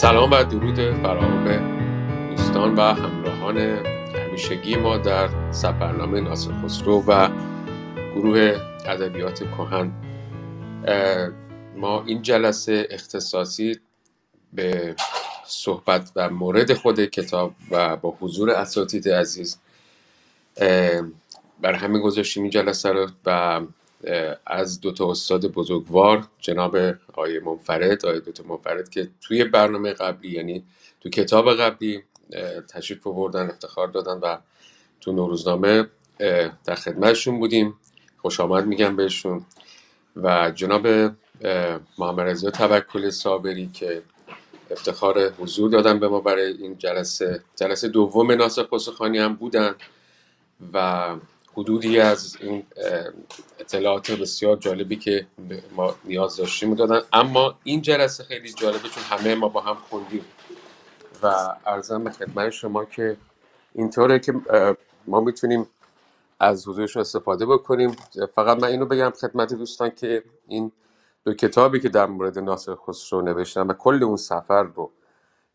سلام و درود فراوان به دوستان و همراهان همیشگی ما در سفرنامه ناصر خسرو و گروه ادبیات کهن. ما این جلسه اختصاصی به صحبت و مورد خود کتاب و با حضور اساتید عزیز بر همین گذاشتیم این جلسه رو و از دو تا استاد بزرگوار جناب آقای منفرد آقای دوتا منفرد که توی برنامه قبلی یعنی تو کتاب قبلی تشریف بردن افتخار دادن و تو نوروزنامه در خدمتشون بودیم. خوش آمد میگم بهشون. و جناب محمد رضا توکل صابری که افتخار حضور دادن به ما برای این جلسه. جلسه دوم ناصر خسروخانی هم بودن و حدودی از این اطلاعات بسیار جالبی که ما نیاز داشتیم دادن. اما این جلسه خیلی جالبه چون همه ما با هم خوندیم. و ارزم به خدمت شما که اینطوره که ما می‌تونیم از حضورشون استفاده بکنیم. فقط من اینو بگم خدمت دوستان که این دو کتابی که در مورد ناصر خسرو نوشتم و کل اون سفر رو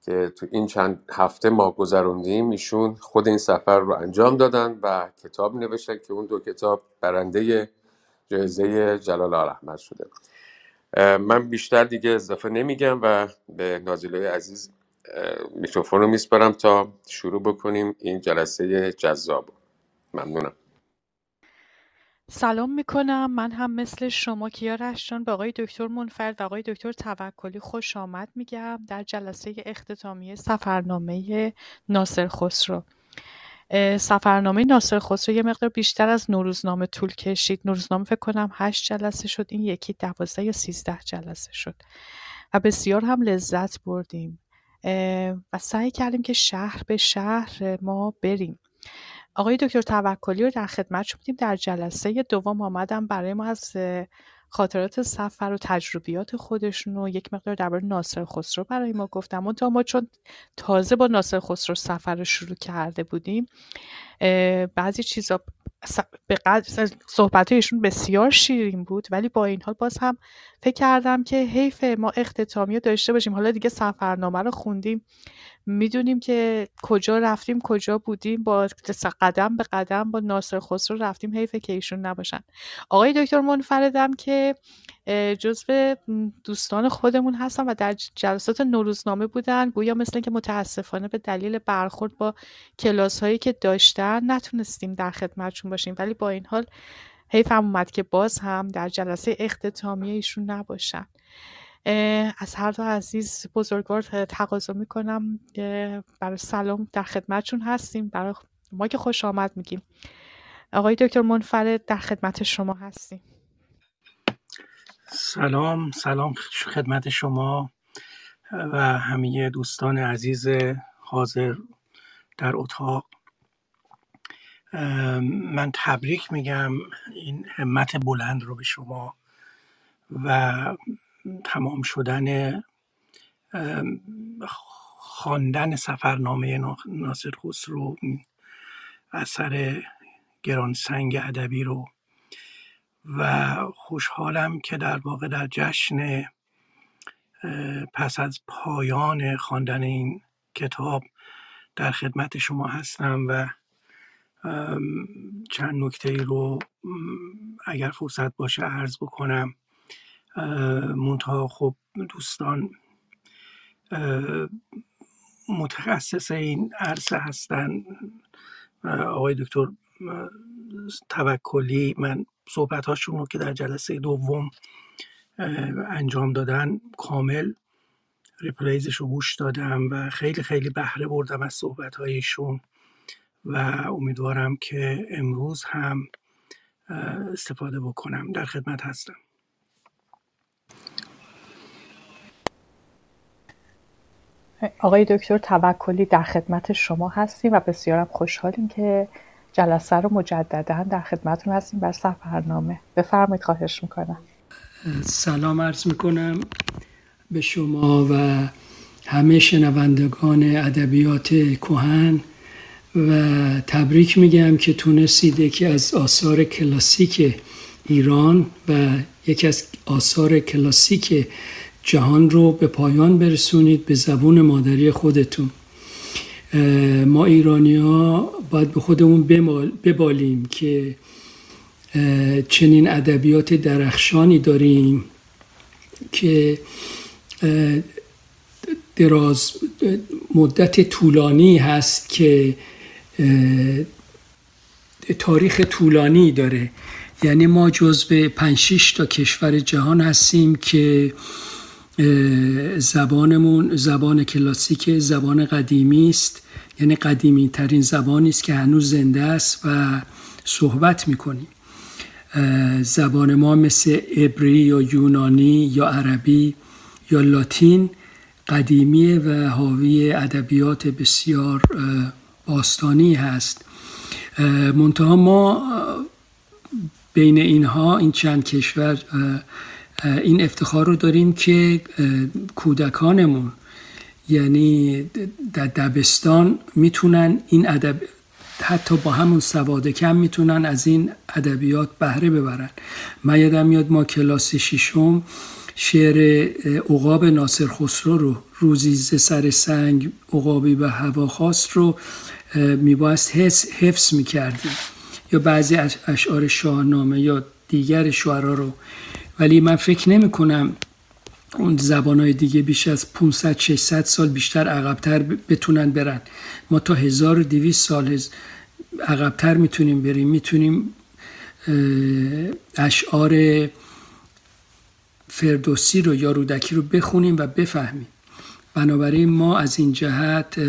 که تو این چند هفته ما گذروندیم ایشون خود این سفر رو انجام دادن و کتاب نوشتن که اون دو کتاب برنده جایزه جلال احمد شده. من بیشتر دیگه اضافه نمیگم و به نازیلای عزیز میکروفون رو میسپارم تا شروع بکنیم این جلسه جذاب ممنونم. سلام می‌کنم. من هم مثل شما کیا رشتان به آقای دکتر منفرد و آقای دکتر توکلی خوش آمد میگم در جلسه اختتامیه سفرنامه ناصر خسرو. سفرنامه ناصر خسرو یه مقدار بیشتر از نوروزنامه طول کشید. نوروزنامه فکر کنم هشت جلسه شد. این یکی دوازده یا سیزده جلسه شد. و بسیار هم لذت بردیم. و سعی کردیم که شهر به شهر ما بریم. آقای دکتر توکلی رو در خدمت بودیم. در جلسه دوم آمدم برای ما از خاطرات سفر و تجربیات خودشون و یک مقدار درباره ناصر خسرو برای ما گفتم. تا ما چون تازه با ناصر خسرو سفر رو شروع کرده بودیم بعضی چیزا به صحبت ایشون بسیار شیرین بود ولی با این حال باز هم فکر کردم که حیف ما اختتامی داشته باشیم. حالا دیگه سفرنامه رو خوندیم. می‌دونیم که کجا رفتیم کجا بودیم با قدم به قدم با ناصر خسرو رفتیم حیف که ایشون نباشن. آقای دکتر منفردم که جزو دوستان خودمون هستن و در جلسات نوروزنامه بودن گویا مثل که متاسفانه به دلیل برخورد با کلاس هایی که داشتن نتونستیم در خدمتشون باشیم. ولی با این حال حیفم اومد که باز هم در جلسه اختتامی ایشون نباشن. از هر دو عزیز بزرگوار تقاضا می‌کنم برای سلام در خدمتشون هستیم. برای ما که خوش آمد میگیم. آقای دکتر منفرد در خدمت شما هستیم. سلام سلام خدمت شما و همه دوستان عزیز حاضر در اتاق. من تبریک میگم این همت بلند رو به شما و تمام شدن خواندن سفرنامه ناصر خسرو اثر گرانسنگ ادبی رو. و خوشحالم که در واقع در جشن پس از پایان خواندن این کتاب در خدمت شما هستم و چند نکته رو اگر فرصت باشه عرض بکنم. منتها خب دوستان متخصص این عرصه هستن. آقای دکتر توکلی من صحبت هاشون رو که در جلسه دوم انجام دادن کامل ریپلیزش رو گوش دادم و خیلی خیلی بهره بردم از صحبت هایشون و امیدوارم که امروز هم استفاده بکنم. در خدمت هستم. آقای دکتر توکلی در خدمت شما هستیم و بسیارم خوشحالیم که جلسه رو مجددا در خدمتون هستیم بر سفرنامه بفرمایید خواهش می‌کنم. سلام عرض می‌کنم به شما و همه شنوندگان ادبیات کهن و تبریک میگم که تونستید که از آثار کلاسیک ایران و یکی از آثار کلاسیک جهان رو به پایان برسونید به زبون مادری خودتون. ما ایرانی ها باید به خودمون ببالیم که چنین ادبیات درخشانی داریم که دراز مدت طولانی هست که تاریخ طولانی داره. یعنی ما جزو پنج تا کشور جهان هستیم که زبانمون زبان کلاسیک زبان قدیمی است. یعنی قدیمی ترین زبانی است که هنوز زنده است و صحبت می‌کنیم. زبان ما مثل عبری یا یونانی یا عربی یا لاتین قدیمی و حاوی ادبیات بسیار باستانی هست. منتها ما بین اینها این چند کشور این افتخار رو داریم که کودکانمون یعنی در دبستان می‌تونن این ادب حتی با همون سواد کم می‌تونن از این ادبیات بهره ببرن. من یادم میاد ما کلاس ششم شعر عقاب ناصر خسرو رو روزی ز سر سنگ عقابی به هوا خواست رو میبایست حفظ می‌کردیم. یا بعضی اشعار شاهنامه یا دیگر شعرها رو ولی من فکر نمی کنم اون های دیگه بیش از 500 600 سال بیشتر عقبتر بتونن برن. ما تا 1200 سال عقبتر می‌تونیم بریم. می‌تونیم اشعار فردوسی رو یا رودکی رو بخونیم و بفهمیم. بنابراین ما از این جهت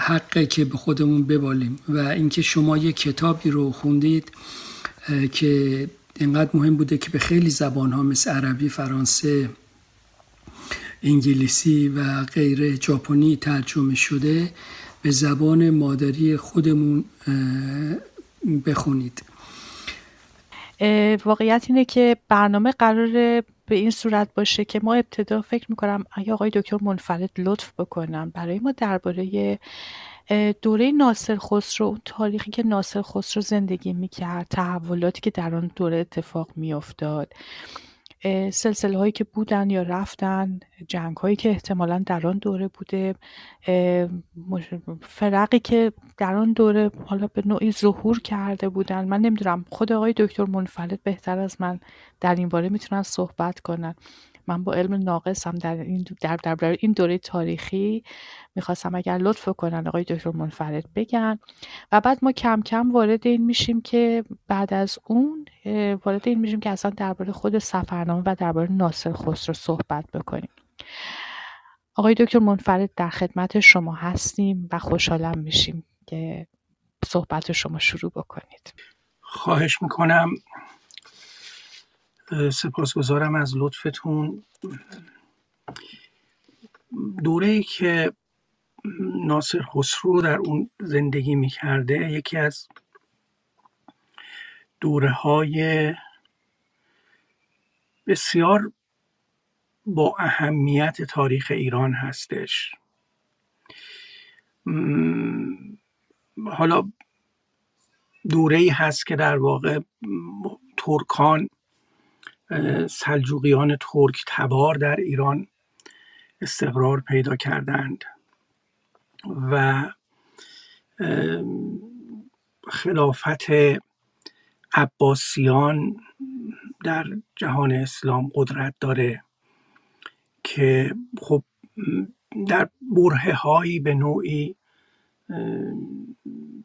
حقه که به خودمون ببالیم. و اینکه شما یه کتابی رو خوندید که اینقدر مهم بوده که به خیلی زبان ها مثل عربی، فرانسه، انگلیسی و غیره ژاپنی ترجمه شده به زبان مادری خودمون بخونید. واقعیت اینه که برنامه قرار به این صورت باشه که ما ابتدا فکر می‌کنم اگه آقای دکتر منفرد لطف بکنم برای ما درباره دوره ناصر خسرو تاریخی که ناصر خسرو زندگی می‌کرد تحولاتی که در آن دوره اتفاق میافتاد. سلسله هایی که بودن یا رفتن جنگ هایی که احتمالا در آن دوره بوده فرقی که در آن دوره حالا به نوعی ظهور کرده بودن. من نمی‌دونم خود آقای دکتر منفرد بهتر از من در این باره می‌تونن صحبت کنن. من با علم ناقصم در این در, در این دوره تاریخی می‌خواستم اگر لطف کنن آقای دکتر منفرد بگن. و بعد ما کم کم وارد این میشیم که بعد از اون وارد این میشیم که اصلا درباره خود سفرنامه و درباره ناصر خسرو صحبت بکنیم. آقای دکتر منفرد در خدمت شما هستیم و خوشحالم میشیم که صحبت شما شروع بکنید. خواهش می‌کنم. سپاسگزارم از لطفتون. دوره که ناصر خسرو در اون زندگی می‌کرده یکی از دوره های بسیار با اهمیت تاریخ ایران هستش. حالا دوره ای هست که در واقع ترکان سلجوقیان ترک تبار در ایران استقرار پیدا کردند و خلافت عباسیان در جهان اسلام قدرت داره که خب در بره هایی به نوعی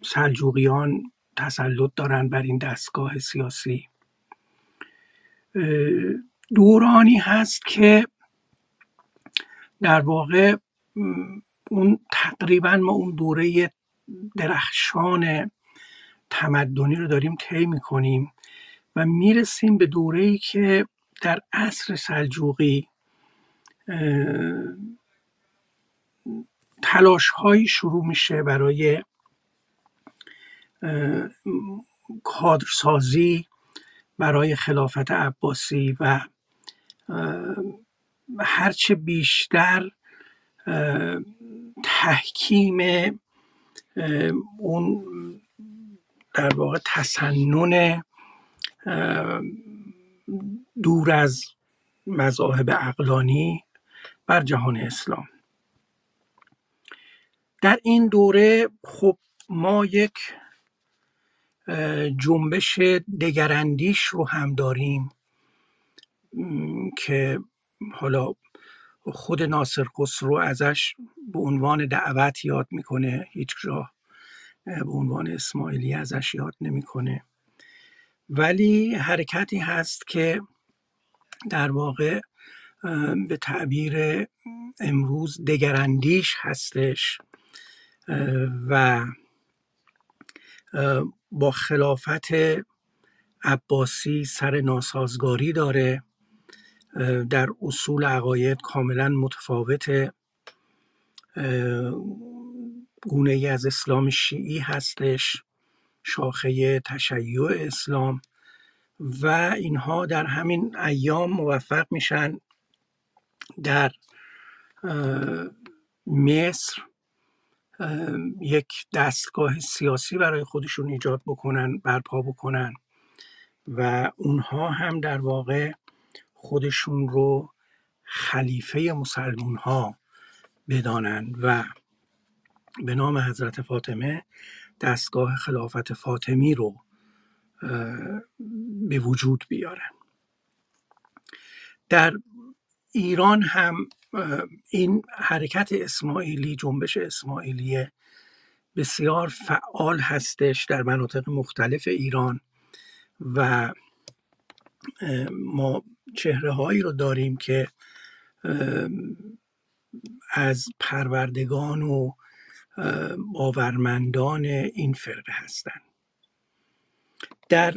سلجوقیان تسلط دارند بر این دستگاه سیاسی. دورانی هست که در واقع اون تقریبا ما اون دوره درخشان تمدنی رو داریم طی می‌کنیم و می‌رسیم به دوره ای که در عصر سلجوقی تلاش هایی شروع میشه برای کادرسازی برای خلافت عباسی و هرچه بیشتر تحکیم اون در واقع تسنن دور از مذاهب اقلانی بر جهان اسلام. در این دوره خب ما یک جنبش دگراندیش رو هم داریم. که حالا خود ناصر خسرو ازش به عنوان دعوت یاد می‌کنه هیچ جا به عنوان اسماعیلی ازش یاد نمی‌کنه. ولی حرکتی هست که در واقع به تعبیر امروز دگراندیش هستش. و با خلافت عباسی سر ناسازگاری داره در اصول عقاید کاملا متفاوت گونه ای از اسلام شیعی هستش شاخه تشیع اسلام و اینها در همین ایام موفق میشن در مصر یک دستگاه سیاسی برای خودشون ایجاد بکنن برپا بکنن و اونها هم در واقع خودشون رو خلیفه مسلمون ها بدانند و به نام حضرت فاطمه دستگاه خلافت فاطمی رو به وجود بیارن. در ایران هم این حرکت اسماعیلی جنبش اسماعیلی بسیار فعال هستش در مناطق مختلف ایران و ما چهره هایی رو داریم که از پروردگان و باورمندان این فرقه هستند در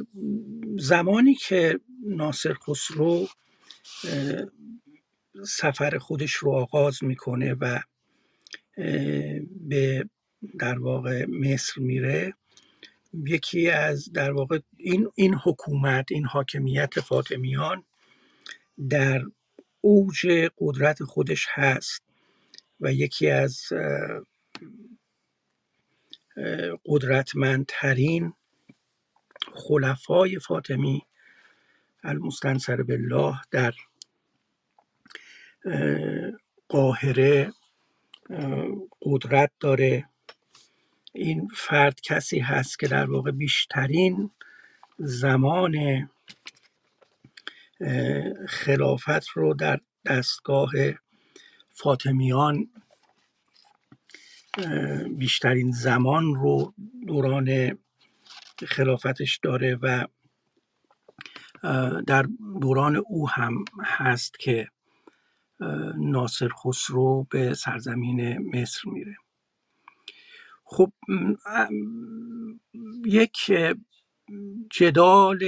زمانی که ناصر خسرو سفر خودش رو آغاز می‌کنه و به در واقع مصر میره. یکی از در واقع این, این حکومت این حاکمیت فاطمیان در اوج قدرت خودش هست و یکی از قدرتمندترین خلفای فاطمی المستنصر بالله در قاهره قدرت داره. این فرد کسی هست که در واقع بیشترین زمان خلافت رو در دستگاه فاطمیان بیشترین زمان رو دوران خلافتش داره و در دوران او هم هست که ناصر خسرو به سرزمین مصر میره. خب یک جدال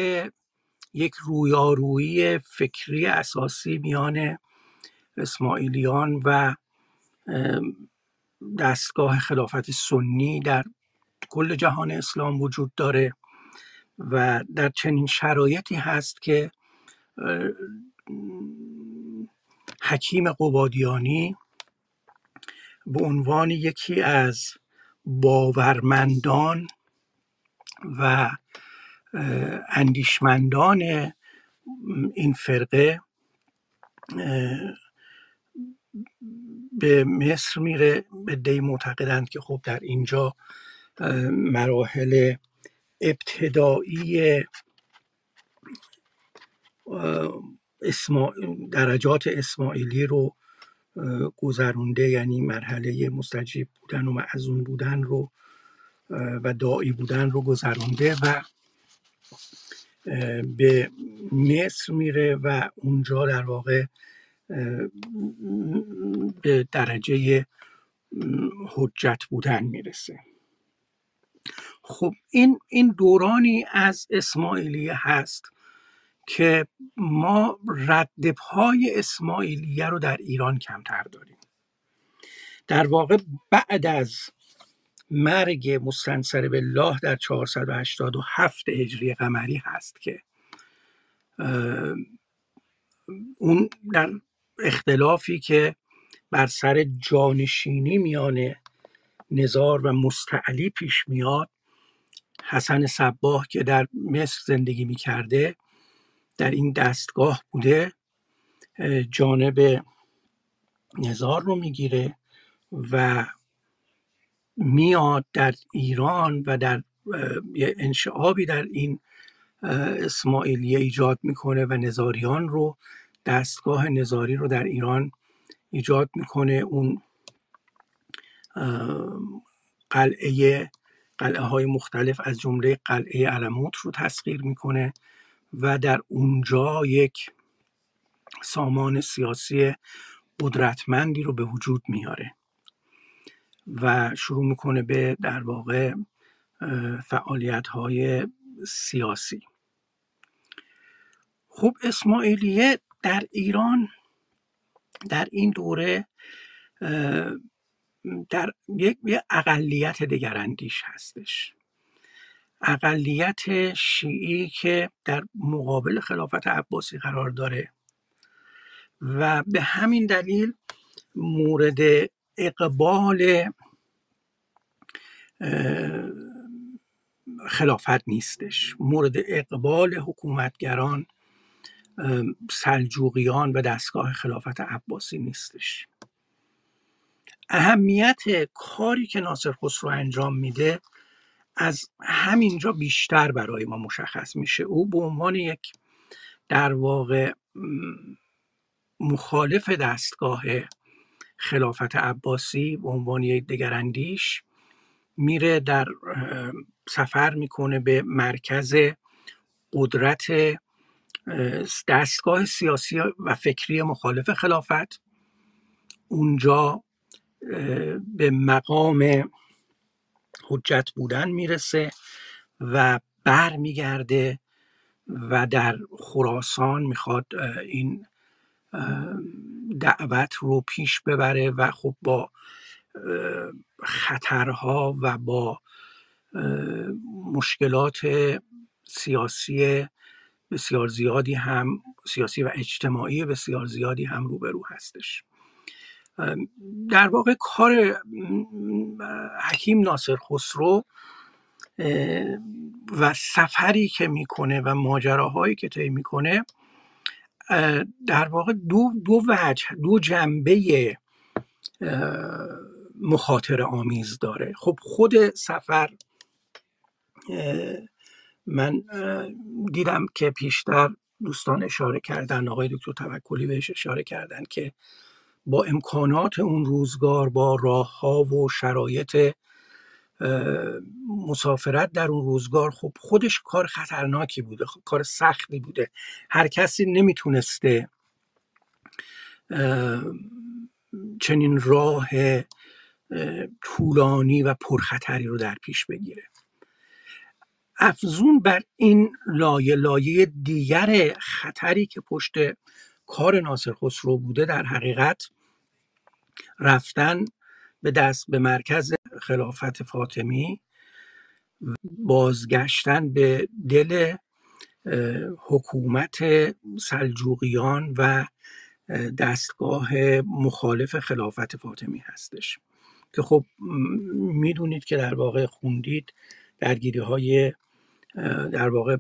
یک رویارویی فکری اساسی میان اسماعیلیان و دستگاه خلافت سنی در کل جهان اسلام وجود داره و در چنین شرایطی هست که حکیم قبادیانی به عنوان یکی از باورمندان و اندیشمندان این فرقه به مصر میره به دی معتقدند که خب در اینجا مراحل ابتدایی درجات اسماعیلی رو گذرونده یعنی مرحله مستجیب بودن و معزون بودن رو و دایی بودن رو گذرونده و به مصر میره و اونجا در واقع به درجه حجت بودن می‌رسه. خب این این دورانی از اسماعیلیه هست. که ما رد پای اسماعیلیه رو در ایران کمتر داریم. در واقع بعد از مرگ مستنصر بالله در 487 هجری قمری هست که اون در اختلافی که بر سر جانشینی میان نزار و مستعلی پیش میاد حسن صباه که در مصر زندگی می‌کرده در این دستگاه بوده جانب نظار رو می‌گیره و میاد در ایران و در یه انشعابی در این اسماعیلیه ایجاد می‌کنه و نظاریان رو دستگاه نظاری رو در ایران ایجاد می‌کنه. اون قلعه قلعه های مختلف از جمله قلعه علموت رو تسخیر می‌کنه. و در اونجا یک سامان سیاسی قدرتمندی رو به وجود میاره و شروع می‌کنه به در واقع فعالیت های سیاسی. خب اسماعیلیه در ایران در این دوره در یک اقلیت دگراندیش هستش. اقلیت شیعی که در مقابل خلافت عباسی قرار داره. و به همین دلیل مورد اقبال خلافت نیستش. مورد اقبال حکومتگران سلجوقیان و دستگاه خلافت عباسی نیستش. اهمیت کاری که ناصر خسرو انجام میده از همینجا بیشتر برای ما مشخص میشه. او به عنوان یک در واقع مخالف دستگاه خلافت عباسی به عنوان یک دگراندیش میره در سفر می‌کنه به مرکز قدرت دستگاه سیاسی و فکری مخالف خلافت. اونجا به مقام حجت بودن می‌رسه و بر میگرده و در خراسان می‌خواد این دعوت رو پیش ببره و خب با خطرها و با مشکلات سیاسی بسیار زیادی هم سیاسی و اجتماعی بسیار زیادی هم روبرو هستش. در واقع کار حکیم ناصر خسرو و سفری که می‌کنه و ماجراهایی که طی می‌کنه در واقع دو, دو وجه دو جنبه مخاطر آمیز داره. خب خود سفر من دیدم که پیشتر دوستان اشاره کردن آقای دکتر توکلی بهش اشاره کردن که با امکانات اون روزگار با راه ها و شرایط مسافرت در اون روزگار خب خودش کار خطرناکی بوده خب کار سختی بوده. هر کسی نمی‌تونسته چنین راه طولانی و پرخطری رو در پیش بگیره. افزون بر این لایه لایه دیگر خطری که پشت کار ناصر خسرو بوده در حقیقت رفتن به دست به مرکز خلافت فاطمی بازگشتن به دل حکومت سلجوقیان و دستگاه مخالف خلافت فاطمی هستش. که خب می‌دونید که در واقع خوندید درگیری های در واقع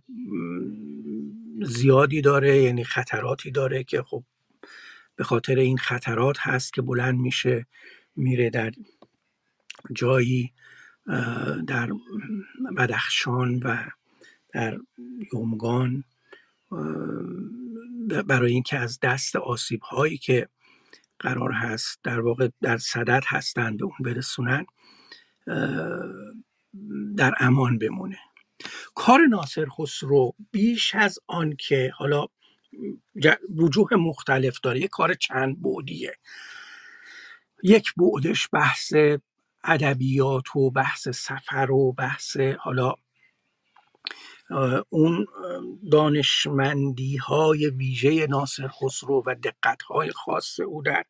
زیادی داره یعنی خطراتی داره که خب به خاطر این خطرات هست که بلند میشه میره در جایی در بدخشان و در یومگان برای اینکه از دست آسیب هایی که قرار هست در واقع در صدد هستند به اون برسونن در امان بمونه. کار ناصر خسرو بیش از آن که حالا وجوه مختلف داره. یک کار چند بودیه یک بعدش بحث ادبیات و بحث سفر و بحث حالا اون دانشمندی های ویژه ناصر خسرو و دقت های خاص او در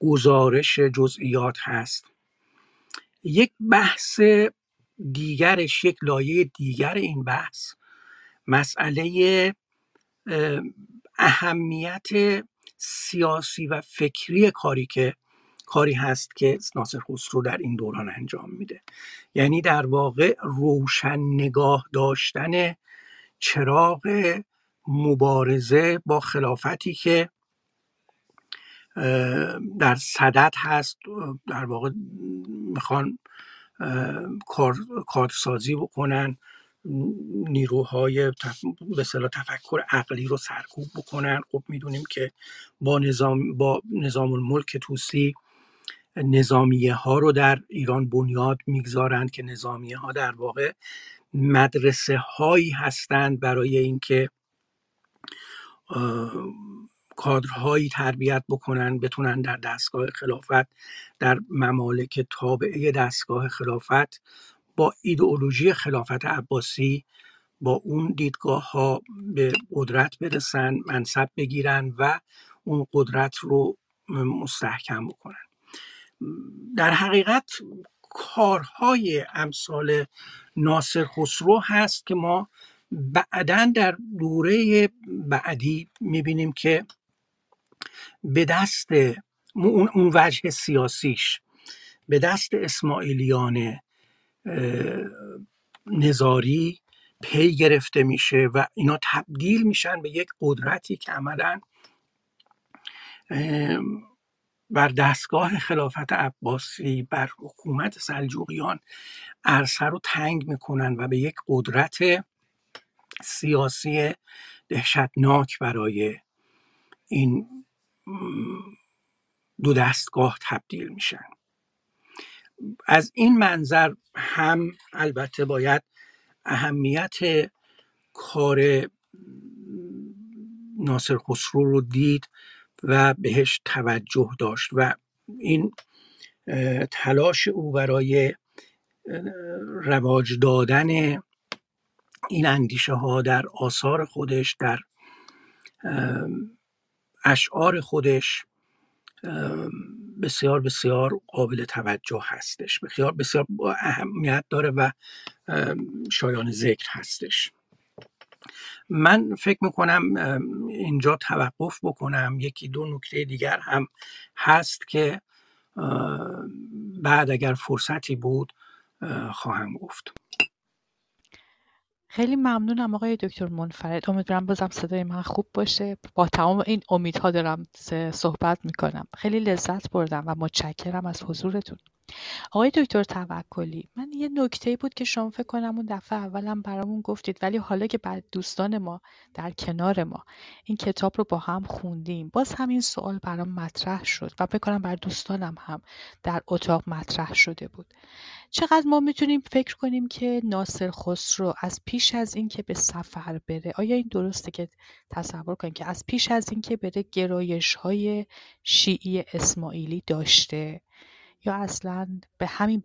گزارش جزئیات هست. یک بحث دیگرش یک لایه دیگر این بحث مسئله اهمیت سیاسی و فکری کاری که کاری هست که ناصر خسرو در این دوران انجام میده. یعنی در واقع روشن نگاه داشتن چراغ مبارزه با خلافتی که در صدد هست. در واقع می‌خوان کار کارسازی بکنن. نیروهای به صلاح تفکر عقلی رو سرکوب بکنن. خب می‌دونیم که با نظام با نظام الملک توسی نظامیه ها رو در ایران بنیاد می‌گذارند که نظامیه ها در واقع مدرسه هایی هستند برای اینکه کادرهایی تربیت بکنن بتونن در دستگاه خلافت در ممالک تابعه دستگاه خلافت با ایدئولوژی خلافت عباسی با اون دیدگاه ها به قدرت برسن منصب بگیرن و اون قدرت رو مستحکم بکنن. در حقیقت کارهای امثال ناصر خسرو هست که ما بعدا در دوره بعدی می‌بینیم که به دست اون وجه سیاسیش به دست اسماعیلیان نظاری پی گرفته میشه و اینا تبدیل میشن به یک قدرتی که عملا بر دستگاه خلافت عباسی بر حکومت سلجوقیان عرصه رو تنگ می‌کنن و به یک قدرت سیاسی دهشتناک برای این دو دستگاه تبدیل میشن. از این منظر هم البته باید اهمیت کار ناصر خسرو رو دید و بهش توجه داشت و این تلاش او برای رواج دادن این اندیشه ها در آثار خودش در اشعار خودش بسیار بسیار قابل توجه هستش. بسیار بسیار اهمیت داره و شایان ذکر هستش. من فکر می‌کنم اینجا توقف بکنم. یکی دو نکته دیگر هم هست که بعد اگر فرصتی بود خواهم گفت. خیلی ممنونم آقای دکتر منفرد. امیدوارم بازم صدای من خوب باشه. با تمام این امیدها دارم صحبت می‌کنم. خیلی لذت بردم و متشکرم از حضورتون. آقای دکتر توکلی من یه نکته بود که شما فکر کنم اون دفعه اولم برامون گفتید ولی حالا که بعد دوستان ما در کنار ما این کتاب رو با هم خوندیم باز همین سوال برام مطرح شد و فکر کنم بر دوستانم هم در اتاق مطرح شده بود. چقدر ما می‌تونیم فکر کنیم که ناصر خسرو از پیش از اینکه به سفر بره آیا این درسته که تصور کنیم که از پیش از اینکه بره گرایش های شیعی اسماعیلی داشته؟ یا اصلا به همین,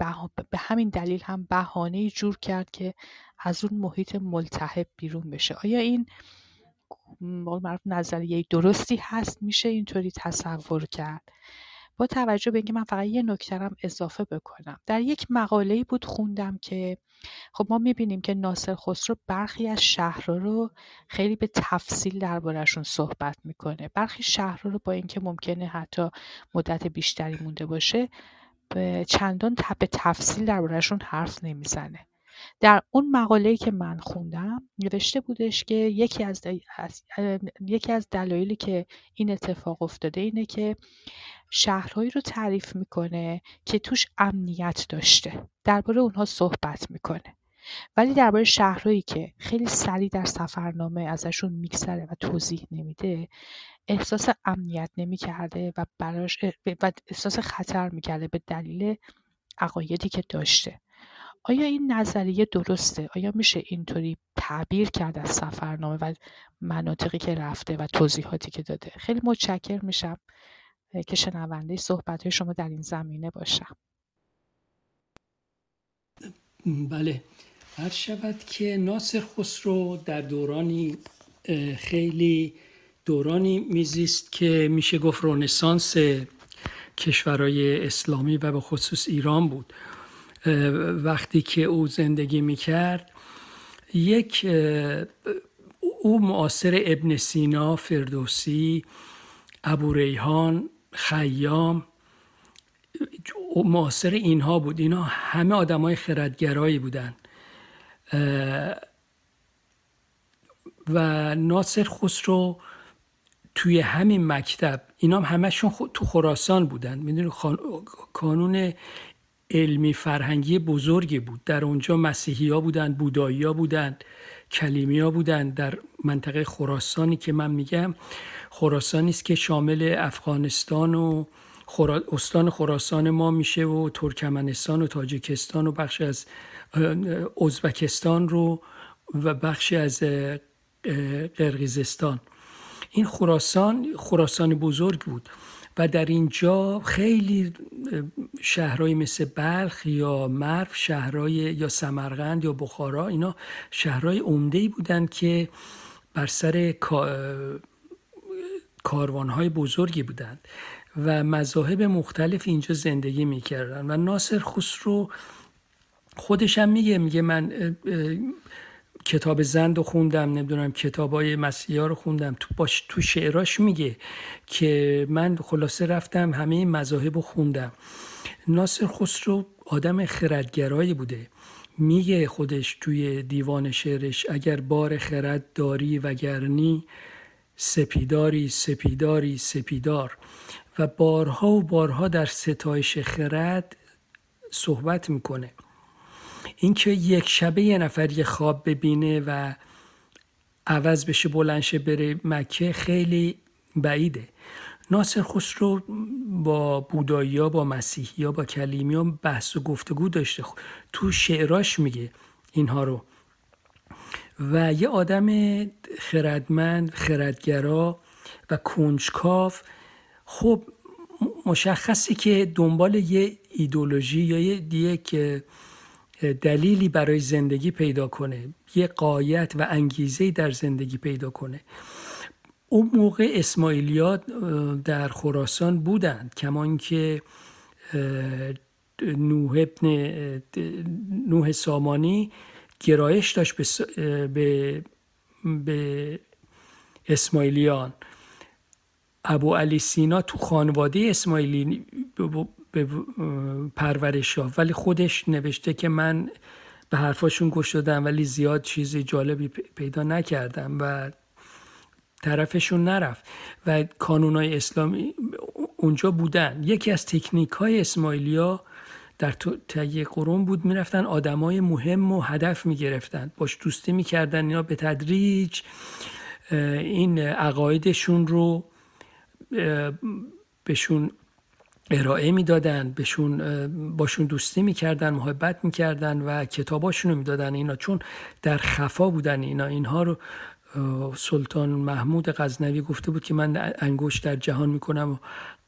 به همین دلیل هم بهانه جور کرد که از اون محیط ملتهب بیرون بشه. آیا این معروف نظریه درستی هست؟ میشه اینطوری تصور کرد؟ با توجه به اینکه من فقط یه نکترم اضافه بکنم. در یک مقاله بود خوندم که خب ما می‌بینیم که ناصر خسرو برخی از شهرها رو خیلی به تفصیل دربارهشون صحبت می‌کنه. برخی شهرها رو با اینکه ممکنه حتی مدت بیشتری مونده باشه چندان به تفصیل دربارهشون حرف نمی‌زنه. در اون مقاله‌ای که من خوندم نوشته بودش که یکی از, یکی از دلایلی که این اتفاق افتاده اینه که شهرهایی رو تعریف می‌کنه که توش امنیت داشته. درباره اونها صحبت می‌کنه. ولی درباره شهرهایی که خیلی سریع در سفرنامه ازشون میگذره و توضیح نمیده احساس امنیت نمی‌کرده و براش و احساس خطر می‌کرده به دلیل عقایدی که داشته آیا این نظریه درسته؟ آیا میشه اینطوری تعبیر کرد از سفرنامه و مناطقی که رفته و توضیحاتی که داده؟ خیلی متشکر میشم که شنونده صحبت شما در این زمینه باشم بله هر شود که ناصر خسرو در دورانی خیلی دورانی میزیست که میشه گفت رونسانس کشورهای اسلامی و به خصوص ایران بود. وقتی که او زندگی می‌کرد یک او معاصر ابن سینا فردوسی ابو ریحان خیام معاصر اینها بود. اینها همه آدم های خردگرایی بودن. و ناصر خسرو توی همین مکتب اینا هم همشون تو خراسان بودن. می‌دونی کانون علمی فرهنگی بزرگی بود. در اونجا مسیحی ها بودن بودایی ها بودن کلیمی ها بودن. در منطقه خراسانی که من میگم خراسانی است که شامل افغانستان و استان خراسان ما میشه و ترکمنستان و تاجیکستان و بخش از ازبکستان رو و بخشی از قرقیزستان. این خراسان خراسان بزرگ بود و در اینجا خیلی شهرهای مثل بلخ یا مرو شهرهای یا سمرقند یا بخارا اینا شهرهای عمده ای بودند که بر سر کاروانهای بزرگی بودند و مذاهب مختلف اینجا زندگی می‌کردن. و ناصر خسرو خودش هم میگه میگه من کتاب زند رو خوندم نمی‌دونم کتاب های مسیحا رو خوندم. تو, باش تو شعراش میگه که من خلاصه رفتم همه مذاهب رو خوندم. ناصر خسرو آدم خردگرایی بوده. میگه خودش توی دیوان شعرش اگر بار خرد داری وگرنی سپیداری سپیداری سپیدار. و بارها و بارها در ستایش خرد صحبت می‌کنه. اینکه یک شبه یه نفر یه خواب ببینه و عوض بشه بلنشه بره مکه خیلی بعیده. ناصر خسرو با بودایی با مسیحی با کلیمی بحث و گفتگو داشته. تو شعراش میگه اینها رو. و یه آدم خردمند خردگرا و کنجکاف خب مشخصی که دنبال یه ایدولوژی یا یه که دلیلی برای زندگی پیدا کنه یه قایت و انگیزه در زندگی پیدا کنه. اون موقع اسماعیلیات در خراسان بودند کما اینکه نوح ابن نوح سامانی گرایش داشت به, به, به اسماعیلیان. ابو علی سینا تو خانواده اسماعیلی به پرورش ها ولی خودش نوشته که من به حرفاشون گوش دادم ولی زیاد چیزی جالبی پیدا نکردم و طرفشون نرفت. و کانون های اسلامی اونجا بودن. یکی از تکنیک های اسماعیلیا در تهیه قرون بود می‌رفتن آدمای مهم و هدف می‌گرفتن. باش دوستی می‌کردن اینا به تدریج این عقایدشون رو بهشون ارائه می‌دادن بهشون باشون دوستی می‌کردن محبت می‌کردن و کتاباشون رو می‌دادن اینا. چون در خفا بودن اینا. اینها رو سلطان محمود غزنوی گفته بود که من انگوش در جهان می‌کنم و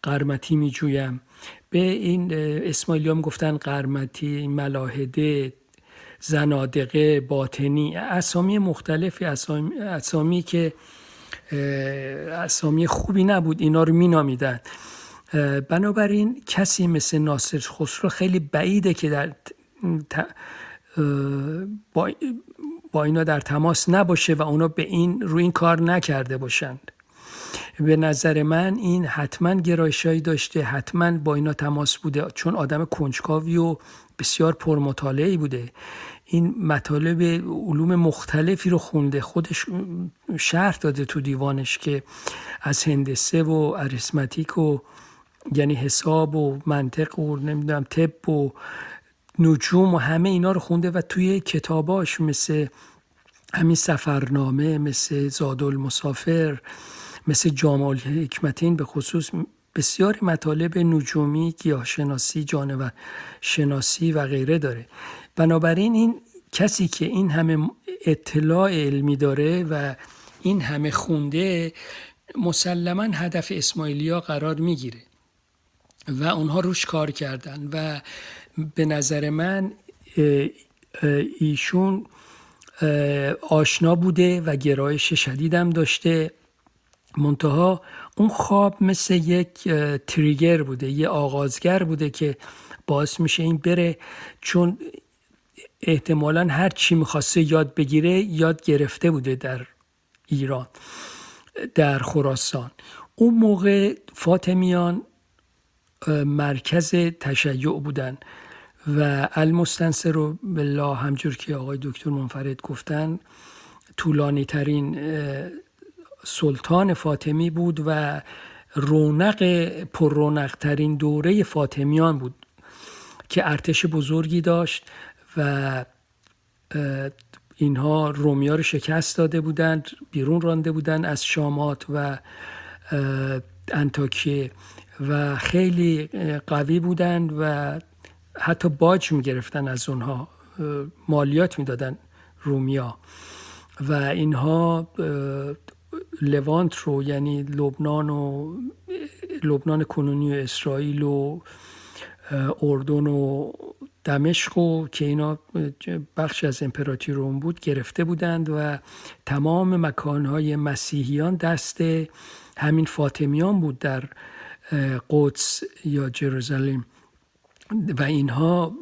قرمتی میجویم. به این اسماعیلی هم گفتن قرمتی ملاحده زنادقه باطنی اسامی مختلفی اسامی, اسامی که اسامی خوبی نبود. اینا رو مینامیدن. بنابراین کسی مثل ناصر خسرو خیلی بعیده که در با, با اینا در تماس نباشه و اونا به این رو این کار نکرده باشند. به نظر من این حتما گرایشایی داشته حتما با اینا تماس بوده چون آدم کنجکاوی و بسیار پرمطالعی بوده. این مطالب علوم مختلفی رو خونده خودش شرح داده تو دیوانش که از هندسه و اریسمتیک و یعنی حساب و منطق و نمی‌دونم طب و نجوم و همه اینا رو خونده و توی کتاباش مثل همین سفرنامه مثل زادل مسافر مثل جامال حکمتین به خصوص بسیاری مطالب نجومی گیاهشناسی جانور شناسی و غیره داره. بنابراین این کسی که این همه اطلاع علمی داره و این همه خونده مسلما هدف اسماعیلیا قرار می‌گیره. و اونها روش کار کردن و به نظر من ایشون آشنا بوده و گرایش شدیدم داشته. منتها اون خواب مثل یک تریگر بوده یه آغازگر بوده که باعث میشه این بره. چون احتمالا هر چی می‌خواسته یاد بگیره یاد گرفته بوده در ایران در خراسان. اون موقع فاطمیان مرکز تشیع بودن و المستنصر رو بالله همجور که آقای دکتر منفرد گفتن طولانی ترین سلطان فاطمی بود و رونق پر ترین دوره فاطمیان بود که ارتش بزرگی داشت و اینها رومیا رو شکست داده بودند بیرون رانده بودند از شامات و انتاکیه. و خیلی قوی بودند و حتی باج می‌گرفتن از اونها مالیات می‌دادن رومیا. و اینها لوانت رو یعنی لبنان و لبنان کنونی و اسرائیل و اردن و دمشق و که اینا بخش از امپراتوری روم بود گرفته بودند و تمام مکانهای مسیحیان دست همین فاطمیان بود در قدس یا جروزالم و اینها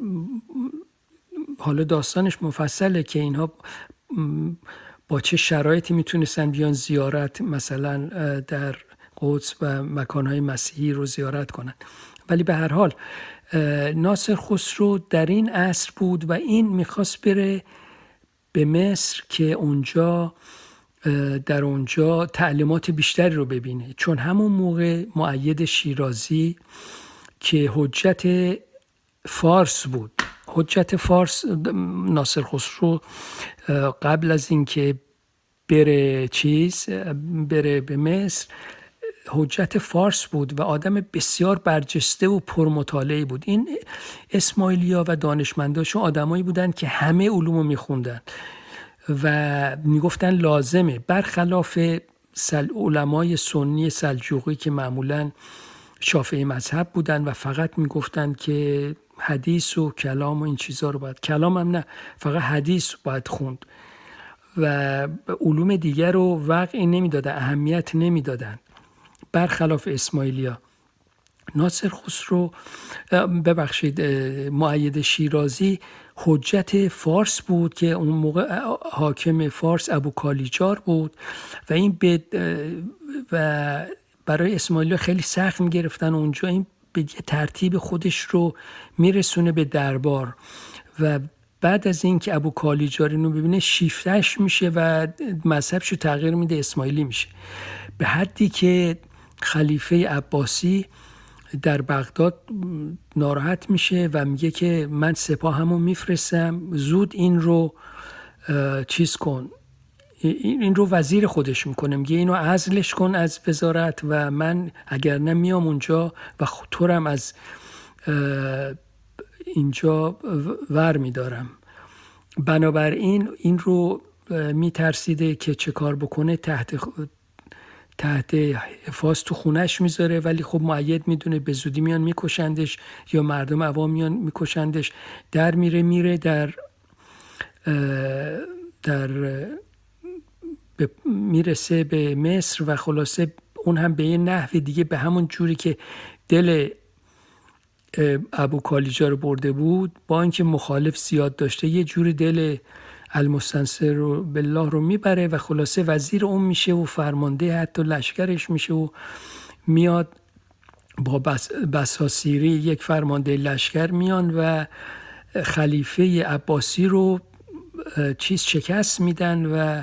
حالا داستانش مفصله که اینها با چه شرایطی می‌تونستن بیان زیارت مثلا در قدس و مکانهای مسیحی رو زیارت کنن. ولی به هر حال ناصر خسرو در این عصر بود و این می‌خواست بره به مصر که اونجا در اونجا تعلیمات بیشتری رو ببینه. چون همون موقع معید شیرازی که حجت فارس بود حجت فارس ناصر خسرو قبل از اینکه بره چیز بره به مصر حجت فارس بود و آدم بسیار برجسته و پرمطالعه بود. این اسماعیلیا و دانشمنداشون آدمایی بودند که همه علوم میخوندن. و می‌گفتن لازمه. برخلاف سل علمای سنی سلجوقی که معمولا شافعی مذهب بودن و فقط می‌گفتن که حدیث و کلام و این چیزها رو باید کلام هم نه فقط حدیث باید خوند. و علوم دیگر رو وقعی نمی‌دادن اهمیت نمی‌دادن. برخلاف اسماعیلیا. ناصر خسرو ببخشید معید شیرازی حجت فارس بود که اون موقع حاکم فارس ابو کالیجار بود و این و برای اسماعیلیا خیلی سخت می‌گرفتن اونجا این به ترتیب خودش رو میرسونه به دربار. و بعد از اینکه ابو کالیجار رو ببینه شیفتش میشه و مذهبش رو تغییر میده اسماعیلی میشه. به حدی که خلیفه عباسی در بغداد ناراحت میشه و میگه که من سپاه همو میفرستم زود این رو چیز کن. این رو وزیر خودش می‌کنه میگه اینو عزلش کن از وزارت و من اگر نمیام اونجا و طورم از اینجا ور میدارم. بنابراین این رو میترسیده که چه کار بکنه تحت تحت حفاظ تو خونش می‌ذاره ولی خب معید می‌دونه به زودی میان میکشندش یا مردم عوام میان میکشندش. در میره میره در در می‌رسه به مصر و خلاصه اون هم به یه نحو دیگه به همون جوری که دل ابو کالیجا رو برده بود با اینکه مخالف زیاد داشته یه جوری دل المستنصر رو بالله رو می‌بره و خلاصه وزیر اون میشه و فرمانده حتی لشکرش میشه و میاد با بس بساسیری یک فرمانده لشکر میان و خلیفه عباسی رو چیز شکست میدن و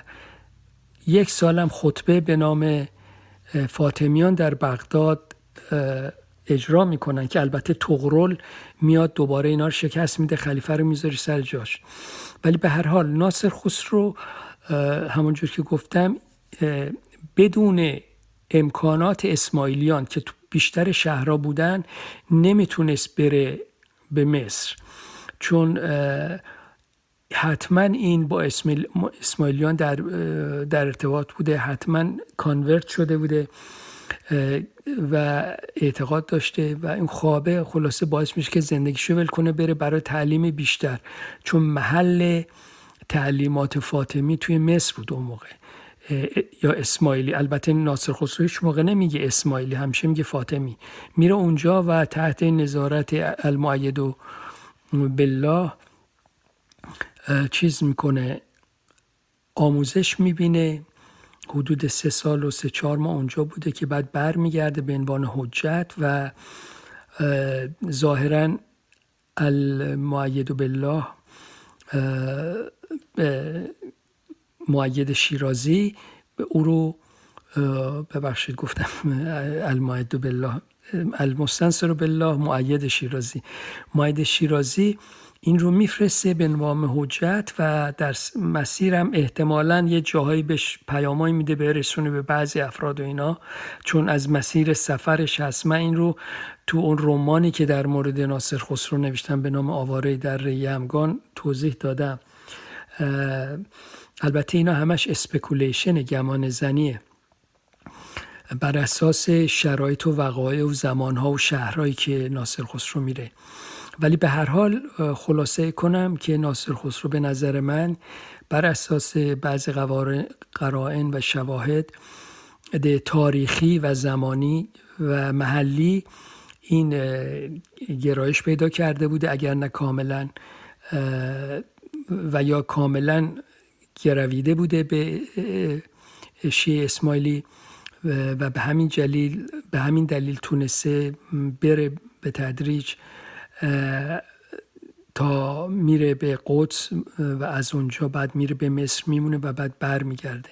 یک سالم خطبه به نام فاطمیان در بغداد اجرا می‌کنن که البته تغرل میاد دوباره اینا رو شکست میده خلیفه رو می‌ذاری سر جاش. ولی به هر حال ناصر خسرو همونجور که گفتم بدون امکانات اسماعیلیان که تو بیشتر شهرها بودن نمی‌تونست بره به مصر. چون حتما این با اسماعیلیان در, در ارتباط بوده حتما کانورت شده بوده. و اعتقاد داشته و این خوابه خلاصه باعث میشه که زندگیشو ول کنه بره برای تعلیم بیشتر. چون محل تعلیمات فاطمی توی مصر بود اون موقع. یا اسماعیلی. البته ناصر خسرو هیچ موقع نمیگه اسماعیلی همیشه میگه فاطمی. میره اونجا و تحت نظارت المعید و بالله چیز می‌کنه آموزش می‌بینه. حدود سه سال و سه چهار ماه اونجا بوده که بعد بر میگرده به عنوان حجت و ظاهرا المعید بالله معید شیرازی به او رو ببخشید گفتم المعد بالله المستنصر بالله معید شیرازی. معید شیرازی این رو میفرسته به نام حجت و در مسیرم احتمالا یه جاهایی بهش پیامایی میده برسونه به بعضی افراد و اینا چون از مسیر سفرش هست. من این رو تو اون رومانی که در مورد ناصر خسرو نوشتم به نام آواره در یمگان توضیح دادم. البته اینا همش speculation گمان زنیه. بر اساس شرایط و وقایع و زمانها و شهرهایی که ناصر خسرو میره. ولی به هر حال خلاصه کنم که ناصر خسرو به نظر من بر اساس بعض قرائن و شواهد تاریخی و زمانی و محلی این گرایش پیدا کرده بوده. اگر نه کاملا و یا کاملا گرویده بوده به شیعه اسماعیلی و به همین جلیل به همین دلیل تونسته بره به تدریج تا میره به قدس و از اونجا بعد میره به مصر میمونه و بعد بر میگرده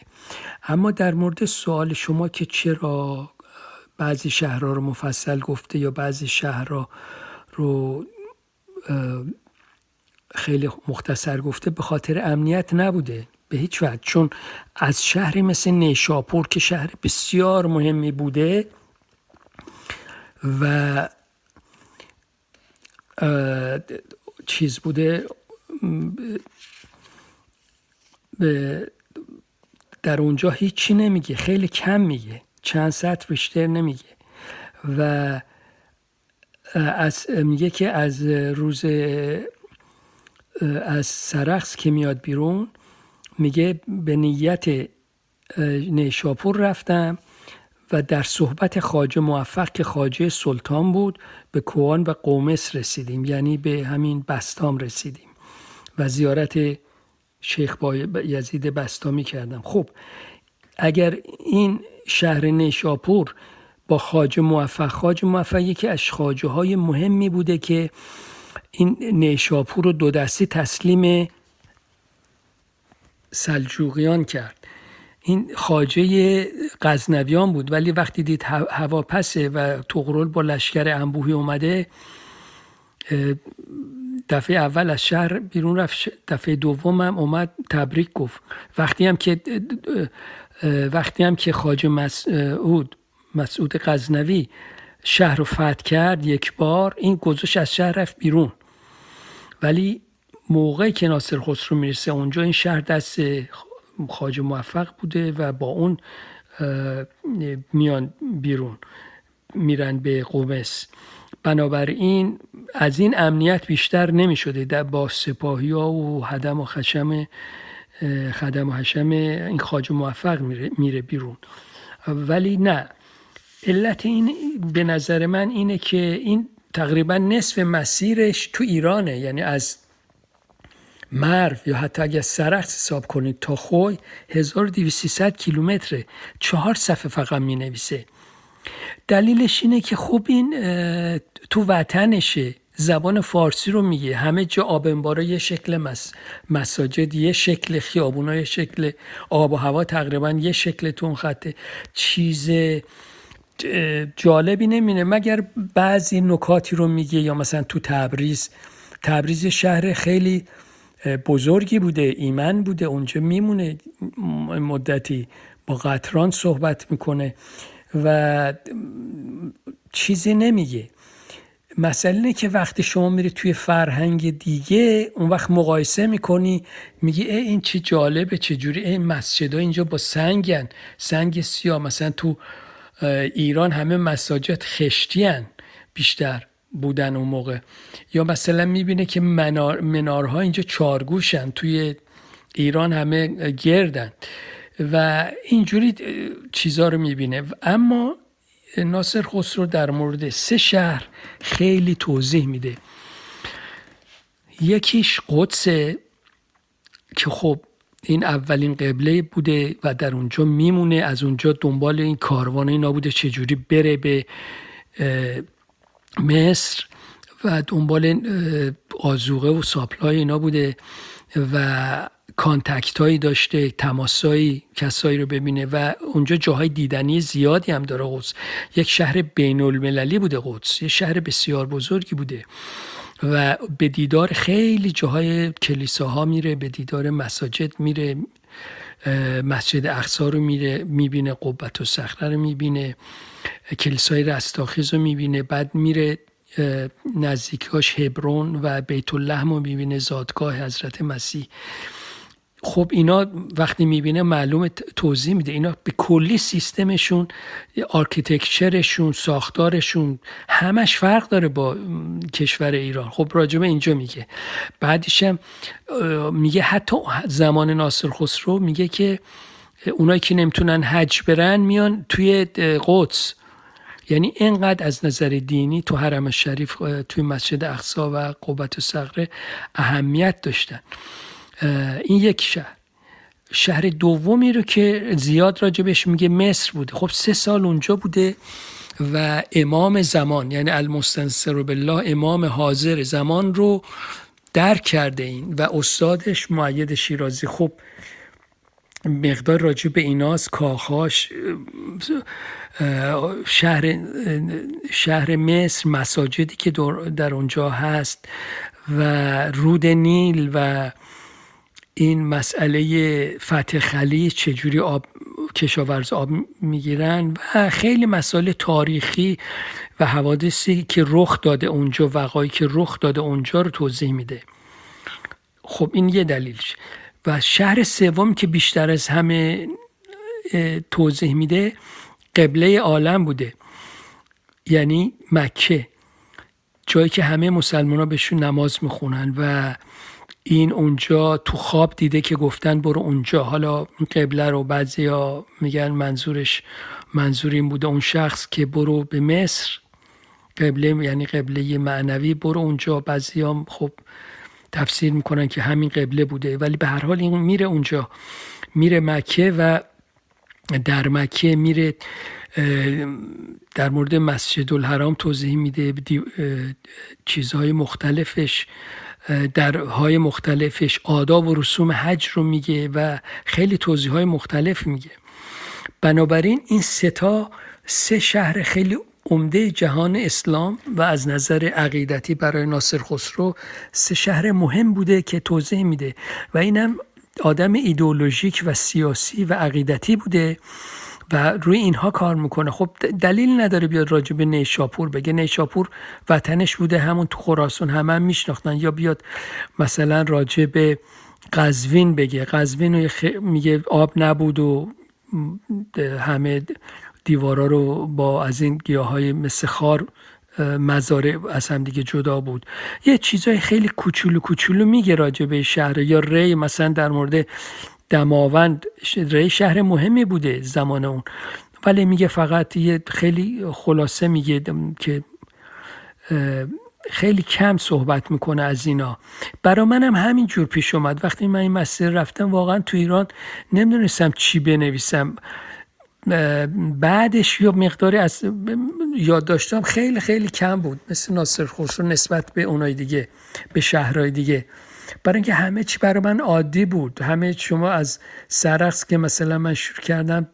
اما در مورد سوال شما که چرا بعضی شهرها رو مفصل گفته یا بعضی شهرها رو خیلی مختصر گفته به خاطر امنیت نبوده به هیچ وجه. چون از شهری مثل نیشاپور که شهر بسیار مهمی بوده و چیز بوده در اونجا هیچی نمیگه خیلی کم میگه چند سطر بیشتر نمیگه. و از میگه که از روز از سرخص که میاد بیرون میگه به نیت نیشاپور رفتم. و در صحبت خاجه موفق که خاجه سلطان بود به کوان و قومس رسیدیم یعنی به همین بستام رسیدیم و زیارت شیخ یزید بستامی کردم. خب اگر این شهر نیشاپور با خاجه موفق خاجه موفق یکی از خاجه های مهمی بوده که این نیشاپور رو دو دستی تسلیم سلجوقیان کرد. این خاجه غزنویان بود ولی وقتی دید هواپسه و تغرل با لشکر انبوهی اومده دفعه اول از شهر بیرون رفت دفعه دوم هم اومد تبریک گفت. وقتی هم که وقتی هم که خاجه مسعود مسعود غزنوی شهر رو فتح کرد یک بار این گذاشت از شهر رفت بیرون. ولی موقعی که ناصر خسرو می‌رسه اونجا این شهر دست خاج موفق بوده و با اون میان بیرون میرن به قومس. بنابراین از این امنیت بیشتر نمی شده با سپاهی ها و حدم و خشم خدم و حشم این خاج موفق میره, میره بیرون. ولی نه. علت این به نظر من اینه که این تقریبا نصف مسیرش تو ایرانه. یعنی از مرو یا حتی اگر سرخت حساب کنید تا خوی 1200 کیلومتره چهار صفحه فقط می نویسه دلیلش اینه که خوب این تو وطنشه. زبان فارسی رو میگه. همه جا آب یه شکل مس... مساجد یه شکل خیابونا یه شکل آب و هوا تقریبا یه شکل تو اون خطه چیز جالبی نمینه. مگر بعضی نکاتی رو میگه یا مثلا تو تبریز. تبریز شهر خیلی بزرگی بوده ایمن بوده اونجا میمونه مدتی با قطران صحبت می‌کنه و چیزی نمیگه. مسئله اینه که وقتی شما میری توی فرهنگ دیگه اون وقت مقایسه می‌کنی میگی ای این چه جالبه چه جوری این مسجد اینجا با سنگن سنگ سیاه مثلا تو ایران همه مساجد خشتی بیشتر. بودن اون موقع. یا مثلا می‌بینه که منار منارها اینجا چارگوشن توی ایران همه گردن. و اینجوری چیزا رو می‌بینه. اما ناصر خسرو در مورد سه شهر خیلی توضیح میده. یکیش قدسه که خب این اولین قبله بوده و در اونجا میمونه. از اونجا دنبال این کاروان اینا بوده چجوری بره به مصر و دنبال آذوقه و supply اینا بوده و contact هایی داشته تماسایی کسایی رو ببینه و اونجا جاهای دیدنی زیادی هم داره قدس. یک شهر بین المللی بوده قدس یه شهر بسیار بزرگی بوده و به دیدار خیلی جاهای کلیساها میره به دیدار مساجد میره مسجد اقصا رو میره می‌بینه قبة الصخره رو می‌بینه. کلیسای رستاخیز رو می‌بینه بعد میره نزدیکاش حبرون و بیت اللحم رو می‌بینه زادگاه حضرت مسیح. خب اینا وقتی می‌بینه معلوم توضیح میده. اینا به کلی سیستمشون architecture شون ساختارشون همش فرق داره با کشور ایران. خب راجع به اینجا میگه. بعدشم میگه حتی زمان ناصر خسرو میگه که اونایی که نمی‌تونن حج برن میان توی قدس. یعنی اینقدر از نظر دینی تو حرم شریف توی مسجد اقصا و قوبت و صغره اهمیت داشتن. این یک شهر. شهر دومی رو که زیاد راجبش میگه مصر بوده. خب سه سال اونجا بوده و امام زمان یعنی المستنصر بالله امام حاضر زمان رو درک کرده این و استادش معید شیرازی. خب مقدار راجع به ایناست کاخاش شهر شهر مصر مساجدی که در اونجا هست و رود نیل و این مسئله فتح خلیج چجوری آب کشاورز آب می‌گیرن و خیلی مسائل تاریخی و حوادثی که رخ داده اونجا وقایی که رخ داده اونجا رو توضیح میده. خب این یه دلیلش. و شهر سوم که بیشتر از همه توضیح میده قبله عالم بوده. یعنی مکه. جایی که همه مسلمان ها بهشون نماز می‌خونن و این اونجا تو خواب دیده که گفتن برو اونجا. حالا قبله رو بعضی ها میگن منظورش منظور این بوده اون شخص که برو به مصر. قبله یعنی قبله معنوی برو اونجا. بعضی خب تفسیر می‌کنن که همین قبله بوده. ولی به هر حال این میره اونجا. میره مکه و در مکه میره در مورد مسجد الحرام توضیح میده چیزهای مختلفش درهای مختلفش. آداب و رسوم حج رو میگه و خیلی توضیح های مختلف میگه. بنابراین این ستا سه شهر خیلی عمده جهان اسلام و از نظر عقیدتی برای ناصر خسرو سه شهر مهم بوده که توضیح میده و اینم آدم ایدئولوژیک و سیاسی و عقیدتی بوده و روی اینها کار می‌کنه. خب دلیل نداره بیاد راجع به نیشاپور بگه. نیشاپور وطنش بوده همون تو خراسان همه هم میشناختن. یا بیاد مثلا راجع به قزوین بگه. قزوین میگه آب نبود و همه دیوارا رو با از این گیاه های مثل خار مزارع از هم دیگه جدا بود. یه چیزای خیلی کوچولو کوچولو میگه راجع به شهر یا ری مثلا در مورد دماوند ری شهر مهمی بوده زمان اون. ولی میگه فقط یه خیلی خلاصه میگه که خیلی کم صحبت می‌کنه از اینا. برا منم همین جور پیش اومد. وقتی من این مسیر رفتم واقعا تو ایران نمی‌دونستم چی بنویسم. بعدش یا مقداری از یاد داشتم خیلی خیلی کم بود. مثل ناصر خسرو نسبت به اونای دیگه به شهرهای دیگه. برای اینکه همه چی برای من عادی بود. همه شما از سرقس که مثلا من شروع کردم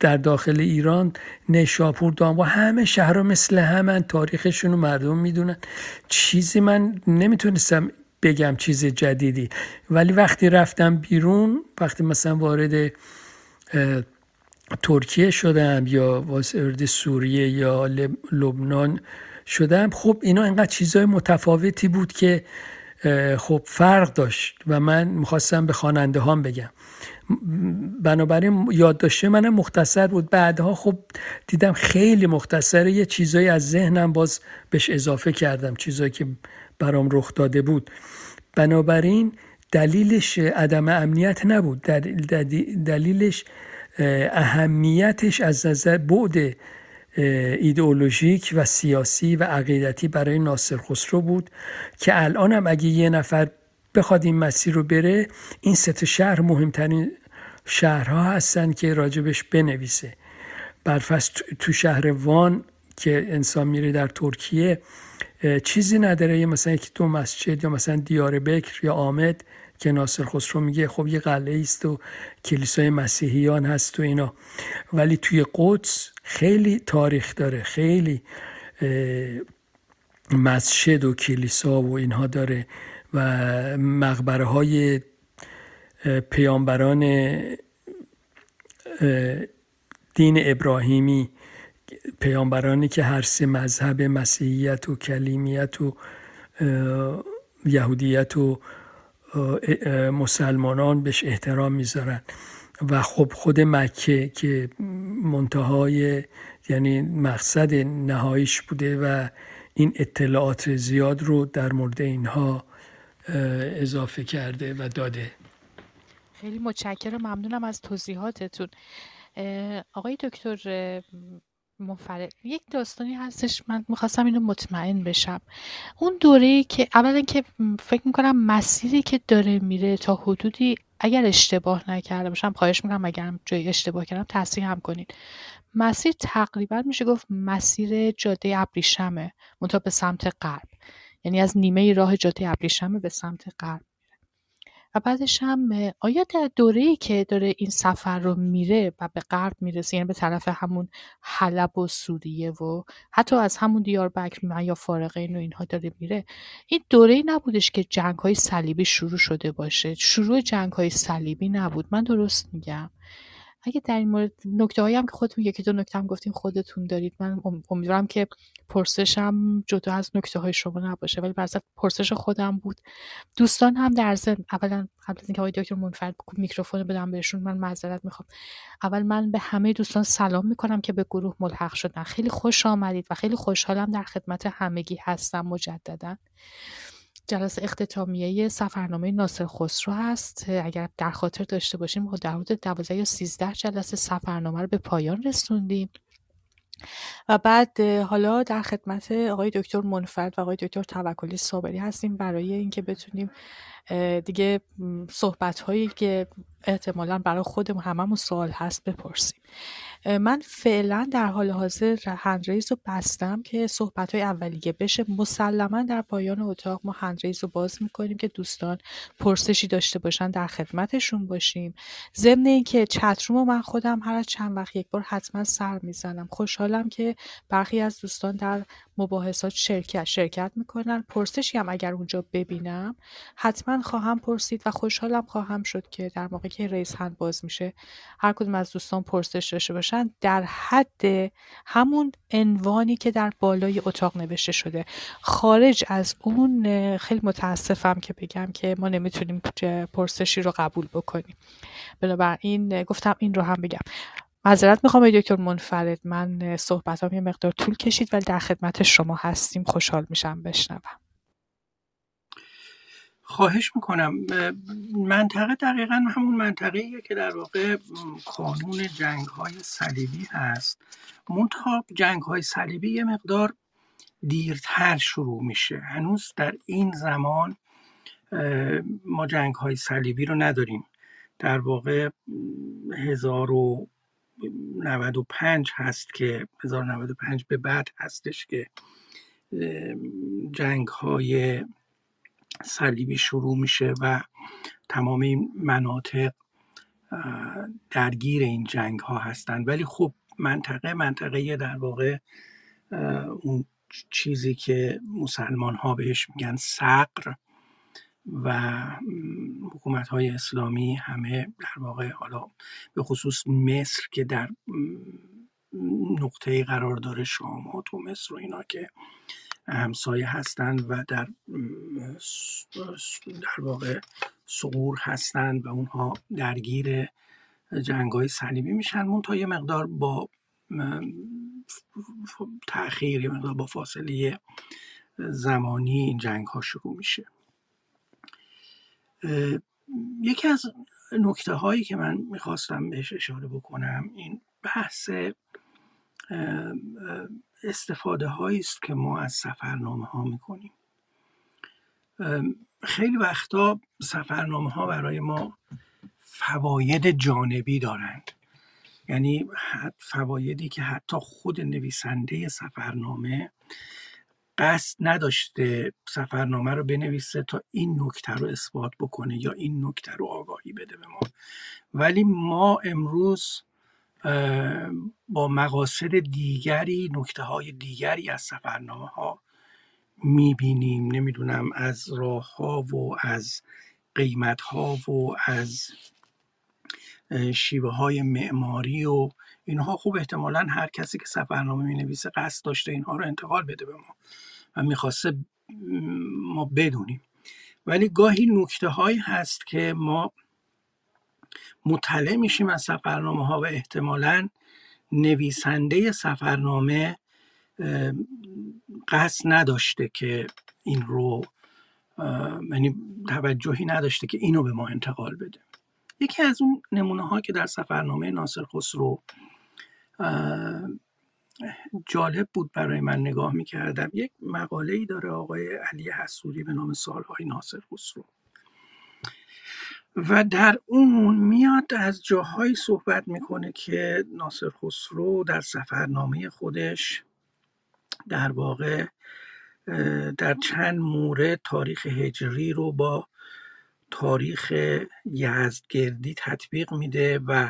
در داخل ایران نشاپور و همه شهرها مثل همن تاریخشون رو مردم می‌دونن. چیزی من نمی‌تونستم بگم چیز جدیدی. ولی وقتی رفتم بیرون وقتی مثلا وارد ترکیه شدم یا وارد سوریه یا لبنان شدم. خب اینا اینقدر چیزهای متفاوتی بود که خب فرق داشت و من می‌خواستم به خواننده هم بگم. بنابراین یادداشته منم مختصر بود. بعدها خب دیدم خیلی مختصره. یه چیزایی از ذهنم باز بهش اضافه کردم. چیزایی که برام رخ داده بود. بنابراین دلیلش عدم امنیت نبود. دلیلش اهمیتش از نظر بعد ایدئولوژیک و سیاسی و عقیدتی برای ناصر خسرو بود که الان هم اگه یه نفر بخواد این مسیر رو بره این سه شهر مهمترین شهرها هستن که راجبش بنویسه. برفست تو شهر وان که انسان میره در ترکیه چیزی نداره. مثلا یکی دو مسجد یا مثلا دیار بکر یا آمد که ناصر خسرو میگه خب یه قلعه است و کلیسای مسیحیان هست و اینا. ولی توی قدس خیلی تاریخ داره خیلی مسجد و کلیسا و اینها داره و مقبره های پیامبران دین ابراهیمی پیامبرانی که هر سه مذهب مسیحیت و کلیمیت و یهودیت و مسلمانان بهش احترام می‌ذارن. و خب خود مکه که منتهای یعنی مقصد نهاییش بوده و این اطلاعات زیاد رو در مورد اینها اضافه کرده و داده. خیلی متشکرم. ممنونم از توضیحاتتون. آقای دکتر منفرد یک داستانی هستش من می‌خواستم اینو مطمئن بشم. اون دوره که اولا که فکر می‌کنم مسیری که داره میره تا حدودی اگر اشتباه نکرده باشم خواهش می‌کنم اگر جای اشتباه کردم تصحیح هم کنید مسیر تقریبا میشه گفت مسیر جاده ابریشمه منتها به سمت غرب. یعنی از نیمه راه جاده ابریشمه به سمت غرب. و بعدش هم آیا در ای که داره این سفر رو میره و به غرب می‌رسه یعنی به طرف همون حلب و سوریه و حتی از همون دیار بکر یا فارقین و اینها داره میره این دوره نبودش که جنگ های صلیبی شروع شده باشه؟ شروع جنگ های صلیبی نبود من درست میگم؟ اگه در این مورد نکته هایی هم که خودتون یکی دو نکته هم گفتین خودتون دارید. من امیدوارم که پرسشم جدا از نکته های شما نباشه ولی برای پرسش خودم بود. دوستان هم در ضمن اولا قبل از اینکه آقای دکتر منفرد میکروفون بدم بهشون من معذرت می‌خوام. اول من به همه دوستان سلام می‌کنم که به گروه ملحق شدن. خیلی خوش آمدید و خیلی خوشحالم در خدمت همگی هستم مجددا. جلسه اختتامیه سفرنامه ناصر خسرو هست. اگر در خاطر داشته باشیم در حدود 12 یا 13 جلسه سفرنامه رو به پایان رسوندیم. و بعد حالا در خدمت آقای دکتر منفرد و آقای دکتر توکلی صابری هستیم برای اینکه بتونیم دیگه صحبت هایی که احتمالا برای خودمون هممون سوال هست بپرسیم. من فعلا در حال حاضر هندریز رو بستم که صحبت های اولیه بشه. مسلما در پایان اتاق ما هندریز رو باز می‌کنیم که دوستان پرسشی داشته باشن در خدمتشون باشیم. ضمن اینکه چتروم رو من خودم هر چند وقت یک بار حتما سر می‌زنم. خوشحالم که برخی از دوستان در مباحثات شرکت شرکت می‌کنن. پرسشی هم اگر اونجا ببینم حتما خواهم پرسید و خوشحالم خواهم شد که در موقع که ریس هند باز میشه هر کدوم از دوستان پرسش داشته باشن. در حد همون عنوانی که در بالای اتاق نوشته شده. خارج از اون خیلی متاسفم که بگم که ما نمی‌تونیم پرسشی رو قبول بکنیم. بنابراین گفتم این رو هم بگم. معذرت می‌خوام دکتر منفرد. من صحبتام یه مقدار طول کشید ولی در خدمت شما هستیم. خوشحال میشم بشنوم. خواهش می‌کنم. منطقه دقیقا همون منطقه که در واقع کانون جنگ های صلیبی هست. منتها جنگ های صلیبی یه مقدار دیرتر شروع میشه. هنوز در این زمان ما جنگ های صلیبی رو نداریم. در واقع 1095 هست که 1095 به بعد هستش که جنگ های صلیبی شروع میشه و تمام این مناطق درگیر این جنگ ها هستند ولی خب منطقه منطقه در واقع اون چیزی که مسلمان ها بهش میگن صقر و حکومت های اسلامی همه در واقع حالا به خصوص مصر که در نقطه قرار داره شامات و مصر و اینا که همسایه هستند و در در واقع سقور هستند و اونها درگیر جنگ های صلیبی میشن. تا یه مقدار با تاخیر یه مقدار با فاصله زمانی این جنگ ها شروع میشه. یکی از نکته هایی که من می‌خواستم بهش اشاره بکنم این بحث استفاده هایی است که ما از سفرنامه ها می‌کنیم خیلی وقتا سفرنامه ها برای ما فواید جانبی دارند. یعنی فوایدی که حتی خود نویسنده سفرنامه قصد نداشته سفرنامه رو بنویسه تا این نکته رو اثبات بکنه یا این نکته رو آگاهی بده به ما. ولی ما امروز با مقاصد دیگری نکته های دیگری از سفرنامه ها می‌بینیم. نمی‌دونم از راه ها و از قیمت ها و از شیوه های معماری و اینها. خوب احتمالا هر کسی که سفرنامه می نویسه قصد داشته اینها رو انتقال بده به ما و می‌خواسته ما بدونیم. ولی گاهی نکته هایی هست که ما مطلع میشیم از سفرنامه ها و احتمالا نویسنده سفرنامه قصد نداشته که این رو یعنی توجهی نداشته که اینو به ما انتقال بده. یکی از اون نمونه ها که در سفرنامه ناصر خسرو جالب بود برای من نگاه می‌کردم. یک مقاله ای داره آقای علی حسوری به نام سالهای ناصر خسرو. و در اون میاد از جاهایی صحبت می‌کنه که ناصر خسرو در سفرنامه خودش در واقع در چند مورد تاریخ هجری رو با تاریخ یزدگردی تطبیق میده و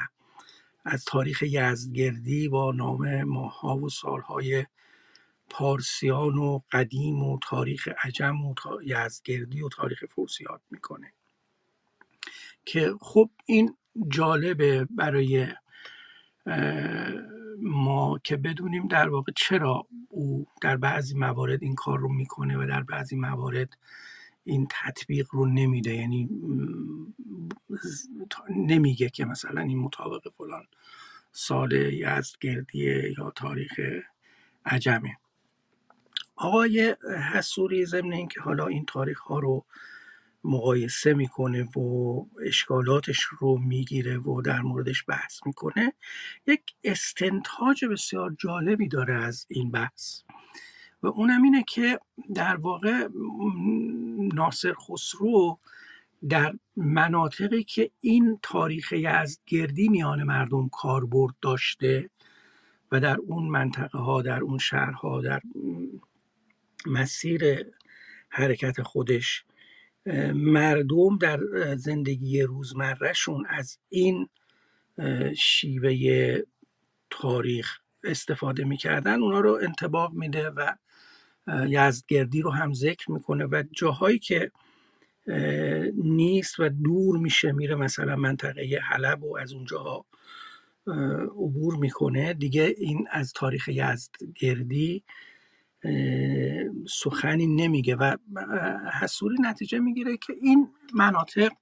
از تاریخ یزدگردی با نام ماها و سالهای پارسیان و قدیم و تاریخ عجم و یزدگردی و تاریخ فوسیات می‌کنه. که خب این جالبه برای ما که بدونیم در واقع چرا او در بعضی موارد این کار رو می‌کنه و در بعضی موارد این تطبیق رو نمیده. یعنی نمیگه که مثلا این مطابق فلان سال یزدگردیه یا تاریخ عجمه. آقای حسوری ضمن اینکه حالا این تاریخ ها رو مقایسه می‌کنه و اشکالاتش رو می‌گیره و در موردش بحث می‌کنه یک استنتاج بسیار جالبی داره از این بحث. و اونم اینه که در واقع ناصر خسرو در مناطقی که این تاریخ یزدگردی میان مردم کاربرد داشته و در اون منطقه ها در اون شهرها در مسیر حرکت خودش مردم در زندگی روزمرهشون از این شیوه تاریخ استفاده می‌کردن. اونا رو انتباق میده و یزدگردی رو هم ذکر می‌کنه و جاهایی که نیست و دور میشه میره مثلا منطقه حلب و از اونجاها عبور می‌کنه. دیگه این از تاریخ یزدگردی سخنی نمیگه و حسوری نتیجه می‌گیره که این مناطق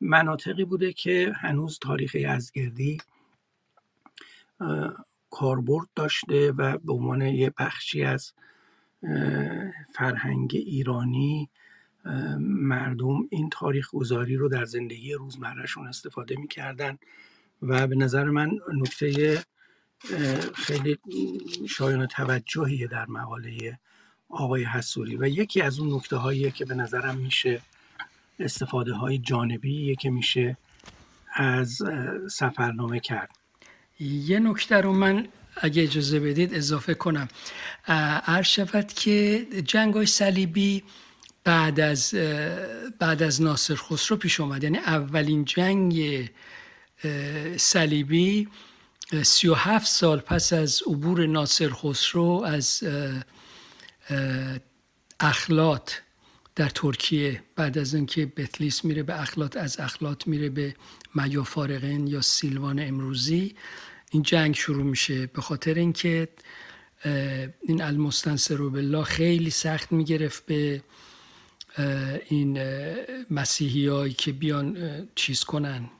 مناطقی بوده که هنوز تاریخ یزدگردی کاربرد داشته و به عنوان یه بخشی از فرهنگ ایرانی مردم این تاریخ گذاری رو در زندگی روزمرهشون استفاده می‌کردن. و به نظر من نکته خیلی شایان توجهیه در مقاله آقای حسوری و یکی از اون نکته هاییه که به نظرم میشه استفاده های جانبی که میشه از سفرنامه کرد. یه نکته رو من اگه اجازه بدید اضافه کنم. عرض شود که جنگ های صلیبی بعد از بعد از ناصر خسرو پیش اومد. یعنی اولین جنگ صلیبی سی و هفت سال پس از عبور ناصر خسرو از اخلاط در ترکیه بعد از اینکه بتلیس میره به اخلاط از اخلاط میره به میافارقین یا سیلوان امروزی این جنگ شروع میشه. به خاطر اینکه این المستنصر بالله خیلی سخت می‌گرفت به این مسیحی هایی که بیان چیز کنن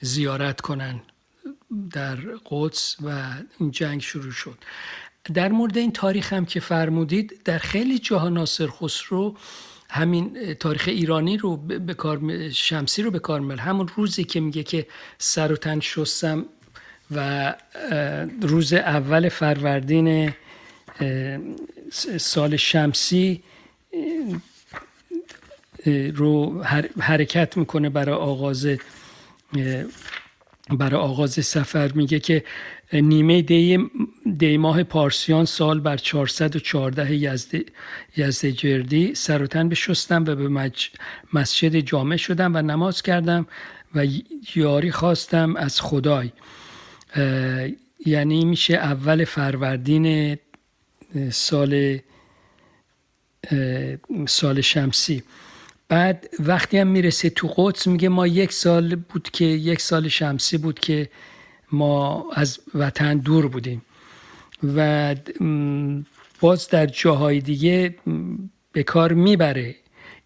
زیارت کنن. در قدس و این جنگ شروع شد. در مورد این تاریخ هم که فرمودید در خیلی جاها ناصر خسرو همین تاریخ ایرانی رو به کار شمسی رو به کار می‌بره. همون روزی که میگه که سر و تن شستم و روز اول فروردین سال شمسی رو حرکت می‌کنه برای آغاز برای آغاز سفر میگه که نیمه دی, دی ماه پارسیان سال بر 414 یزد, یزد جردی سر و تن بشستم و به مج... مسجد جامع شدم و نماز کردم و یاری خواستم از خدای. یعنی میشه اول فروردین سال سال شمسی. بعد وقتی هم می‌رسه تو قدس میگه ما یک سال بود که یک سال شمسی بود که ما از وطن دور بودیم. و باز در جاهای دیگه به کار می‌بره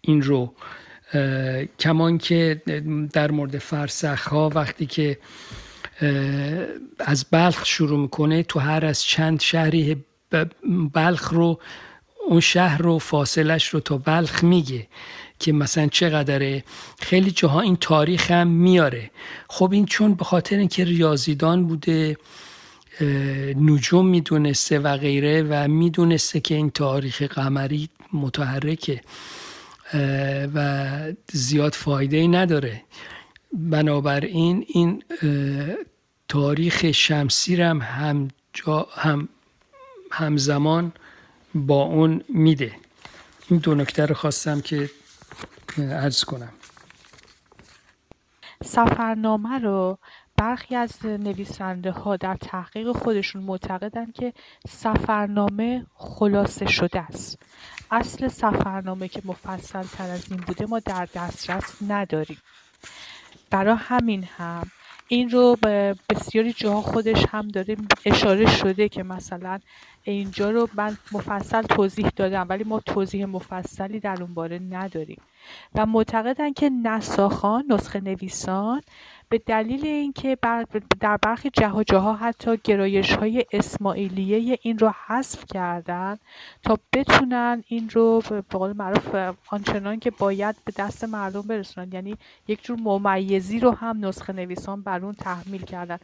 این رو. کمان که در مورد فرسخ ها وقتی که از بلخ شروع می‌کنه تو هر از چند شهری بلخ رو اون شهر رو فاصلش رو تا بلخ میگه که مثلا چقدره. خیلی جاها این تاریخ هم میاره. خب این چون به خاطر اینکه ریاضیدان بوده نجوم می‌دونسته و غیره و می‌دونسته که این تاریخ قمری متحرکه و زیاد فایده ای نداره. بنابراین این تاریخ شمسی هم هم, هم همزمان با اون میده. این دو نکته رو خواستم که عرض کنم. سفرنامه رو برخی از نویسنده ها در تحقیق خودشون معتقدن که سفرنامه خلاصه شده است. اصل سفرنامه که مفصل تر از این بوده ما در دسترس نداریم. برای همین هم این رو به بسیاری جاها خودش هم داره اشاره شده که مثلا اینجا رو من مفصل توضیح دادم ولی ما توضیح مفصلی در اون باره نداریم. و معتقدن که نساخان نسخه نویسان به دلیل اینکه در برخی جاها حتی گرایش های اسماعیلیه این رو حذف کردن تا بتونن این رو به قول معروف آنچنان که باید به دست مردم برسونن. یعنی یک جور ممیزی رو هم نسخه نویسان بر اون تحمیل کردن.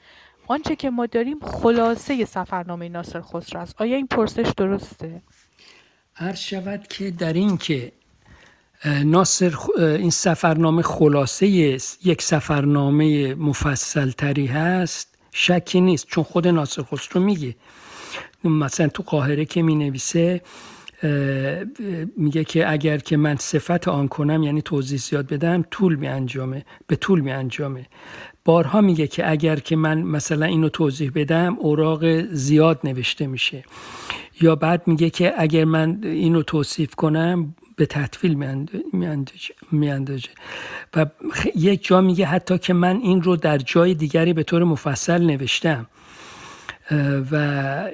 آنچه که ما داریم خلاصه سفرنامه ناصر خسرو است. آیا این پرسش درسته؟ هر شود که در این که ناصر این سفرنامه خلاصه یک سفرنامه مفصل تری هست؟ شکی نیست چون خود ناصر خسرو میگه. مثلا تو قاهره که می نویسه میگه که اگر که من صفت آن کنم یعنی توضیح زیاد بدم طول می انجامه به طول می انجامه. بارها میگه که اگر که من مثلا اینو توضیح بدم اوراق زیاد نوشته میشه. یا بعد میگه که اگر من اینو توصیف کنم به تطویل میاندازه. و یک جا میگه حتی که من این رو در جای دیگری به طور مفصل نوشتم. و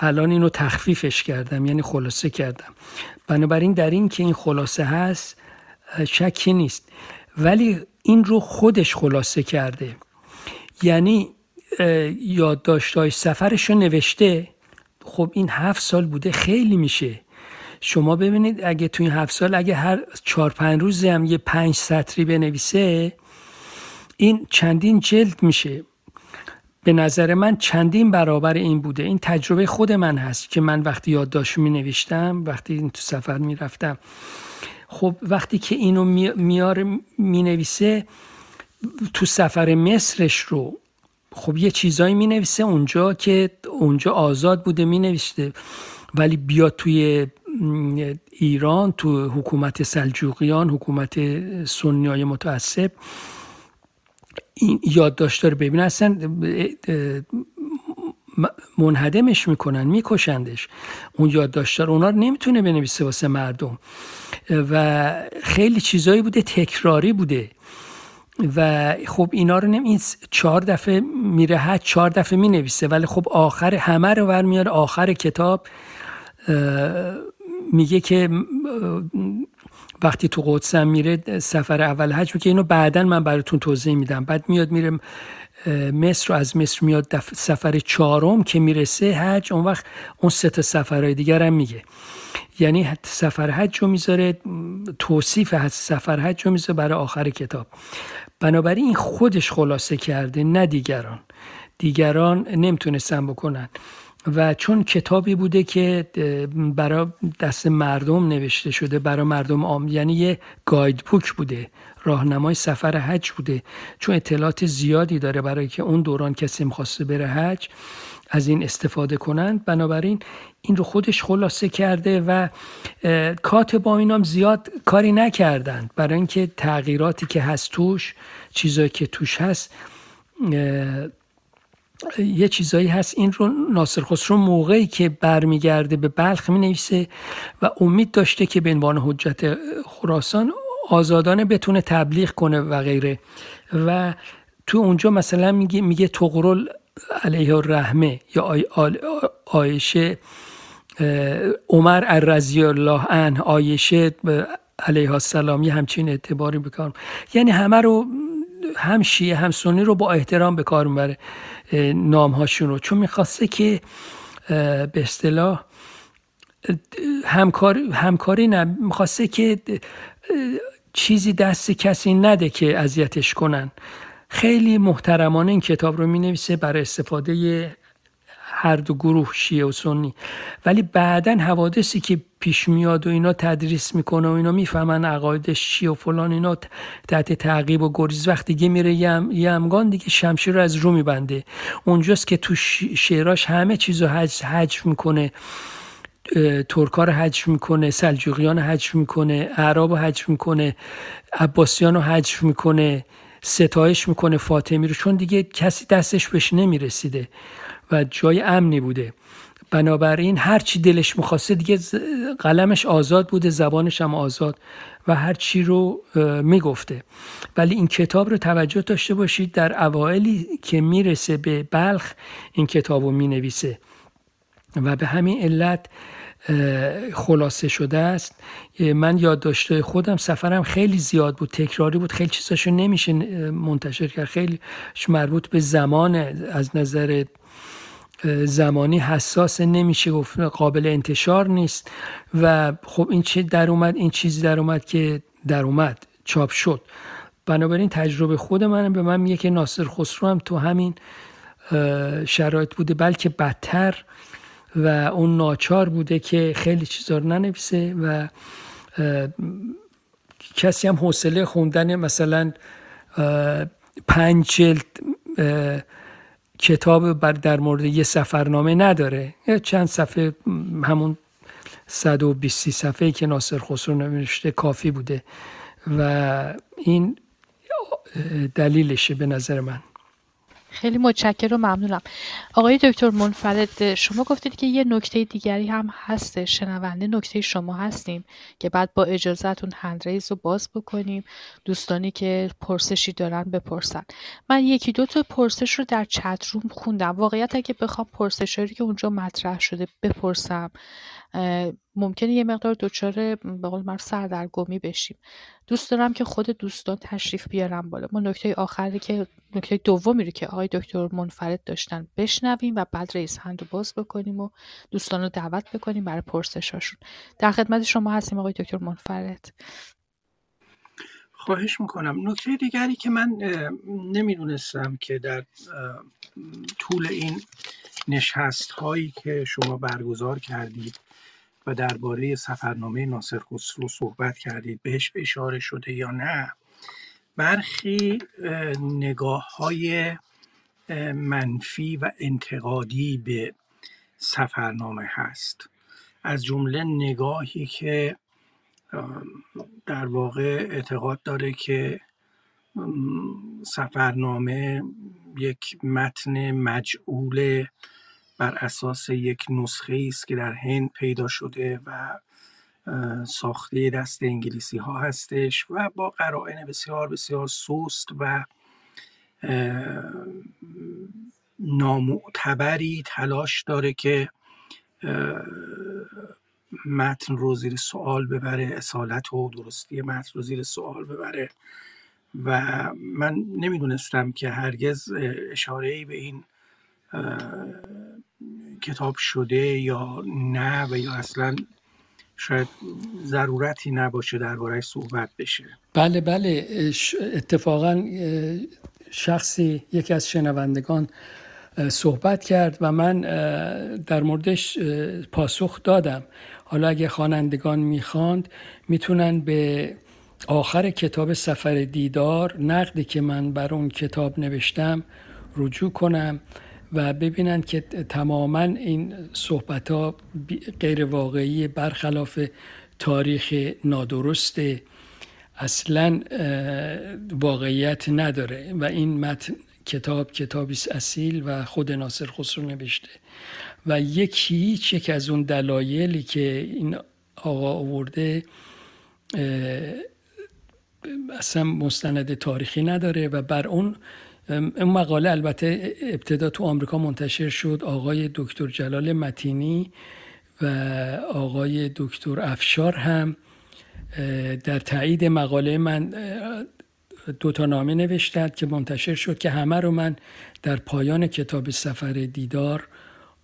الان اینو تخفیفش کردم یعنی خلاصه کردم. بنابراین در این که این خلاصه هست شکی نیست. ولی این رو خودش خلاصه کرده. یعنی یادداشتهای سفرش رو نوشته. خب این هفت سال بوده خیلی میشه. شما ببینید اگه تو این هفت سال اگه هر چهار پنج روز هم یه پنج سطری بنویسه این چندین جلد میشه. به نظر من چندین برابر این بوده. این تجربه خود من هست که من وقتی یادداشت می نوشتم وقتی تو سفر می رفتم خب وقتی که اینو میاره می نویسه تو سفر مصرش رو خب یه چیزایی می نویسه اونجا که اونجا آزاد بوده می نوشته ولی بیاد توی ایران تو حکومت سلجوقیان حکومت سنیای متعصب. این یادداشت رو ببین اصلا منهدمش می‌کنن میکشندش. اون یادداشتار اونا رو نمی‌تونه بنویسه واسه مردم. و خیلی چیزایی بوده تکراری بوده. و خب اینا رو نمی چهار دفعه میره هر چهار دفعه می نویسه ولی خب آخر همه رو برمیاره آخر کتاب میگه که وقتی تو قدسم میره سفر اول حج که اینو بعدا من براتون توضیح میدم. بعد میاد میره مصر رو از مصر میاد سفر چهارم که می‌رسه حج. اون وقت اون سه تا سفرهای دیگر هم میگه. یعنی سفر حج رو می‌ذاره توصیف سفر حج رو می‌ذاره برای آخر کتاب. بنابراین این خودش خلاصه کرده نه دیگران. دیگران نمی‌تونستن بکنن. و چون کتابی بوده که برای دست مردم نوشته شده برای مردم عام یعنی یه گاید بوک بوده راهنمای سفر حج بوده. چون اطلاعات زیادی داره برای که اون دوران کسی می‌خواسته بره حج از این استفاده کنند. بنابراین این رو خودش خلاصه کرده و کاتبا اینام زیاد کاری نکردند. برای اینکه تغییراتی که هست توش چیزایی که توش هست یه چیزایی هست. این رو ناصر خسرو موقعی که برمیگرده به بلخ می نویسه و امید داشته که به عنوان حجت خراسان آزادانه بتونه تبلیغ کنه و غیره. و تو اونجا مثلا میگه میگه تقرل علیه الرحمه یا آیشه عمر رضی الله عنه آیشه علیه السلام یه همچین اعتباری بکارم یعنی همه رو هم شیعه هم سنی رو با احترام به کار می‌بره نام هاشون رو. چون می‌خواسته که به اصطلاح همکار همکاری نه می‌خواسته که چیزی دست کسی نده که اذیتش کنن. خیلی محترمانه این کتاب رو می نویسه برای استفاده هر دو گروه شیعه و سنی. ولی بعدا حوادثی که پیش میاد و اینا تدریس می‌کنه و اینا می‌فهمن عقاید شیعه و فلان اینا تحت تعقیب و گریز وقتی دیگه میره یمگان دیگه شمشیر رو از رو میبنده. اونجاست که تو شعراش همه چیز رو حج, حج می‌کنه ترکار حج می‌کنه سلجوقیان حج می‌کنه اعراب حج می‌کنه عباسیان رو حج می‌کنه ستایش می‌کنه فاطمی رو. چون دیگه کسی دستش بهش نمی‌رسیده. و جای امنی بوده. بنابراین هر چی دلش می‌خواسته دیگه قلمش آزاد بوده زبانش هم آزاد و هر چی رو می‌گفته. ولی این کتاب رو توجه داشته باشید در اوائلی که می‌رسه به بلخ این کتاب رو می‌نویسه. و به همین علت خلاصه شده است. من یاد داشته خودم سفرم خیلی زیاد بود تکراری بود خیلی چیزاشو نمیشه منتشر کرد. خیلی مربوط به زمان از نظر زمانی حساس نمیشه گفت قابل انتشار نیست و خب این چه در اومد این چیزی در اومد که در اومد چاپ شد. بنابراین تجربه خود من به من میگه که ناصر خسرو هم تو همین شرایط بوده بلکه بدتر و اون ناچار بوده که خیلی چیزا رو ننویسه و کسی هم حوصله خوندن مثلا پنج جلد کتاب بر در مورد یه سفرنامه نداره. چند صفحه همون 120 صفحه که ناصر خسرو نوشته کافی بوده. و این دلیلشه به نظر من. خیلی متشکر و ممنونم. آقای دکتر منفرد شما گفتید که یه نکته دیگری هم هست. شنونده نکته شما هستیم که بعد با اجازهتون هندریز رو باز بکنیم. دوستانی که پرسشی دارن بپرسن. من یکی دو تا پرسش رو در چت روم خوندم. واقعیت اگه بخوام پرسشی که اونجا مطرح شده بپرسم. ممکنه یه مقدار دچار به قول معروف سردرگمی بشیم. دوست دارم که خود دوستان تشریف بیارم بالا. ما نکته آخری که نکته دومی رو که آقای دکتر منفرد داشتن بشنویم و بعد رئیس هند رو باز بکنیم و دوستان رو دعوت بکنیم برای پرسشاشون در خدمت شما هستیم آقای دکتر منفرد. خواهش می‌کنم. نکته دیگری که من نمی‌دونستم که در طول این نشست هایی که شما برگزار کردید و درباره سفرنامه ناصر خسرو صحبت کردید بهش اشاره شده یا نه برخی نگاه های منفی و انتقادی به سفرنامه هست. از جمله نگاهی که در واقع اعتقاد داره که سفرنامه یک متن مجعول بر اساس یک نسخه است که در هند پیدا شده و ساخته دست انگلیسی ها هستش و با قرائن بسیار بسیار سست و نامعتبری تلاش داره که متن رو زیر سوال ببره اصالت و درستی متن رو زیر سوال ببره. و من نمی‌دونستم که هرگز اشاره به این کتاب شده یا نه و یا اصلا شاید ضرورتی نباشه درباره صحبت بشه. بله بله. اتفاقا شخصی یکی از شنوندگان صحبت کرد و من در موردش پاسخ دادم. حالا اگه خوانندگان می‌خواند می‌تونن به آخر کتاب سفر دیدار نقدی که من بر اون کتاب نوشتم رجوع کنم و ببینن که تماما این صحبت ها غیر واقعی برخلاف تاریخ نادرست اصلا واقعیت نداره و این متن کتاب کتابی اصیل و خود ناصر خسرو نوشته. و یکی هیچ یک از اون دلایلی که این آقا آورده اصلا مستند تاریخی نداره و بر اون این مقاله البته ابتدا تو آمریکا منتشر شد آقای دکتر جلال متینی و آقای دکتر افشار هم در تایید مقاله من دو تا نامه نوشتند که منتشر شد که همه رو من در پایان کتاب سفر دیدار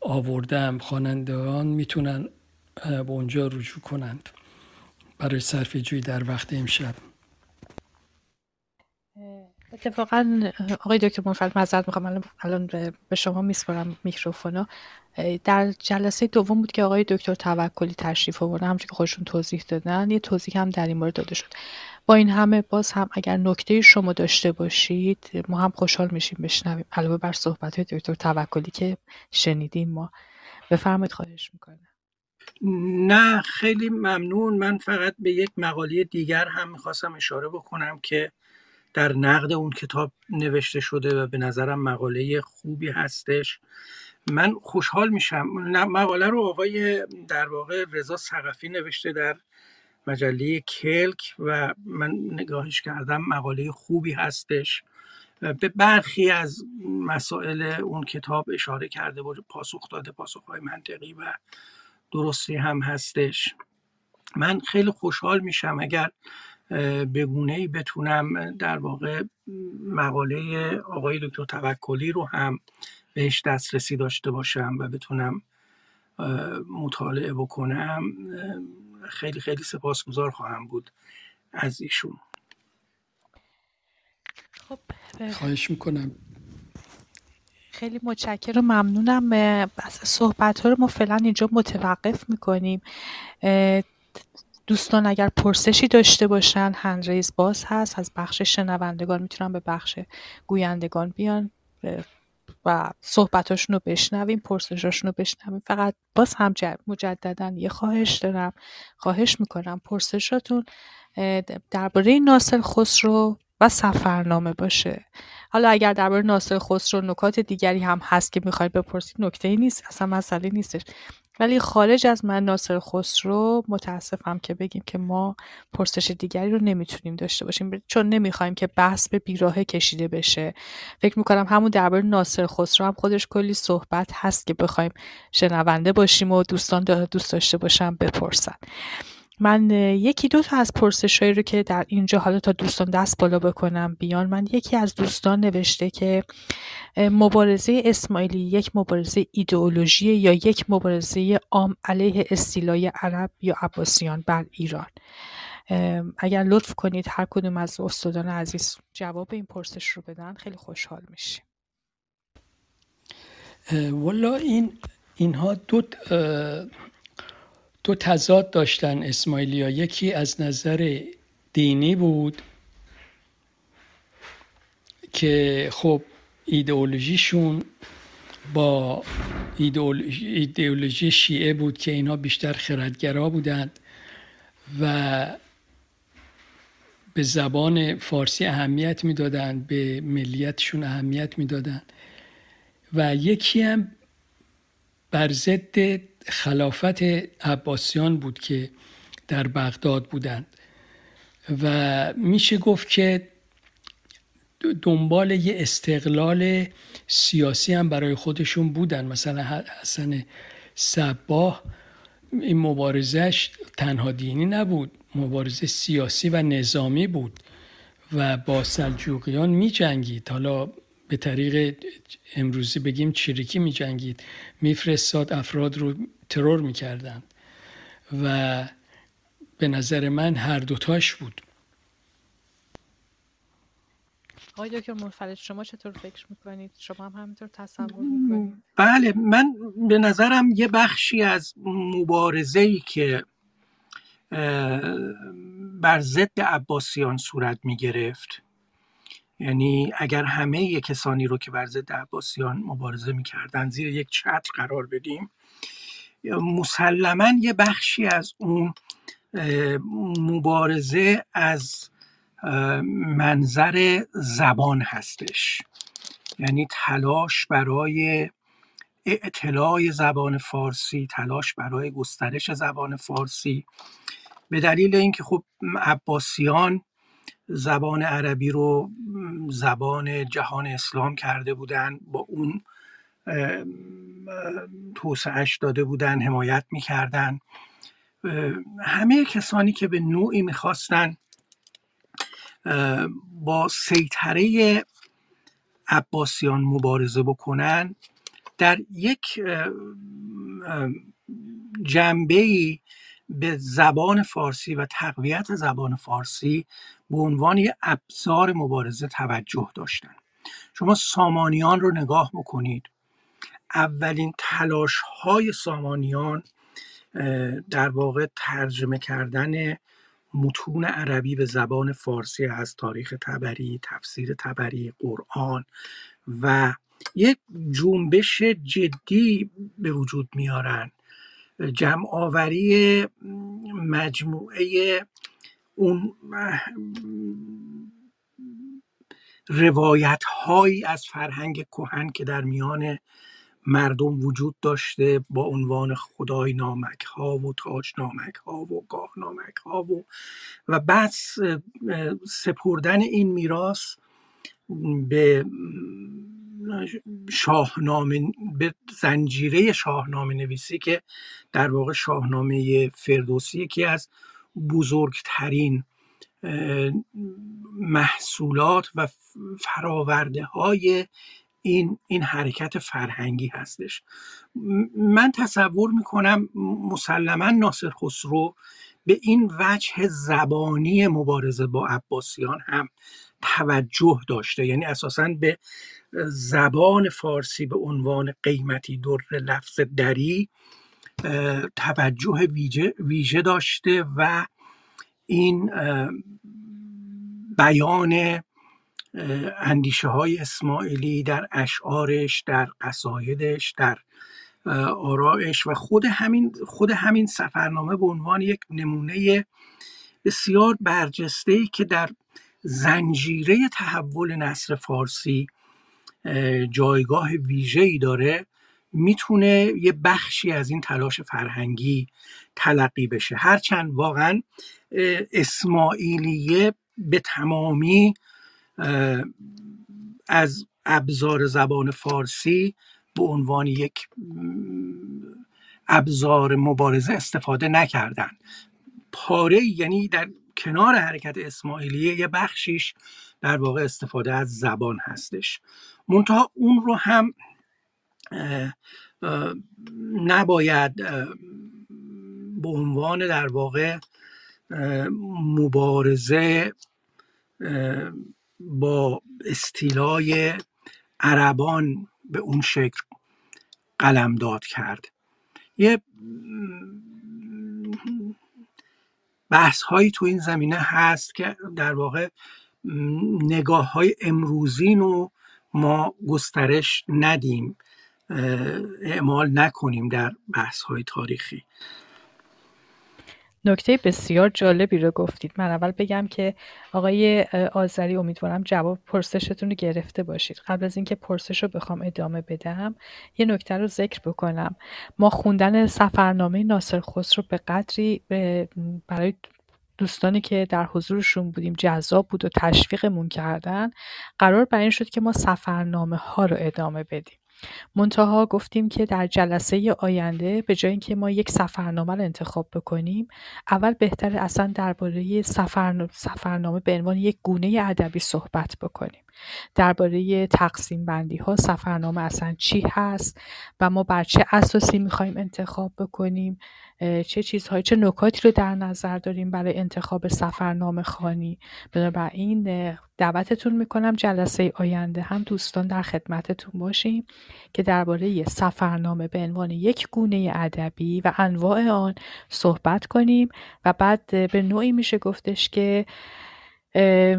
آوردم خوانندگان می‌تونن به اونجا رجوع کنند. برای صرف جوی در وقت امشب. اتفاقا آقای دکتر منفرد معذرت می‌خوام. الان به شما میسپارم میکروفونو در جلسه دوم بود که آقای دکتر توکلی تشریف آوردن همونجوری که خودشون توضیح دادن یه توضیح هم در این مورد داده شد. با این همه باز هم اگر نکته شما داشته باشید ما هم خوشحال میشیم بشنویم. علاوه بر صحبت های دکتر توکلی که شنیدیم ما. بفرمایید خواهش می‌کنه نه خیلی ممنون. من فقط به یک مقاله دیگر هم می‌خواستم اشاره بکنم که در نقد اون کتاب نوشته شده و به نظرم مقاله خوبی هستش. من خوشحال میشم. مقاله رو آقای در واقع رضا سقفی نوشته در مجله کلک و من نگاهش کردم مقاله خوبی هستش. به برخی از مسائل اون کتاب اشاره کرده و پاسخ داده پاسخ های منطقی و درستی هم هستش. من خیلی خوشحال میشم اگر به گونه ای بتونم در واقع مقاله آقای دکتر توکلی رو هم بهش دسترسی داشته باشم و بتونم مطالعه بکنم. خیلی خیلی سپاسگزار خواهم بود از ایشون. خب خواهش می‌کنم. خیلی متشکرم و ممنونم. از صحبت ها رو ما فعلا اینجا متوقف می‌کنیم. دوستان اگر پرسشی داشته باشن هندریز باز هست. از بخش شنوندگان می‌تونن به بخش گویندگان بیان. و صحبتاشون رو بشنویم پرسشاشون رو بشنویم. فقط باز هم مجددا یه خواهش دارم خواهش می‌کنم پرسشاتون درباره ناصر خسرو و سفرنامه باشه. حالا اگر درباره ناصر خسرو نکات دیگری هم هست که می‌خواید بپرسید نکته ای نیست اصلا مسئله نیستش. ولی خارج از من ناصر خسرو متاسفم که بگیم که ما پرسش دیگری رو نمی‌تونیم داشته باشیم. چون نمی‌خوایم که بحث به بیراهه کشیده بشه. فکر می‌کنم همون درباره ناصر خسرو هم خودش کلی صحبت هست که بخوایم شنونده باشیم و دوستان دوست داشته باشم بپرسن. من یکی دو تا از پرسشهایی رو که در اینجا حالا تا دوستان دست بالا بکنم بیان. من یکی از دوستان نوشته که مبارزه اسماعیلی یک مبارزه ایدئولوژی یا یک مبارزه عام علیه استیلای عرب یا عباسیان بر ایران. اگر لطف کنید هر کدوم از استادان عزیز جواب این پرسش رو بدن خیلی خوشحال میشیم. والا این اینها دو دو تضاد داشتن اسماعیلیا. یکی از نظر دینی بود که خب ایدئولوژیشون با ایدئولوژی شیعه بود که اینها بیشتر خردگرا بودند و به زبان فارسی اهمیت می‌دادند به ملیتشون اهمیت می‌دادند. و یکی هم بر ضد خلافت عباسیان بود که در بغداد بودند. و میشه گفت که دنبال یه استقلال سیاسی هم برای خودشون بودن. مثلا حسن صباه این مبارزش تنها دینی نبود مبارزه سیاسی و نظامی بود و با سلجوقیان می جنگید حالا به طریق امروزی بگیم چریکی می جنگید میفرستاد افراد رو ترور می‌کردند و به نظر من هر دوتاش بود. آقای دکتر منفرد شما چطور فکر می‌کنید؟ شما هم همینطور تصور می‌کنید؟ بله من به نظرم یه بخشی از مبارزه ای که بر ضد عباسیان صورت می گرفت یعنی اگر همه کسانی رو که بر ضد عباسیان مبارزه می‌کردن زیر یک چتر قرار بدیم مسلما یه بخشی از اون مبارزه از منظر زبان هستش. یعنی تلاش برای اطلاع زبان فارسی تلاش برای گسترش زبان فارسی. به دلیل اینکه خب عباسیان زبان عربی رو زبان جهان اسلام کرده بودن با اون توسعش داده بودن حمایت می‌کردن. همه کسانی که به نوعی می‌خواستن با سیطره عباسیان مبارزه بکنن در یک جنبه به زبان فارسی و تقویت زبان فارسی به عنوان یک ابزار مبارزه توجه داشتن. شما سامانیان رو نگاه بکنید. اولین تلاش های سامانیان در واقع ترجمه کردن متون عربی به زبان فارسی از تاریخ تبری، تفسیر تبری، قرآن و یک جنبش جدی به وجود میارن. جمع آوری مجموعه اون روایت هایی از فرهنگ کهن که در میان مردم وجود داشته با عنوان خدای نامک ها و تاج نامک ها و گاه نامک ها و و بعد سپردن این میراث به شاهنامه به زنجیره شاهنامه نویسی که در واقع شاهنامه فردوسی یکی از بزرگترین محصولات و فراورده های این, این حرکت فرهنگی هستش. من تصور می‌کنم مسلما ناصر خسرو به این وجه زبانی مبارزه با عباسیان هم توجه داشته. یعنی اساسا به زبان فارسی به عنوان قیمتی در لفظ دری توجه ویژه, ویژه داشته و این بیان اندیشه های اسماعیلی در اشعارش در قصایدش در آرائش و خود همین خود همین سفرنامه به عنوان یک نمونه بسیار برجسته که در زنجیره تحول نصر فارسی جایگاه ای داره می‌تونه یه بخشی از این تلاش فرهنگی تلقی بشه. هرچند واقعا اسماعیلیه به تمامی از ابزار زبان فارسی به عنوان یک ابزار مبارزه استفاده نکردن. پاره یعنی در کنار حرکت اسماعیلیه یه بخشیش در واقع استفاده از زبان هستش. منتها اون رو هم نباید به عنوان در واقع مبارزه با استیلای عربان به اون شکل قلمداد کرد. یه بحث هایی تو این زمینه هست که در واقع نگاه های امروزین رو ما گسترش ندیم اعمال نکنیم در بحث های تاریخی. نکته بسیار جالبی رو گفتید. من اول بگم که آقای آذری امیدوارم جواب پرسشتون رو گرفته باشید. قبل از اینکه پرسش رو بخوام ادامه بدم یه نکته رو ذکر بکنم. ما خوندن سفرنامه ناصر خسرو به قدری برای دوستانی که در حضورشون بودیم جذاب بود و تشویقمون کردن قرار بر این شد که ما سفرنامه ها رو ادامه بدیم. منتها گفتیم که در جلسه آینده به جای اینکه ما یک سفرنامه رو انتخاب بکنیم اول بهتر اصلا درباره سفرنامه به عنوان یک گونه ادبی صحبت بکنیم. درباره تقسیم بندی ها سفرنامه اصلا چی هست و ما بر چه اساسی می‌خوایم انتخاب بکنیم. چه چیزهایی چه نکاتی رو در نظر داریم برای انتخاب سفرنامه خانی؟ بنابراین دعوتتون می‌کنم جلسه آینده هم دوستان در خدمتتون باشیم که درباره سفرنامه به عنوان یک گونه ادبی و انواع آن صحبت کنیم و بعد به نوعی میشه گفتش که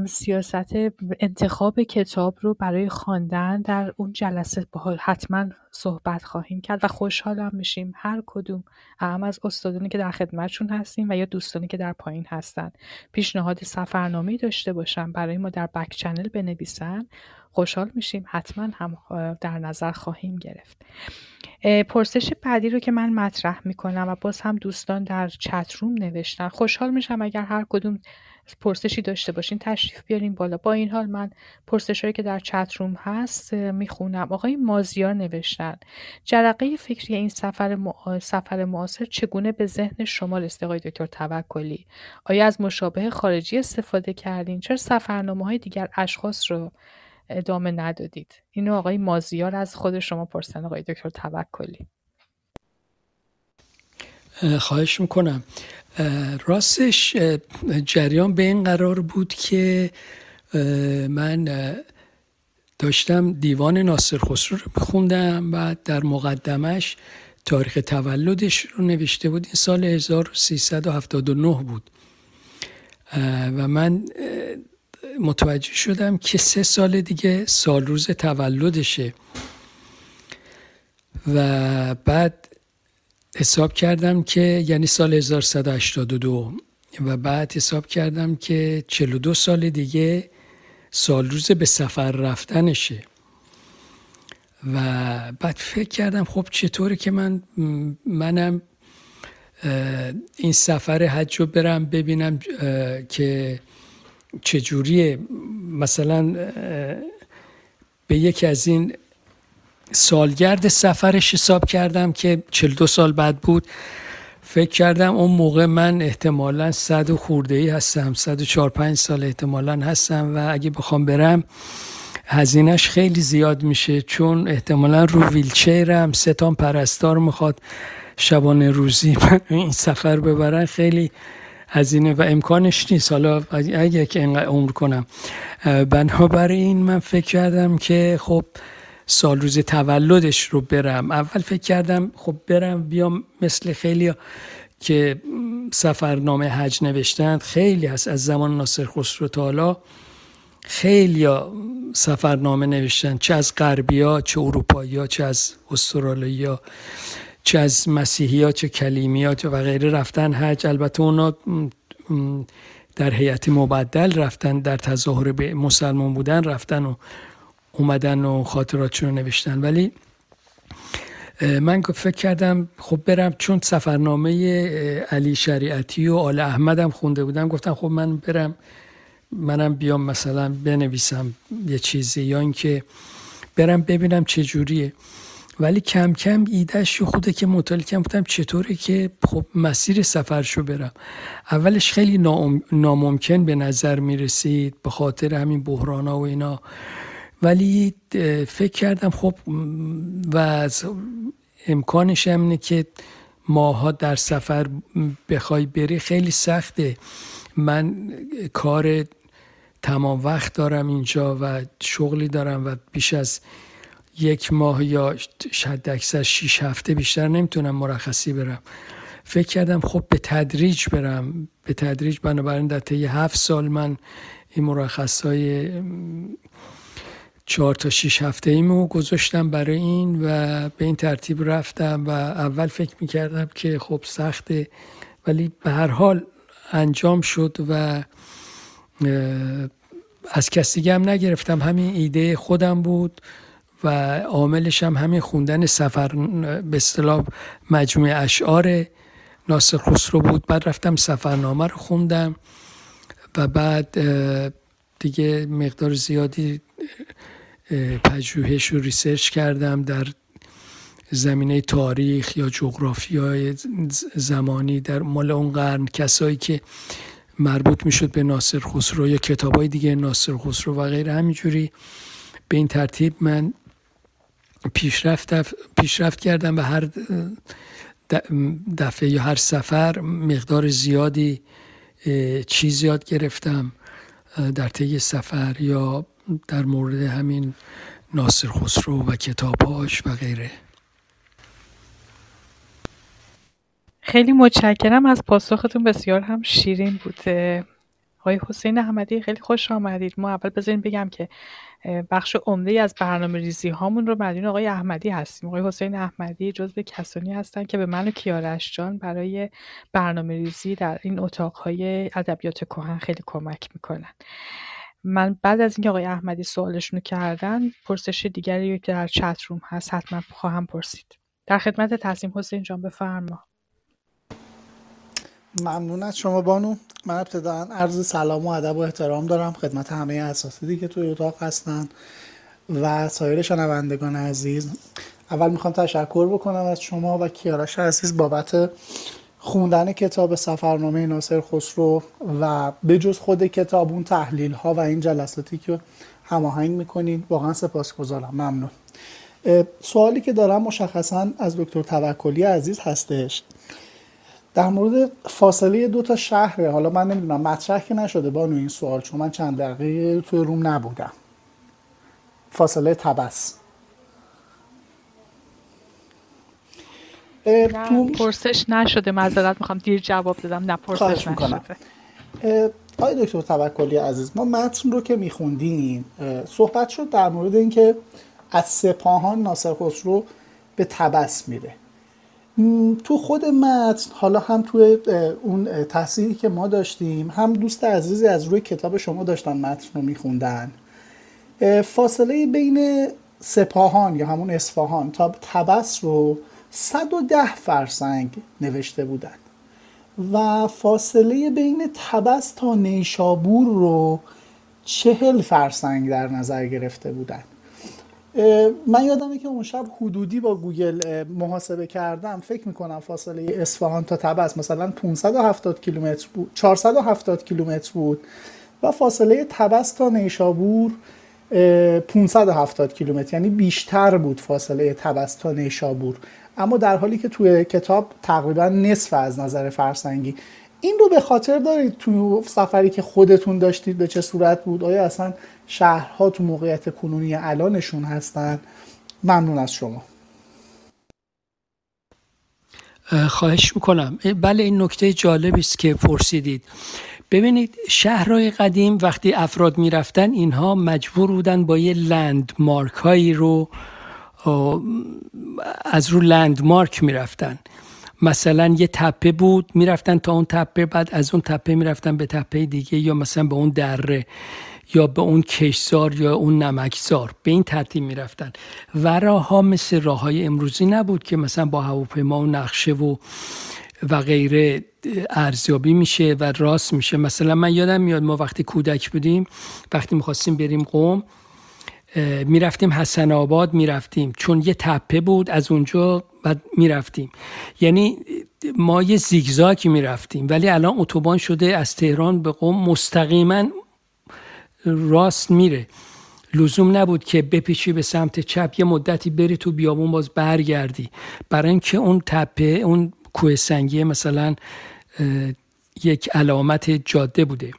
سیاست انتخاب کتاب رو برای خواندن در اون جلسه با حتما صحبت خواهیم کرد و خوشحالم میشیم. هر کدوم هم از استادانی که در خدمتشون هستیم و یا دوستانی که در پایین هستن. پیشنهاد سفرنامه داشته باشن برای ما در بک چنل بنویسن. خوشحال میشیم. حتما هم در نظر خواهیم گرفت. پرسش بعدی رو که من مطرح می‌کنم و باز هم دوستان در چت روم نوشتن. خوشحال میشم اگر هر کدوم پرسشی داشته باشین تشریف بیارین بالا. با این حال من پرسشهایی که در چت روم هست می‌خونم. آقای مازیار نوشتن جرقه فکری این سفر, سفر معاصر چگونه به ذهن شما رسیده؟ آقای دکتر توکلی آیا از مشابه خارجی استفاده کردین؟ چرا سفرنامه های دیگر اشخاص رو ادامه ندادید؟ اینو آقای مازیار از خود شما پرسن آقای دکتر توکلی. خواهش می‌کنم. راستش جریان به این قرار بود که من داشتم دیوان ناصر خسرو رو بخوندم و در مقدمش تاریخ تولدش رو نوشته بود. این سال 1379 بود. و من متوجه شدم که سه سال دیگه سال روز تولدشه. و بعد حساب کردم که یعنی سال 1182 و بعد حساب کردم که 42 سال دیگه سال روز به سفر رفتنشه. و بعد فکر کردم خب چطوره که من منم این سفر حج رو برم ببینم که چجوریه. مثلا به یکی از این سالگرد سفرش حساب کردم که 42 سال بعد بود. فکر کردم اون موقع من احتمالا صد و خورده ای هستم صد و چار پنج سال احتمالا هستم و اگه بخوام برم هزینهش خیلی زیاد میشه چون احتمالا رو ویلچرم سه تا پرستار می‌خواد شبانه روزی من این سفر ببرن خیلی هزینه و امکانش نیست. حالا اگه که عمر کنم. بنابراین من فکر کردم که خب سال روز تولدش رو برم. اول فکر کردم خب برم بیام مثل خیلی که سفرنامه حج نوشتند. خیلی هست. از زمان ناصر خسرو تا حالا خیلی سفرنامه نوشتن چه از غربی ها چه اروپایی ها چه از استرالیا ها چه از مسیحی ها چه کلیمی ها و غیره رفتن حج. البته اونا در هیئت مبدل رفتن در تظاهر به مسلمان بودن رفتن و اومدن و خاطراتشون رو نوشتن. ولی من فکر کردم خب برم چون سفرنامه علی شریعتی و آل احمدم خونده بودم گفتم خب من برم منم بیام مثلا بنویسم یه چیزی یا اینکه برم ببینم چه جوریه. ولی کم کم ایدهش خوده که مطالعه کم بودم چطوره که خب مسیر سفرشو برم. اولش خیلی ناممکن به نظر می رسید به خاطر همین بحران و اینا. ولی فکر کردم خب و امکانش هم اینه که ماها در سفر بخوای بری خیلی سخته. من کار تمام وقت دارم اینجا و شغلی دارم و بیش از یک ماه یا شاید اکثر شیش هفته بیشتر نمی‌تونم مرخصی برم. فکر کردم خب به تدریج برم. به تدریج بنابراین در طی هفت سال من این مرخص چهار تا شیش هفته ایمو گذاشتم برای این و به این ترتیب رفتم و اول فکر می‌کردم که خب سخته ولی به هر حال انجام شد و از کسی هم نگرفتم. همین ایده خودم بود و عاملش هم همین خوندن سفر به اصطلاح مجموعه اشعار ناصر خسرو بود. بعد رفتم سفرنامه رو خوندم و بعد دیگه مقدار زیادی پژوهش و ریسرچ کردم در زمینه تاریخ یا جغرافیای زمانی در مال اون قرن. کسایی که مربوط می‌شد به ناصر خسرو یا کتابای دیگه ناصر خسرو و غیره. همینجوری به این ترتیب من پیشرفت پیشرفت کردم و هر دفعه یا هر سفر مقدار زیادی چیز یاد گرفتم در طی سفر یا در مورد همین ناصر خسرو و کتابهاش و غیره. خیلی متشکرم. از پاسختون بسیار هم شیرین بوده. آقای حسین احمدی خیلی خوش آمدید. ما اول بذاریم بگم که بخش عمده از برنامه ریزی هامون رو مدیون آقای احمدی هستیم. آقای حسین احمدی جزو کسانی هستن که به من و کیارش جان برای برنامه ریزی در این های ادبیات کهن خیلی کمک می‌کنن. من بعد از اینکه آقای احمدی سوالشون رو کردن پرسش دیگری که در چت روم هست حتما خواهم پرسید. در خدمت تصمیم حسین جان بفرما. ممنون از شما بانو. من ابتدا عرض سلام و ادب و احترام دارم خدمت همه اساتیدی که توی اتاق هستن و سایر شنوندگان عزیز. اول می‌خوام تشکر بکنم از شما و کیارش عزیز بابت خوندن کتاب سفرنامه ناصر خسرو و به جز خود کتاب اون تحلیل ها و این جلساتی که هماهنگ می‌کنید واقعا سپاسگزارم. ممنون. سوالی که دارم مشخصا از دکتر توکلی عزیز هستش. در مورد فاصله دو تا شهره حالا من نمی‌دونم مطرح که نشده بانو این سوال چون من چند دقیقه توی روم نبودم. فاصله تبس. تو پرسش نشده معذرت می‌خوام دیر جواب دادم نه پرسش نشده. آقای دکتر توکلی عزیز ما متن رو که میخوندیم صحبت شد در مورد اینکه از سپاهان ناصر خسرو به تبس میره. تو خود متن حالا هم توی اون تحصیلی که ما داشتیم هم دوست عزیزی از روی کتاب شما داشتن متن رو میخوندن. فاصله بین سپاهان یا همون اصفهان تا تبس رو 110 فرسنگ نوشته بودن و فاصله بین تبس تا نیشابور رو چهل فرسنگ در نظر گرفته بودن من یادمه که اون شب حدودی با گوگل محاسبه کردم. فکر می‌کنم فاصله اصفهان تا تبس مثلا 570 کیلومتر بود 470 کیلومتر بود و فاصله تبس تا نیشابور 570 کیلومتر یعنی بیشتر بود فاصله تبس تا نیشابور. اما در حالی که توی کتاب تقریبا نصف از نظر فرسنگی. این رو به خاطر دارید تو سفری که خودتون داشتید به چه صورت بود؟ آیا اصلا شهرها تو موقعیت کنونی الانشون هستن؟ ممنون از شما. خواهش می‌کنم. بله این نکته جالبی است که پرسیدید. ببینید شهرهای قدیم وقتی افراد می‌رفتن اینها مجبور بودن با یه لند مارک هایی رو از رو لند مارک می‌رفتن. مثلا یه تپه بود می‌رفتن تا اون تپه بعد از اون تپه می‌رفتن به تپه دیگه یا مثلا به اون دره یا به اون کشزار یا اون نمکزار. به این ترتیب می‌رفتن. و راهها مثل راه های امروزی نبود که مثلا با هواپیما و نقشه و و غیره ارزیابی میشه و راست میشه. مثلا من یادم میاد ما وقتی کودک بودیم وقتی می‌خواستیم بریم قوم می‌رفتیم حسن آباد می‌رفتیم. چون یه تپه بود از اونجا بعد می‌رفتیم. یعنی ما یه زیگزاکی می‌رفتیم. ولی الان اتوبان شده از تهران به قوم مستقیما راست میره. لزوم نبود که بپیچی به سمت چپ یه مدتی بری تو بیابون باز برگردی. برای اینکه اون تپه اون کوه سنگی مثلا یک علامت جاده بوده.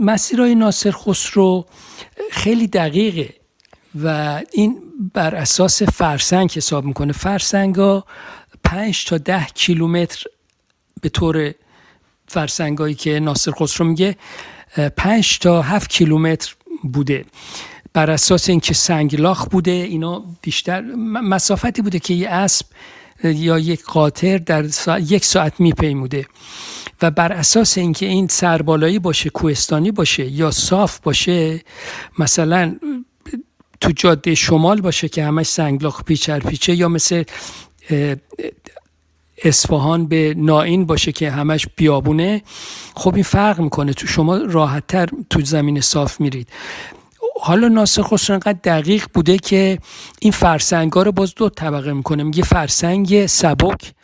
مسیرهای ناصر خسرو خیلی دقیقه و این بر اساس فرسنگ حساب می‌کنه. فرسنگ ها پنج تا ده کیلومتر به طور فرسنگایی که ناصر خسرو میگه پنج تا هفت کیلومتر بوده. بر اساس اینکه سنگلاخ بوده اینا بیشتر مسافتی بوده که یه اسب یا یک قاطر در یک ساعت میپیموده و بر اساس اینکه این سربالایی باشه کوهستانی باشه یا صاف باشه مثلا تو جاده شمال باشه که همش سنگلاخ پیچر پیچه یا مثل اصفهان به نائین باشه که همش بیابونه خب این فرق می‌کنه. تو شما راحتتر تو زمین صاف میرید. حالا ناصر خسرو انقدر دقیق بوده که این فرسنگ رو باز دو طبقه می‌کنه. میگه فرسنگ سبک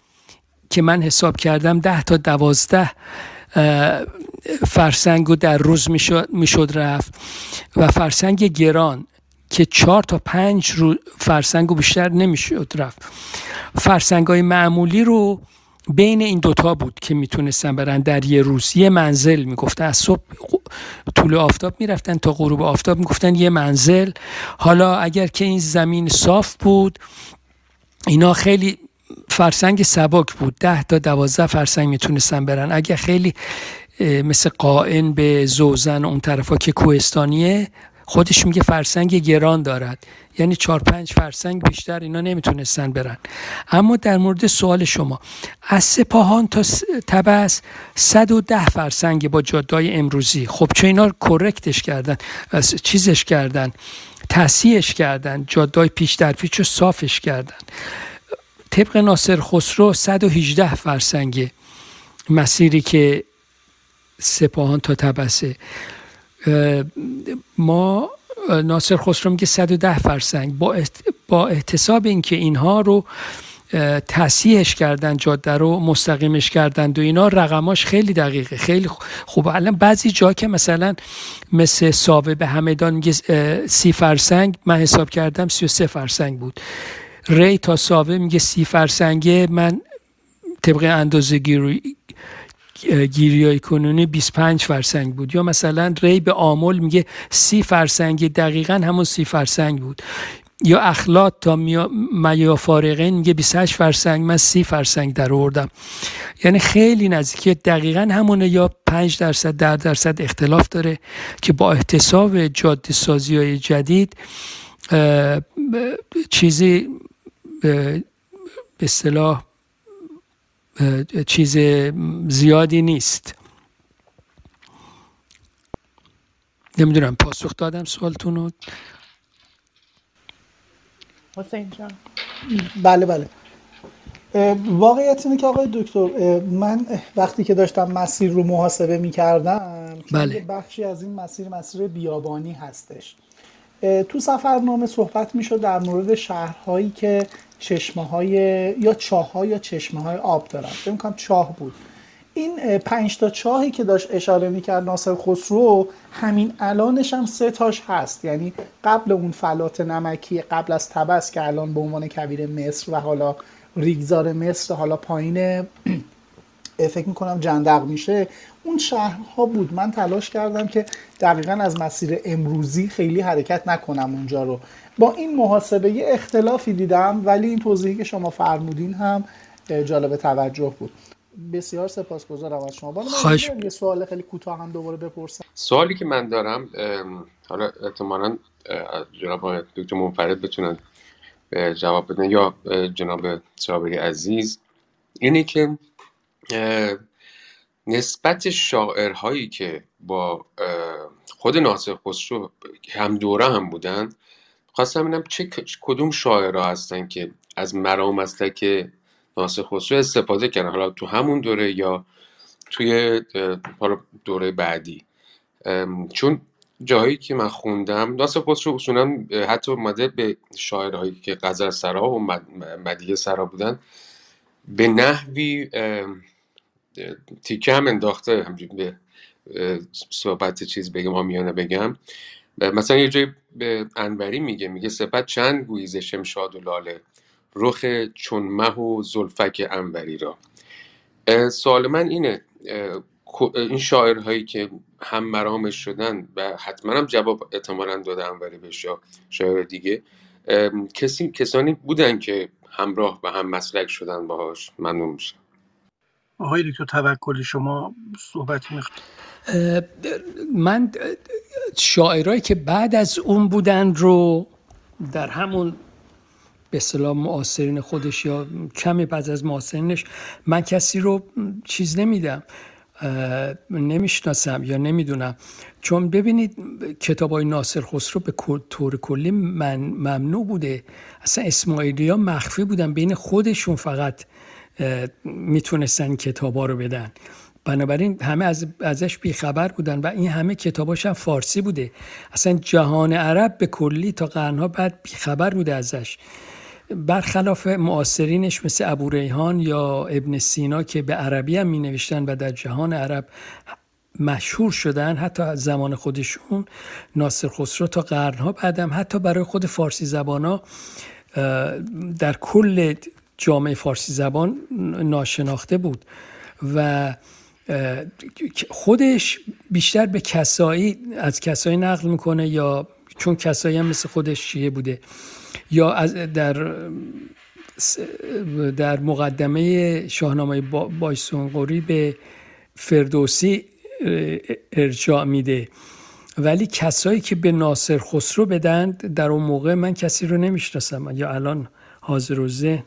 که من حساب کردم ده تا دوازده فرسنگ رو در روز می‌شد, رفت. و فرسنگ گران که چهار تا پنج رو فرسنگ و بیشتر نمی‌شد رفت. فرسنگ های معمولی رو بین این دوتا بود که می‌تونستن برن در یه روز. یه منزل می‌گفتن از صبح طول آفتاب می‌رفتن تا غروب آفتاب می‌گفتن یه منزل. حالا اگر که این زمین صاف بود اینا خیلی فرسنگ سبک بود. ده تا دوازده فرسنگ می‌تونستن برن. اگر خیلی مثل قائن به زوزن اون طرفا که کوهستانیه خودش میگه فرسنگ گران دارد. یعنی چهار پنج فرسنگ بیشتر اینا نمی‌تونستن برن. اما در مورد سوال شما از سپاهان تا تبس 110 فرسنگ با جادای امروزی. خب چه اینا کرکتش کردن چیزش کردن تصحیحش کردن جادای پیش در پیش رو صافش کردن. طبق ناصر خسرو 118 فرسنگ مسیری که سپاهان تا تبسه ما ناصر خسرو میگه 110 فرسنگ. با, احتساب اینکه اینها رو تصحیحش کردن جاده رو مستقیمش کردن و اینا رقماش خیلی دقیقه خیلی خوب. الان بعضی جا که مثلا مثل ساوه به همدان میگه سی فرسنگ من حساب کردم سی و سه فرسنگ بود. ری تا ساوه میگه سی فرسنگه من طبق اندازه گیری های کنونی 25 فرسنگ بود. یا مثلا ری به آمل میگه سی فرسنگ دقیقا همون سی فرسنگ بود. یا اخلاط تا میا فارقین میگه 28 فرسنگ من سی فرسنگ در آوردم. یعنی خیلی نزدیکی دقیقا همونه یا 5 درصد در درصد اختلاف داره که با احتساب جاده سازی های جدید چیزی به اصطلاح چیز زیادی نیست. نمی‌دونم پاسخ دادم سوالتون رو بله بله. واقعیت اینه که آقای دکتر من وقتی که داشتم مسیر رو محاسبه می کردم بله. بخشی از این مسیر مسیر بیابانی هستش. تو سفرنامه صحبت می شد در مورد شهرهایی که چشمه های یا چاه ها یا چشمه های آب دارن. فکر کنم چاه بود. این پنج تا چاهی که داشت اشاره می‌کرد ناصر خسرو همین الانش هم سه تاش هست. یعنی قبل اون فلات نمکی قبل از تبس که الان به عنوان کبیر مصر و حالا ریگزار مصر حالا پایین فکر می‌کنم جندق میشه اون شهرها بود. من تلاش کردم که دقیقا از مسیر امروزی خیلی حرکت نکنم اونجا رو. با این محاسبه یه اختلافی دیدم ولی این توضیحی که شما فرمودین هم جالب توجه بود. بسیار سپاسگزارم از شما. خواهش یه سوال خیلی کوتاه هم دوباره بپرسم. سوالی که من دارم حالا احتمالا جناب دکتر منفرد بتونن جواب بدن یا جناب صابری عزیز اینه که نسبت شاعرهایی که با خود ناصر خسرو هم دوره هم بودن خواستم ببینم چه کدوم شاعرها هستن که از مرام که ناصر خسرو استفاده کردن. حالا تو همون دوره یا توی دوره بعدی. چون جایی که من خوندم ناصر خسرو اصولا حتی اومده به شاعرهایی که غزل سرا و مدیه سرا بودن به نحوی تیکه هم انداخته. به صحبت چیز بگم آمیانه بگم. مثلا یه جای به انوری میگه میگه سپت چند گویز شمشاد و لاله؟ رخ چون مه و زلفک انوری را. سوال من اینه این شاعرهایی که هم مرامش شدن و حتما هم جواب اعتمالا داده انوری یا شاعر دیگه کسی کسانی بودن که همراه و هم مسلک شدن باهاش؟ ممنون میشم آقای دکتر توکلی شما صحبت می‌خواید من شاعرایی که بعد از اون بودن رو در همون به اصطلاح معاصرین خودش یا کمی بعد از معاصرینش من کسی رو چیز نمیدم نمی‌شناسم یا نمی‌دونم. چون ببینید کتاب های ناصر خسرو به طور کلی من ممنوع بوده. اصلا اسماعیلی ها مخفی بودن بین خودشون فقط می‌تونستن کتاب ها رو بدن. بنابراین همه از ازش بیخبر بودن و این همه کتاباش هم فارسی بوده. اصلا جهان عرب به کلی تا قرنها بعد بیخبر بوده ازش. برخلاف معاصرینش مثل ابو ریحان یا ابن سینا که به عربی هم می نوشتن و در جهان عرب مشهور شدن حتی زمان خودشون ناصر خسرو تا قرنها بعدم حتی برای خود فارسی زبان ها در کل جامعه فارسی زبان ناشناخته بود و خودش بیشتر به کسایی از کسایی نقل می‌کنه یا چون کسایی هم مثل خودش شیعه بوده یا از در در مقدمه شاهنامه بایسونقوری به فردوسی ارجاع میده. ولی کسایی که به ناصر خسرو بدند در اون موقع من کسی رو نمی‌شناسم. یا الان حاضر و ذهن.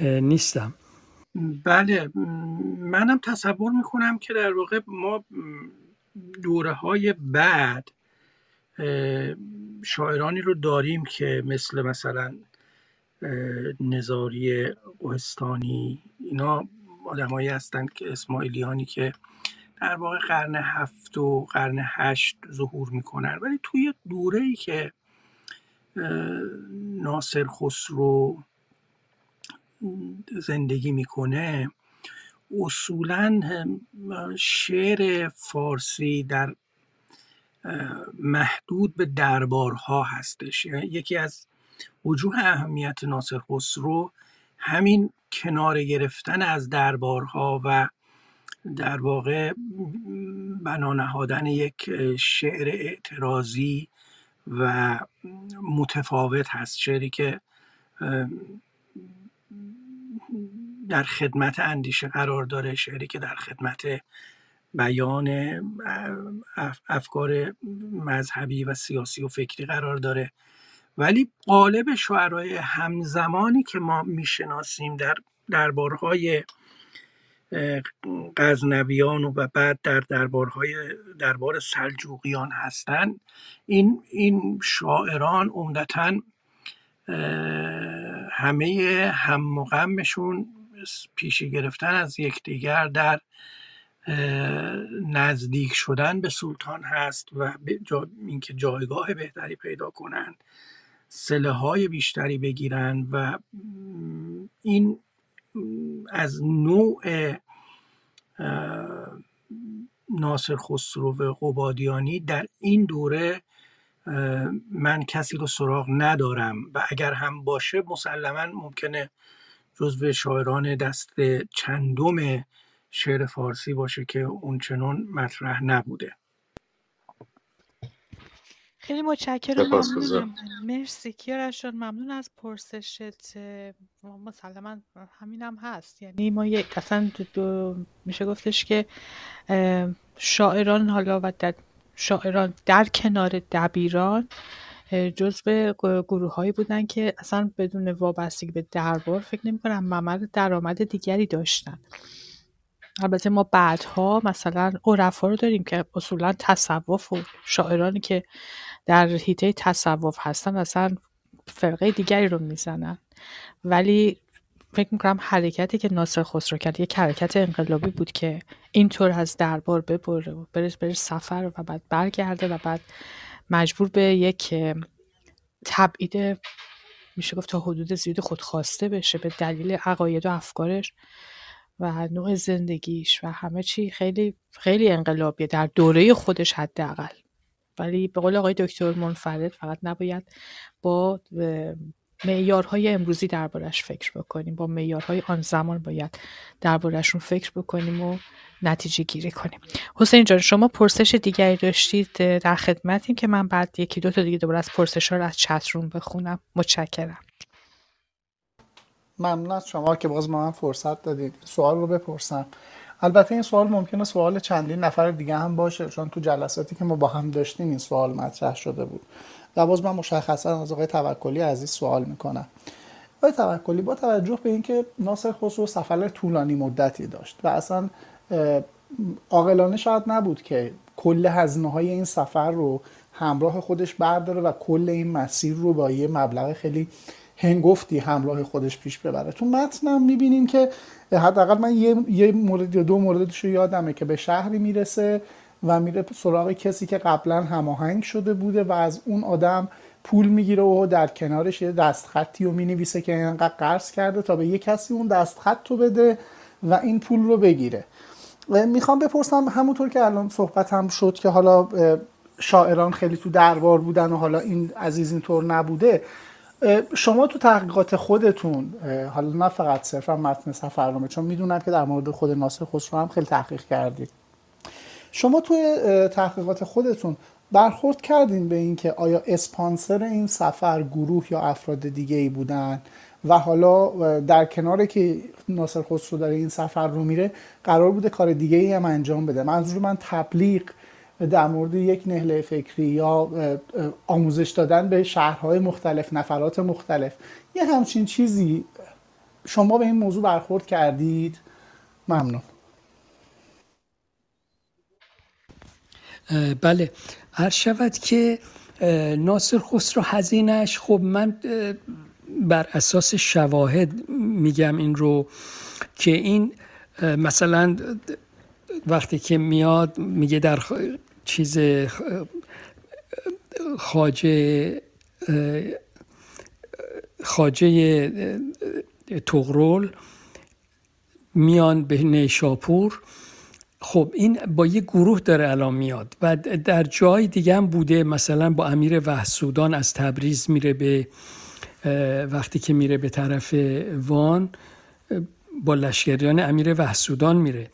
نیستم. بله منم تصور می‌کنم که در واقع ما دوره های بعد شاعرانی رو داریم که مثل مثلا نظاری قهستانی اینا آدمایی هستند که اسماعیلیانی که در واقع قرن هفت و قرن هشت ظهور می‌کنن. ولی توی دوره ای که ناصر خسرو زندگی می‌کنه اصولا شعر فارسی در محدود به دربارها هستش. یعنی یکی از وجوه اهمیت ناصر خسرو همین کنار گرفتن از دربارها و در واقع بنا نهادن یک شعر اعتراضی و متفاوت هست. شعری که در خدمت اندیشه قرار داره شعری که در خدمت بیان افکار مذهبی و سیاسی و فکری قرار داره. ولی قالب شعرهای همزمانی که ما می‌شناسیم در دربارهای غزنویان و بعد در دربارهای دربار سلجوقیان هستند این این شاعران عمدتا همه هم غمشون پیشی گرفتن از یکدیگر در نزدیک شدن به سلطان هست و اینکه جایگاه بهتری پیدا کنند سله های بیشتری بگیرن و این از نوع ناصر خسرو و قبادیانی در این دوره من کسی رو سراغ ندارم و اگر هم باشه مسلما ممکنه جزو شاعران دست چندم شعر فارسی باشه که اونچنان مطرح نبوده. خیلی متشکرم ممنونم مرسی کیارشان. ممنون از پرسشت. مسلما همینم هست. یعنی ما یک اصلا دو میشه گفتش که شاعران حالا و در شاعران در کنار دبیران جزو گروه هایی بودن که اصلا بدون وابستگی به دربار فکر نمی کنم ممر درآمد دیگری داشتن. البته ما بعدها مثلا عرفا رو داریم که اصولا تصوف و شاعرانی که در حیطه تصوف هستن اصلا فرقه دیگری رو می‌زنن. ولی فکر می‌کنم حرکتی که ناصر خسرو کرد یک حرکت انقلابی بود که اینطور از دربار ببره و بره, بره سفر و بعد برگرده و بعد مجبور به یک تبعید میشه گفت تا حدود زیاد خودخواسته بشه به دلیل عقاید و افکارش و نوع زندگیش و همه چی خیلی خیلی انقلابیه در دوره خودش حداقل. ولی به قول آقای دکتر منفرد فقط نباید با معیارهای امروزی دربارش فکر بکنیم. با معیارهای آن زمان باید دربارهشون فکر بکنیم و نتیجه گیری کنیم. حسین جان شما پرسش دیگری داشتید در خدمتیم که من بعد یکی دو تا دیگه دوباره از پرسش ها رو از چتروم بخونم. متشکرم. ممنون از شما که باز ما هم فرصت دادید. سوال رو بپرسم. البته این سوال ممکنه سوال چندین نفر دیگه هم باشه چون تو جلساتی که ما با هم داشتیم این سوال مطرح شده بود. و باز من مشخصا از آقای توکلی عزیز سوال می‌کنم آقای توکلی با توجه به اینکه ناصر خسرو سفر طولانی مدتی داشت و اصلا عاقلانه شاید نبود که کل هزینه های این سفر رو همراه خودش برداره و کل این مسیر رو با یه مبلغ خیلی هنگفتی همراه خودش پیش ببره. تو متنم می‌بینیم که حداقل من یه, یه مورد یا دو موردش رو یادمه که به شهری می‌رسه. و میره سراغ کسی که قبلا هماهنگ شده بوده و از اون آدم پول می‌گیره و در کنارش یه دستخطی رو می‌نویسه که اینقدر قرض کرده تا به یه کسی اون دستخط رو بده و این پول رو بگیره. می‌خوام بپرسم همونطور که الان صحبت هم شد که حالا شاعران خیلی تو دربار بودن و حالا این عزیز اینطور نبوده شما تو تحقیقات خودتون حالا نه فقط صرفا متن سفرنامه چون می‌دونم که در مورد خود ناصر خسرو هم خیلی تحقیق کردید. شما توی تحقیقات خودتون برخورد کردین به اینکه آیا اسپانسر این سفر گروه یا افراد دیگه ای بودن؟ و حالا در کنار که ناصر خسرو داره این سفر رو میره قرار بوده کار دیگه ای هم انجام بده. منظور من تبلیغ در مورد یک نهله فکری یا آموزش دادن به شهرهای مختلف نفرات مختلف یه همچین چیزی. شما به این موضوع برخورد کردید؟ ممنون. بله. هر شود که ناصر خسرو هزینش خب من بر اساس شواهد میگم این رو که این مثلا وقتی که میاد میگه در چیز خاجه خاجه تغرول میان به نیشاپور خب این با یه گروه داره الان میاد و در جای دیگه هم بوده مثلا با امیر وحسودان از تبریز میره به وقتی که میره به طرف وان با لشکریان امیر وحسودان میره.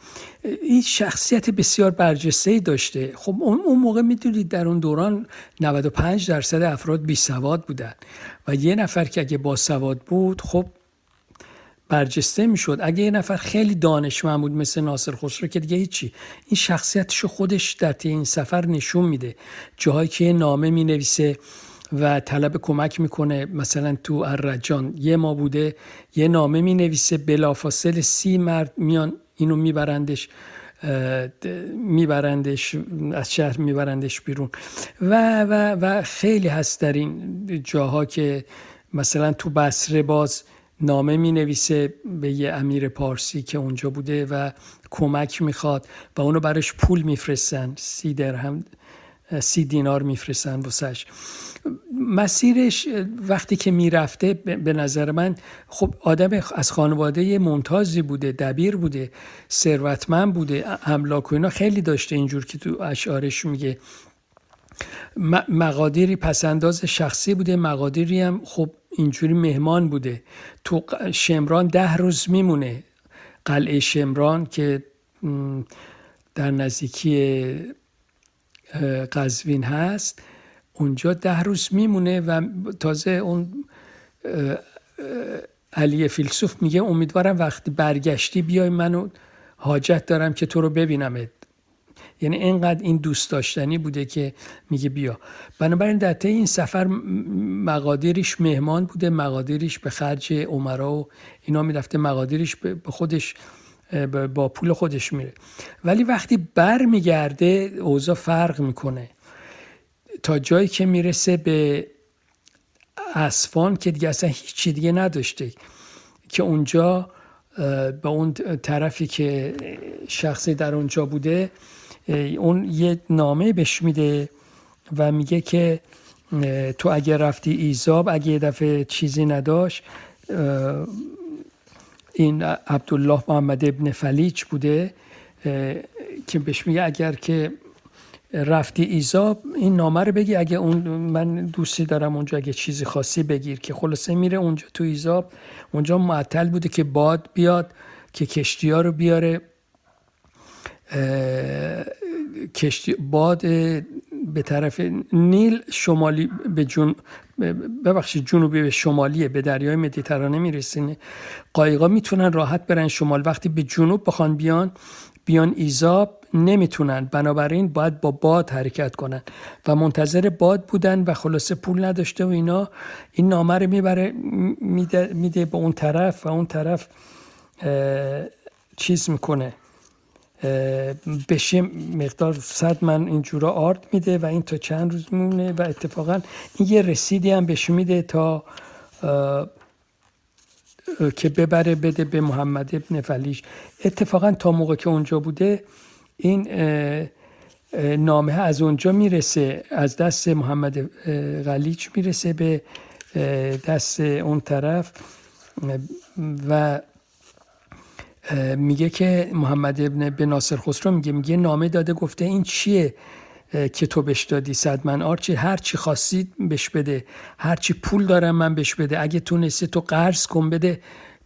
این شخصیت بسیار برجسته ای داشته. خب اون موقع می‌دونید در اون دوران 95 درصد افراد بی سواد بودن و یه نفر که اگه با سواد بود خب برجسته می‌شد. اگه یه نفر خیلی دانشمند بود مثل ناصر خسرو که دیگه هیچی این شخصیتشو خودش در این سفر نشون میده. جاهایی که نامه می‌نویسه و طلب کمک می‌کنه مثلا تو الرجان یه ما بوده یه نامه می نویسه بلافاصله سی مرد میان اینو میبرندش میبرندش از شهر میبرندش بیرون. و و و خیلی هست در این جاها که مثلا تو بصره باز نامه می نویسه به یه امیر پارسی که اونجا بوده و کمک می‌خواد و اونو براش پول میفرستن سی درهم سی دینار میفرستن واسش. مسیرش وقتی که می‌رفته به نظر من خب آدم از خانواده ممتازی بوده دبیر بوده ثروتمند بوده املاک و اینا خیلی داشته اینجور که تو اشعارش میگه. مقادیری پسنداز شخصی بوده مقادیری هم خب اینجوری مهمان بوده. تو شمران ده روز میمونه. قلعه شمران که در نزدیکی قزوین هست اونجا ده روز میمونه و تازه اون علی فیلسوف میگه امیدوارم وقتی برگشتی بیای منو حاجت دارم که تو رو ببینمت. یعنی اینقدر این دوست داشتنی بوده که میگه بیا. بنابراین در طی این سفر مقادیرش مهمان بوده مقادیرش به خرج عمرا و اینا می‌رفته مقادیرش به خودش با پول خودش میره. ولی وقتی بر میگرده اوضاع فرق می‌کنه. تا جایی که می‌رسه به اسفان که دیگه اصلا هیچی دیگه نداشته که اونجا به اون طرفی که شخصی در اونجا بوده اون یه نامه بهش میده و میگه که تو اگه رفتی ایزاب اگه یه دفعه چیزی نداشت این عبدالله محمد ابن فلیج بوده که بهش میگه اگر که رفتی ایزاب این نامه رو بگی اگه اون من دوستی دارم اونجا اگه چیزی خاصی بگیر که خلاصه میره اونجا تو ایزاب. اونجا معطل بوده که باد بیاد که کشتی ها رو بیاره. کشتی باد به طرف نیل شمالی به جون ببخشید جنوبی به شمالیه به دریای مدیترانه میرسینه قایقا می‌تونن راحت برن شمال. وقتی به جنوب بخوان بیان بیان ایزاب نمی‌تونن. بنابراین باید با باد حرکت کنن. و منتظر باد بودن و خلاصه پول نداشته و اینا. این نامه رو می‌بره میده, میده به اون طرف و اون طرف چیز می‌کنه. بشه مقدار صد من اینجورا آرد میده و این تا چند روز میمونه و اتفاقا این یه رسیدی هم بهش میده تا که ببره بده به محمد ابن فلیش. اتفاقا تا موقع که اونجا بوده این نامه از اونجا می‌رسه از دست محمد غلیچ می‌رسه به دست اون طرف و میگه که محمد ابن به ناصر خسرو میگه میگه نامه داده گفته این چیه که تو بهش دادی صد من؟ آرچی هر چی خواستید بهش بده هر چی پول دارم من بهش بده اگه تونستی تو قرض کن بده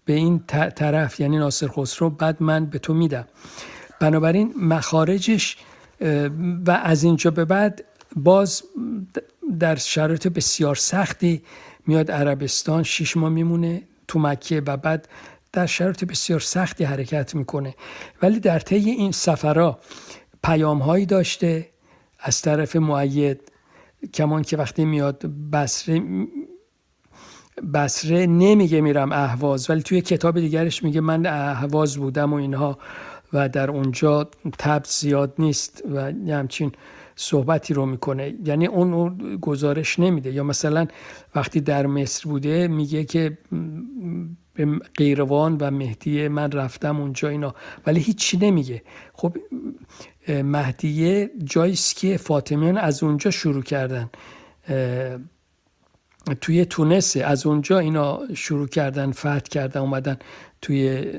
به این طرف یعنی ناصر خسرو بعد من به تو میدم. بنابراین مخارجش و از اینجا به بعد باز در شرایط بسیار سختی میاد عربستان شیش ماه میمونه تو مکه و بعد در شرایط بسیار سختی حرکت می‌کنه. ولی در طی این سفرها پیام هایی داشته از طرف معید کمان که وقتی میاد بسره بسره نمیگه میرم اهواز ولی توی کتاب دیگرش میگه من اهواز بودم و اینها و در اونجا تب زیاد نیست و همچین صحبتی رو می‌کنه. یعنی اون گزارش نمیده. یا مثلا وقتی در مصر بوده میگه که به قیروان و مهدیه من رفتم اونجا اینا. ولی هیچی نمیگه. خب مهدیه جاییست که فاطمیان از اونجا شروع کردن. توی تونس از اونجا اینا شروع کردن فتح کردن اومدن توی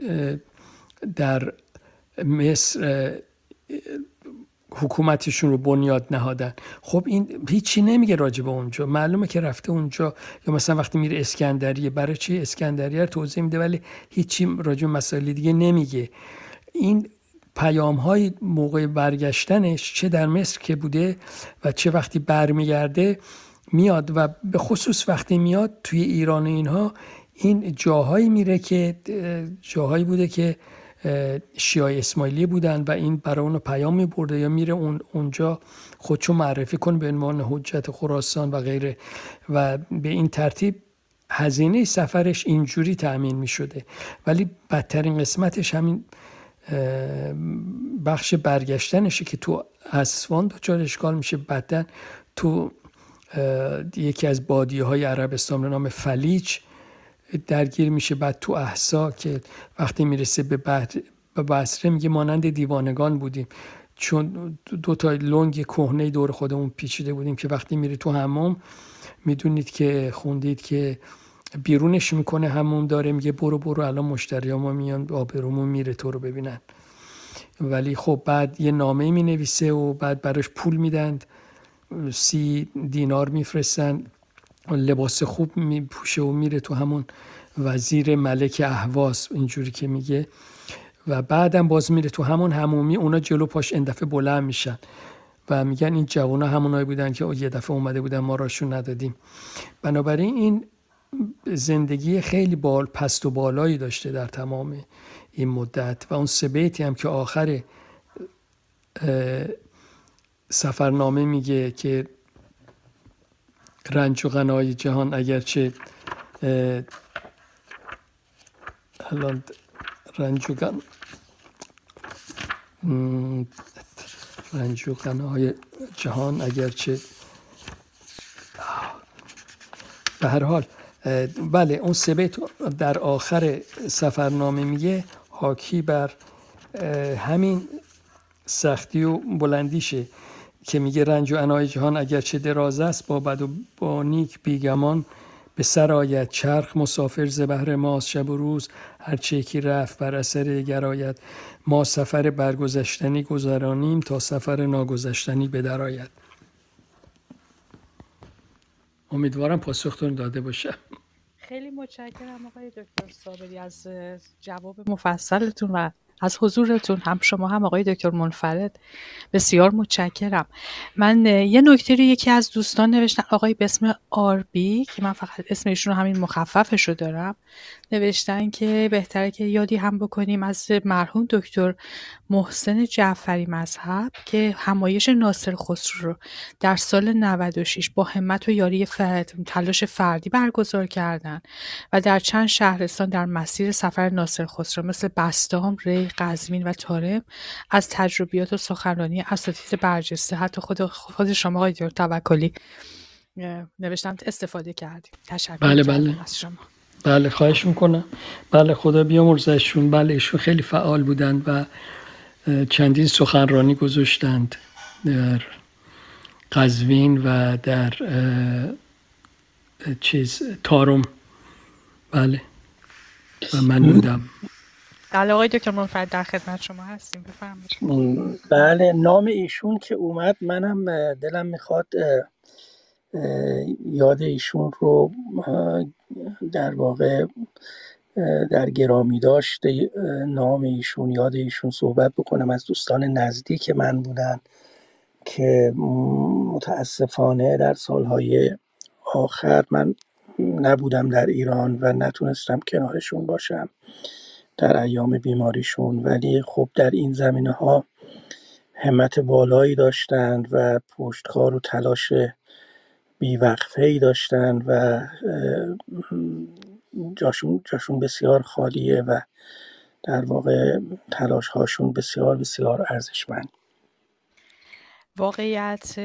در مصر حکومتشون رو بنیاد نهادن. خب این هیچی نمیگه راجع به اونجا. معلومه که رفته اونجا یا مثلا وقتی میره اسکندریه برای چی اسکندریه رو توضیح میده؟ ولی هیچی راجع به مسائل دیگه نمیگه. این پیام های موقع برگشتنش چه در مصر که بوده و چه وقتی برمیگرده میاد و به خصوص وقتی میاد توی ایران اینها این جاهایی میره که جاهایی بوده که شیای اسماعیلی بودن و این برای اون پیام می برده یا میره اون اونجا خودشو معرفی کنه به عنوان حجت خراسان و غیره. و به این ترتیب هزینه سفرش اینجوری تأمین می شده ولی بدترین قسمتش همین بخش برگشتنشه که تو اسوان دچار اشکال میشه. بعدا تو یکی از بادیه های عربستان به نام فلیج درگیر میشه بعد تو احسا که وقتی می‌رسه به, به بصره میگه مانند دیوانگان بودیم. چون دو تا لنگ کهنه دور خودمون پیچیده بودیم که وقتی میره تو هموم می‌دونید که خوندید که بیرونش می‌کنه هموم داره میگه برو برو الان مشتری ما میان آبرومون میره تو رو ببینن. ولی خب بعد یه نامه می نویسه و بعد براش پول میدند سی دینار میفرستن. لباس خوب میپوشه و میره تو همون وزیر ملک اهواز اینجوری که میگه. و بعدم باز میره تو همون همومی اونا جلو پاش اندفعه بلند میشن. و میگن این جوونا همونایی بودن که یه دفعه اومده بودن ما راشون ندادیم. بنابراین این زندگی خیلی بال پست و بالایی داشته در تمام این مدت. و اون سه هم که آخر سفرنامه میگه که رنج و غنای جهان اگرچه الان رنج و غن رنج و غنای جهان اگرچه به هر حال بله اون سه در آخر سفرنامه میگه حاکی بر همین سختی و بلندیشه. که میگه رنج و انای جهان اگرچه دراز است با بد و با نیک بیگمان به سر آید چرخ مسافر ز بهر ماست شب و روز. هر چیکی رفت بر اثر گرایت ما سفر برگذشتنی گذرانیم تا سفر ناگذشتنی بدرآید امیدوارم پاسختون داده باشم خیلی متشکرم آقای دکتر صابری از جواب مفصلتون و از حضورتون هم شما هم آقای دکتر منفرد. بسیار متشکرم. من یه نکته رو یکی از دوستان نوشتن آقای به اسم آربی که من فقط اسم ایشون همین مخففش رو دارم. نوشتن که بهتره که یادی هم بکنیم از مرحوم دکتر محسن جعفری مذهب که همایش ناصر خسرو رو در سال 96 با همت و یاری فرد، تلاش فردی برگزار کردند و در چند شهرستان در مسیر سفر ناصر خسرو مثل بستام، ری، قزوین و تارم از تجربیات و سخنرانی اساتید برجسته حتی خود خود شما آقای توکلی نوشتم استفاده کردیم تشکر بله بله. از شما بله خواهش می‌کنم. بله خدا بیامرزشون. بله ایشون خیلی فعال بودند و چندین سخنرانی گذاشتند در قزوین و در چیز تارم. بله و من بودم. بله آقای دکتر منفرد در خدمت شما هستیم. بفرمایید. بله نام ایشون که اومد منم دلم می‌خواد یاد ایشون رو در واقع در گرامی داشت. نام ایشون یاد ایشون صحبت بکنم از دوستان نزدیک من بودن که متاسفانه در سالهای آخر من نبودم در ایران و نتونستم کنارشون باشم در ایام بیماریشون. ولی خب در این زمینه ها همت بالایی داشتند و پشتکار و تلاش بیوقفه ای داشتند و جاشون, جاشون بسیار خالیه و در واقع تلاش هاشون بسیار بسیار ارزشمند. واقعیت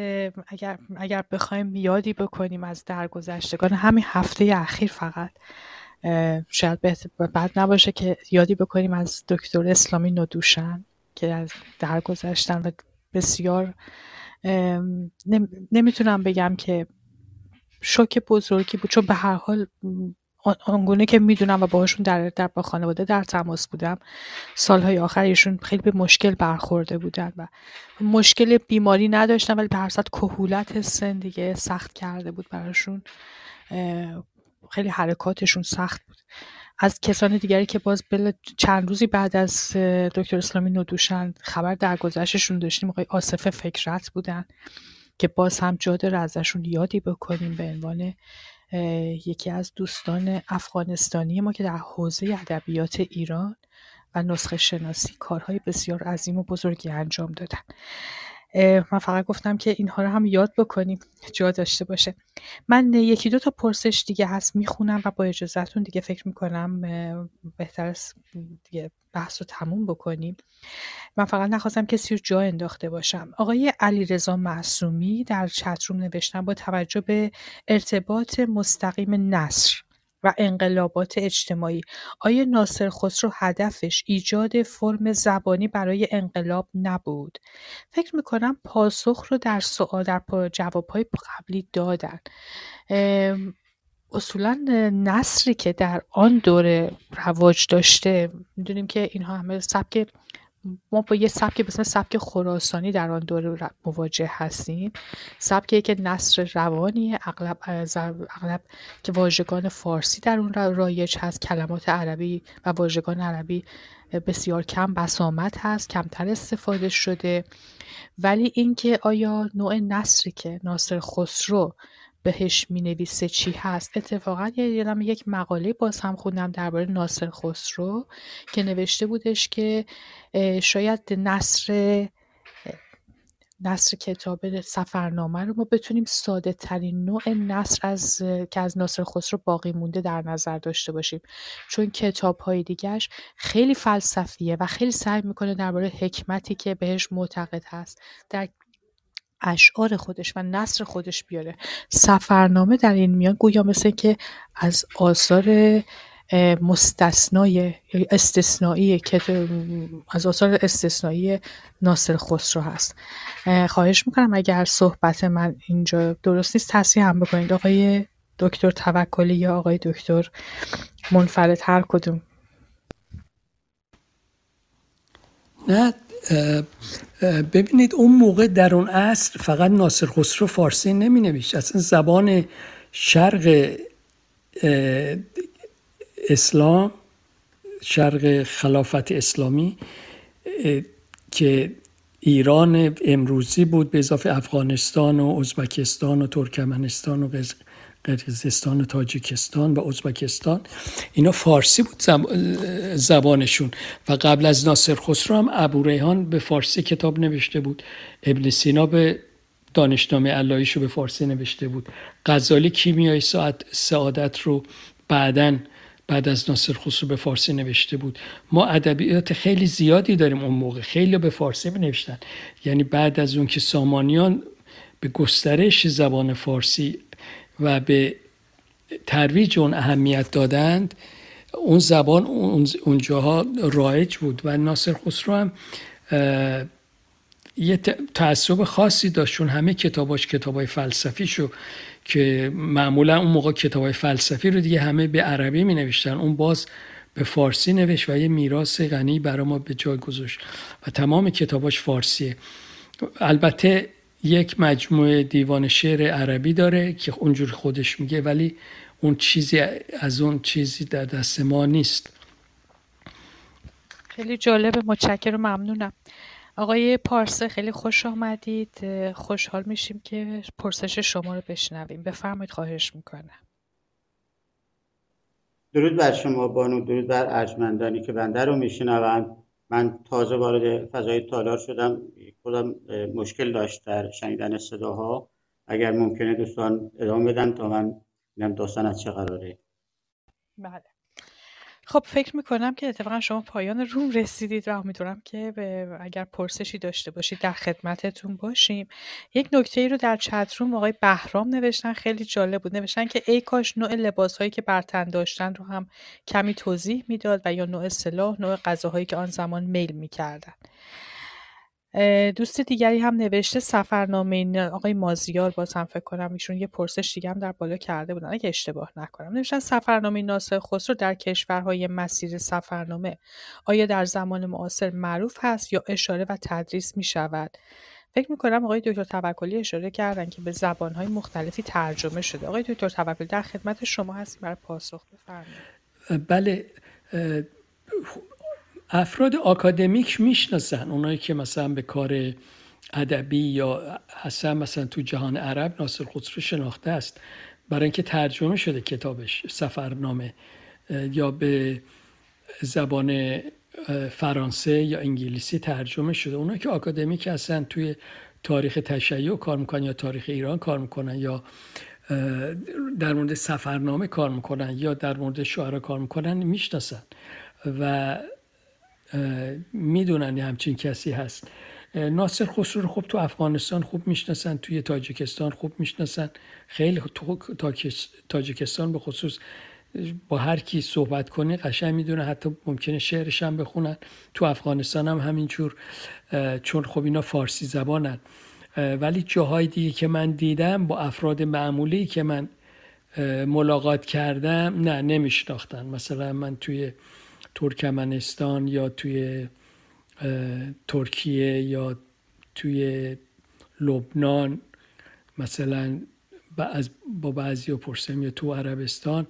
اگر, اگر بخوایم یادی بکنیم از درگذشتگان همین هفته اخیر فقط شاید بعد نباشه که یادی بکنیم از دکتر اسلامی ندوشن که از درگذشتن و بسیار نمی‌تونم بگم که شوک بزرگی بود. چون به هر حال آنگونه که می‌دونم و باهاشون در, در با خانواده در تماس بودم سالهای آخر ایشون خیلی به مشکل برخورده بودن و مشکل بیماری نداشتن ولی به هر کهولت سن دیگه سخت کرده بود براشون. خیلی حرکاتشون سخت بود. از کسان دیگری که باز بل چند روزی بعد از دکتر اسلامی ندوشن خبر درگذشتشون داشتیم آقای آصف فکرت بودن. که باز هم جا داره ازشون یادی بکنیم به عنوان یکی از دوستان افغانستانی ما که در حوزه ادبیات ایران و نسخه شناسی کارهای بسیار عظیم و بزرگی انجام دادن. من فقط گفتم که اینها رو هم یاد بکنیم جا داشته باشه. من یکی دو تا پرسش دیگه هست می‌خونم و با اجازهتون دیگه فکر می‌کنم بهتر است دیگه بحث رو تموم بکنیم. من فقط نخواستم کسی رو جا انداخته باشم. آقای علیرضا معصومی در چتروم نوشتن با توجه به ارتباط مستقیم نصر. و انقلابات اجتماعی. آیا ناصر خسرو هدفش ایجاد فرم زبانی برای انقلاب نبود؟ فکر می‌کنم پاسخ رو در سوال در جوابهای قبلی دادن. اصولا نصری که در آن دوره رواج داشته می‌دونیم که اینها همه سبک ما با یه سبک به سبک خراسانی در آن دوره مواجه هستیم. سبکی که نصر روانی اغلب اغلب که واژگان فارسی در اون رایج هست کلمات عربی و واژگان عربی بسیار کم بسامت هست کمتر استفاده شده. ولی اینکه آیا نوع نصری که ناصر خسرو بهش نویسه چی هست. اتفاقا یادم یک مقاله باز هم خوندم درباره ناصر خسرو که نوشته بودش که شاید نصر نصر کتاب سفرنامه رو ما بتونیم ساده ترین نوع نصر از که از ناصر خسرو باقی مونده در نظر داشته باشیم. چون کتاب های دیگرش خیلی فلسفیه و خیلی سعی می‌کنه درباره حکمتی که بهش معتقد هست. در اشعار خودش و نصر خودش بیاره. سفرنامه در این میان گویا مثل که از آثار مستثنای استثنایی که از آثار استثنایی ناصر خسرو هست. خواهش می‌کنم اگر صحبت من اینجا درست نیست تصحیح هم بکنید. آقای دکتر توکلی یا آقای دکتر منفرد هر کدوم. نه ببینید اون موقع در اون عصر فقط ناصر خسرو فارسی نمی نوشت اصلا زبان شرق اسلام شرق خلافت اسلامی که ایران امروزی بود به اضافه افغانستان و ازبکستان و ترکمنستان و قرقیزستان و تاجیکستان و ازبکستان. اینا فارسی بود زبانشون. و قبل از ناصر خسرو هم ابو ریحان به فارسی کتاب نوشته بود. ابن سینا به دانشنامه علایشو به فارسی نوشته بود. غزالی کیمیای سعادت رو بعدا بعد از ناصر خسرو به فارسی نوشته بود. ما ادبیات خیلی زیادی داریم اون موقع. خیلی به فارسی نوشتن یعنی بعد از اون که سامانیان به گسترش زبان فارسی و به ترویج اون اهمیت دادند اون زبان اونجاها رایج بود و ناصر خسرو هم یه تعصب خاصی داشت. چون همه کتاباش کتابای فلسفی شو که معمولا اون موقع کتابای فلسفی رو دیگه همه به عربی می نوشتن اون باز به فارسی نوشت و یه میراث غنی برای ما به جای گذاشت. و تمام کتاباش فارسیه. البته یک مجموعه دیوان شعر عربی داره که اونجور خودش میگه ولی اون چیزی از اون چیزی در دست ما نیست. خیلی جالب متشکرم ممنونم. آقای پارسه خیلی خوش آمدید. خوشحال میشیم که پرسش شما رو بشنویم. بفرمایید خواهش می‌کنم. درود بر شما بانو. درود بر ارجمندانی که بنده رو میشنوند. من تازه وارد فضای تالار شدم. خودم مشکل داشت در شنیدن صداها. اگر ممکنه دوستان ادامه بدن تا من ببینم داستان از چه قراره. بله. خب فکر می‌کنم که اتفاقا شما پایان روم رسیدید و امیدوارم که اگر پرسشی داشته باشید در خدمتتون باشیم. یک نکته ای رو در چت روم آقای بهرام نوشتن خیلی جالب بود. نوشتن که ای کاش نوع لباس هایی که برتن داشتن رو هم کمی توضیح می‌داد و یا نوع سلاح نوع غذاهایی که آن زمان میل می‌کردن. دوست دیگری هم نوشته سفرنامه این آقای مازیار باز فکر کنم ایشون یه پرسش دیگه هم در بالا کرده بودن. اگه اشتباه نکنم. نوشتن سفرنامه ناصر خسرو در کشورهای مسیر سفرنامه آیا در زمان معاصر معروف هست یا اشاره و تدریس می شود فکر می کنم آقای دکتر توکلی اشاره کردن که به زبانهای مختلفی ترجمه شده. آقای دکتر توکلی در خدمت شما هستیم برای پاسخ. بفرمایید. بله افراد آکادمیک می‌شناسن. اونایی که مثلا به کار ادبی یا اصلا مثلا تو جهان عرب ناصر خسرو شناخته است. برای اینکه ترجمه شده کتابش سفرنامه یا به زبان فرانسه یا انگلیسی ترجمه شده. اونایی که آکادمیک هستن توی تاریخ تشیع کار می‌کنن یا تاریخ ایران کار می‌کنن یا در مورد سفرنامه کار می‌کنن یا در مورد شعرا کار می‌کنن می‌شناسن. و می‌دونن همچین کسی هست. ناصر خسرو رو خوب تو افغانستان خوب می‌شناسن توی تاجیکستان خوب می‌شناسن. خیلی تو تاجیکستان به خصوص با هر کی صحبت کنه قشنگ می‌دونه حتی ممکنه شعرش هم بخونن. تو افغانستان هم همینجور چون خب اینا فارسی زبانن. ولی جاهای دیگه که من دیدم با افراد معمولی که من ملاقات کردم نه نمیشناختن. مثلا من توی ترکمنستان یا توی ترکیه یا توی لبنان مثلا با بعضی و پرسم یا تو عربستان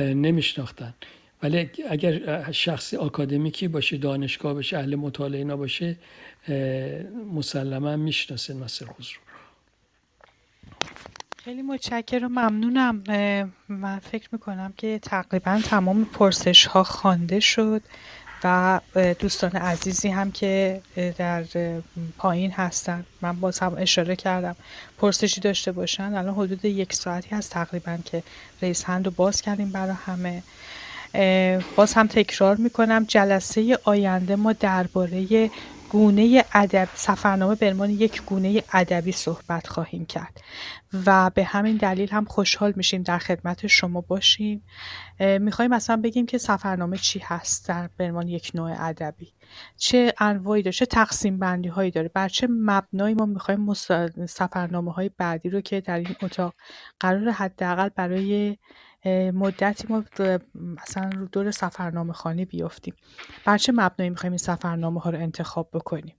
نمیشناختن. ولی اگر شخص آکادمیکی باشه دانشگاه باشه اهل مطالعه اینا باشه مسلما می‌شناسه ناصر خسرو خیلی متشکرم. و ممنونم من فکر می‌کنم که تقریبا تمام پرسش ها خوانده شد و دوستان عزیزی هم که در پایین هستن. من باز هم اشاره کردم. پرسشی داشته باشن. الان حدود یک ساعتی هست تقریبا که رئیس هند رو باز کردیم برای همه. باز هم تکرار می‌کنم. جلسه آینده ما درباره گونه ادب سفرنامه به عنوان یک گونه ادبی صحبت خواهیم کرد. و به همین دلیل هم خوشحال میشیم در خدمت شما باشیم. می‌خوایم مثلا بگیم که سفرنامه چی هست در به عنوان یک نوع ادبی؟ چه انواعی داره؟ چه تقسیم بندی هایی داره؟ بر چه مبنایی ما می‌خوایم سفرنامه های بعدی رو که در این اتاق قرار حداقل برای مدتی ما مثلا رو دور سفرنامه خانه بیافتیم. بر چه مبنایی می‌خوایم این سفرنامه ها رو انتخاب بکنیم؟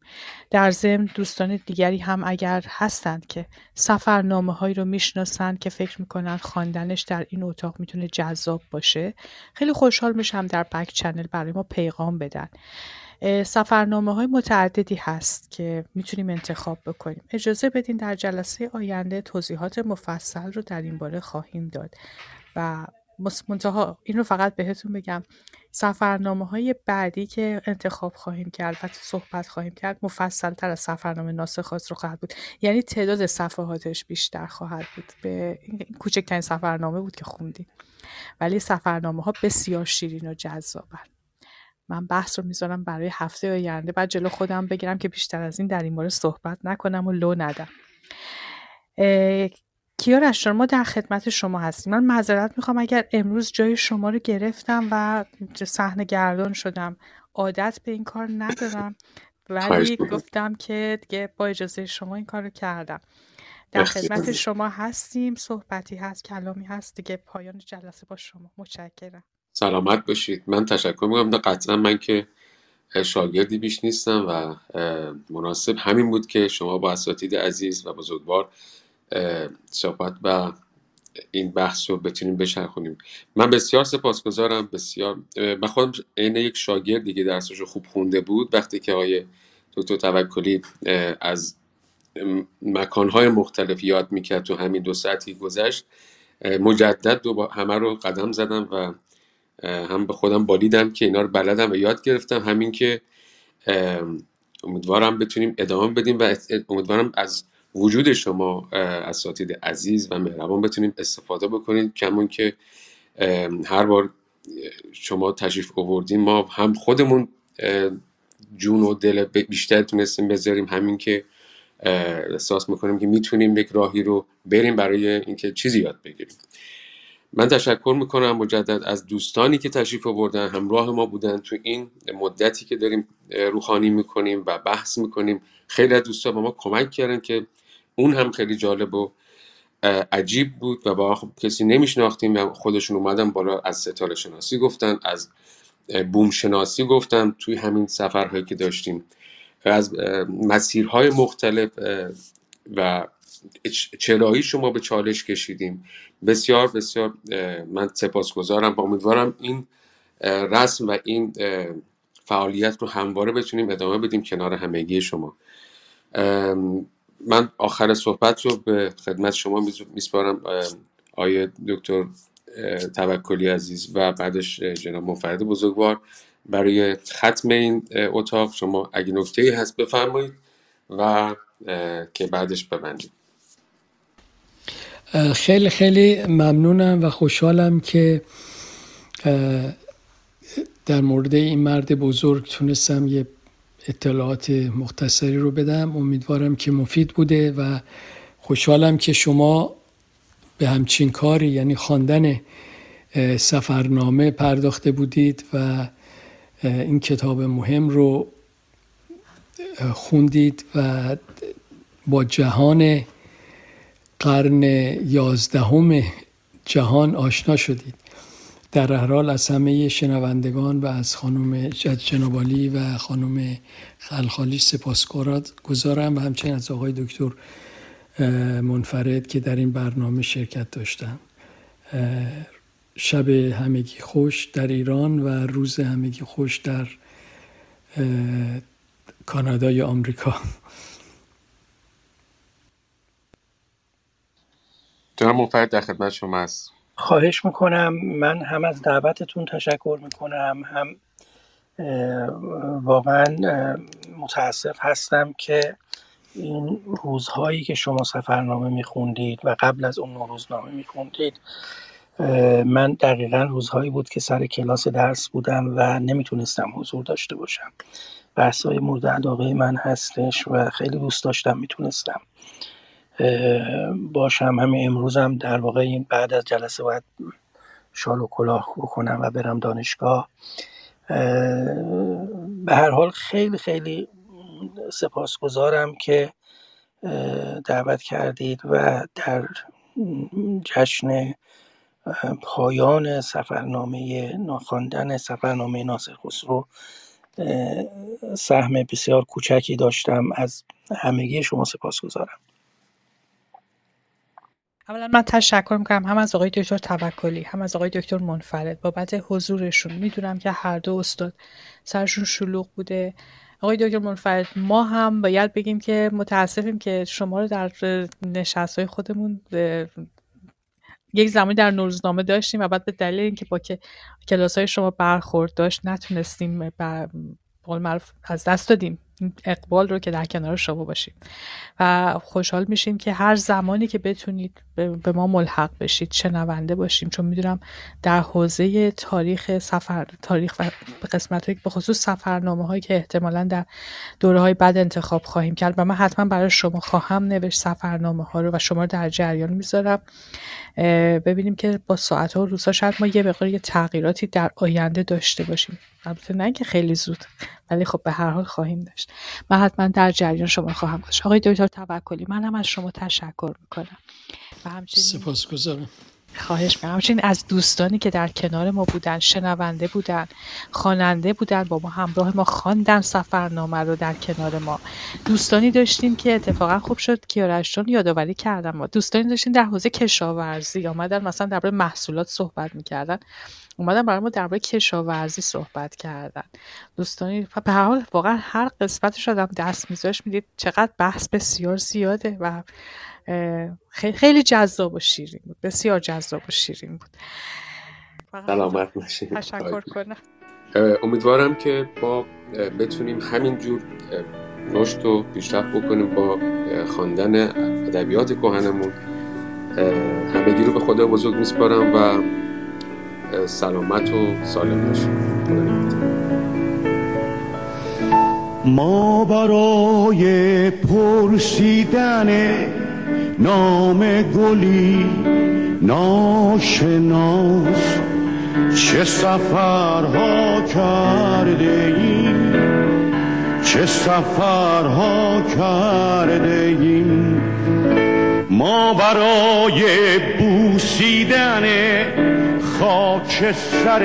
در ضمن دوستان دیگری هم اگر هستند که سفرنامه هایی رو می‌شناسند که فکر می‌کنن خواندنش در این اتاق می‌تونه جذاب باشه خیلی خوشحال میشم در بک چنل برای ما پیغام بدن. سفرنامه های متعددی هست که می‌تونیم انتخاب بکنیم. اجازه بدین در جلسه آینده توضیحات مفصل رو در این باره خواهیم داد. و منتها این رو فقط بهتون بگم. سفرنامه های بعدی که انتخاب خواهیم کرد و صحبت خواهیم کرد مفصل تر از سفرنامه ناسخ رو خواهد بود. یعنی تعداد صفحاتش بیشتر خواهد بود. به این کوچکترین سفرنامه بود که خوندیم. ولی سفرنامه ها بسیار شیرین و جذابن. من بحث رو می‌ذارم برای هفته آینده. بعد جلو خودم بگیرم که بیشتر از این در این مورد صحبت نکنم و لو ندم. کیارش ما در خدمت شما هستیم. من معذرت می‌خوام اگر امروز جای شما رو گرفتم و صحنه گردان شدم عادت به این کار ندارم. ولی گفتم که دیگه با اجازه شما این کار رو کردم. در خدمت شما هستیم. صحبتی هست کلامی هست دیگه پایان جلسه با شما. متشکرم. سلامت باشید. من تشکر می‌کنم. قطعا من که شاگردی بیش نیستم و مناسب همین بود که شما با اساتید عزیز و بزرگوار صحبت و این بحث رو بتونیم بچرخونیم. من بسیار سپاسگزارم بسیار من خودم عین یک شاگردی که درسش رو خوب خونده بود وقتی که آقای دکتر توکلی از مکانهای مختلف یاد می‌کرد تو همین دو ساعتی گذشت مجدد دو همه رو قدم زدم و هم به خودم بالیدم که اینا رو بلدم و یاد گرفتم. همین که امیدوارم بتونیم ادامه بدیم و امیدوارم از وجود شما اساتید عزیز و مهربان بتونیم استفاده بکنید کمون که هر بار شما تشریف آوردین ما هم خودمون جون و دل بیشتر تونستیم بذاریم. همین که احساس می‌کنیم که می‌تونیم یک راهی رو بریم برای اینکه چیزی یاد بگیریم. من تشکر می‌کنم مجدد از دوستانی که تشریف آوردن. همراه ما بودن تو این مدتی که داریم روخانی می‌کنیم و بحث می‌کنیم. خیلی از دوستان با ما کمک کردن که اون هم خیلی جالب و عجیب بود و با خب کسی نمیشناختیم و خودشون اومدن بالا از ستاره شناسی گفتن از بوم شناسی گفتن توی همین سفرهایی که داشتیم. از مسیرهای مختلف و چرایی شما به چالش کشیدیم. بسیار بسیار من سپاسگزارم و امیدوارم این رسم و این فعالیت رو همواره بتونیم ادامه بدیم کنار همگی شما. من آخر صحبت رو به خدمت شما میسپارم آیه دکتر توکلی عزیز و بعدش جناب منفرد بزرگوار. برای ختم این اتاق شما اگه نکته هست بفرمایید و که بعدش ببندید خیلی خیلی ممنونم و خوشحالم که در مورد این مرد بزرگ تونستم یه اطلاعات مختصری رو بدم. امیدوارم که مفید بوده و خوشحالم که شما به همچین کاری یعنی خواندن سفرنامه پرداخته بودید و این کتاب مهم رو خوندید و با جهان قرن یازدهم جهان آشنا شدید. در حال از همه شنوندگان و از خانم جنابالی و خانم خلخالی سپاس گذارم و همچنین از آقای دکتر منفرد که در این برنامه شرکت داشتن. شب همگی خوش در ایران و روز همگی خوش در کانادای آمریکا. جناب منفرد در خدمت شما است خواهش می‌کنم. من هم از دعوتتون تشکر می‌کنم هم واقعا متاسف هستم که این روزهایی که شما سفرنامه میخوندید و قبل از اون روزنامه میخوندید من دقیقا روزهایی بود که سر کلاس درس بودم و نمی‌تونستم حضور داشته باشم. بحث های مورد علاقه من هستش و خیلی دوست داشتم می‌تونستم. باشم. همین امروزم در واقع این بعد از جلسه باید شال و کلاه بکنم و برم دانشگاه. به هر حال خیلی خیلی سپاسگزارم که دعوت کردید و در جشن پایان سفرنامه ناخواندن سفرنامه ناصر خسرو سهم بسیار کوچکی داشتم. از همگی شما سپاسگزارم. اولا من تشکر می‌کنم هم از آقای دکتر توکلی هم از آقای دکتر منفرد بابت حضورشون. می‌دونم که هر دو استاد سرشون شلوغ بوده. آقای دکتر منفرد ما هم باید بگیم که متاسفیم که شما رو در نشست های خودمون یک زمانی در نوروزنامه داشتیم و بعد به دلیل اینکه با که کلاس های شما برخورد داشت نتونستیم قول از دست دادیم. اقبال رو که در کنار شما باشیم. و خوشحال میشیم که هر زمانی که بتونید به ما ملحق بشید شنونده باشیم. چون می‌دونم در حوزه تاریخ سفر تاریخ و قسمت های به خصوص سفرنامه هایی که احتمالا در دوره های بعد انتخاب خواهیم کرد. و من حتما برای شما خواهم نوشت سفرنامه ها رو و شما رو در جریان می‌ذارم. ببینیم که با ساعت ها و روزها شاید ما یه مقدار تغییراتی در آینده داشته باشیم. البته نه که خیلی زود ولی خب به هر حال خواهیم داشت. من حتما در جریان شما خواهم داشت آقای دکتر توکلی من هم از شما تشکر می‌کنم. و همچنین سپاسگزارم. خواهش می‌کنم. همچنین از دوستانی که در کنار ما بودن شنونده بودن خواننده بودن با ما همراه ما خواندن سفرنامه رو در کنار ما. دوستانی داشتیم که اتفاقا خوب شد. کیارشتون یادآوری کردم. ما دوستانی داشتیم در حوزه کشاورزی آمدن مثلا درباره محصولات صحبت می‌کردن. اومدن برای ما درباره کشاورزی صحبت کردن. دوستانی به حال واقعا هر قسمتش آدم دست میذاش می‌دید. چقدر بحث بسیار زیاده و خیلی جذاب و شیرین بود. بسیار جذاب و شیرین بود. سلامت باشید تشکر کنم. امیدوارم که با بتونیم همینجور رشد و پیشرفت بکنیم با خواندن ادبیات کهنمون. همگی رو به خدا بزرگ میسپارم و سلامت و سالم باشیم ما برای پرسیدن نام گلی ناشناس چه سفرها کرده ایم؟ چه سفرها کرده ایم؟ ما برای بوسیدن خاک سر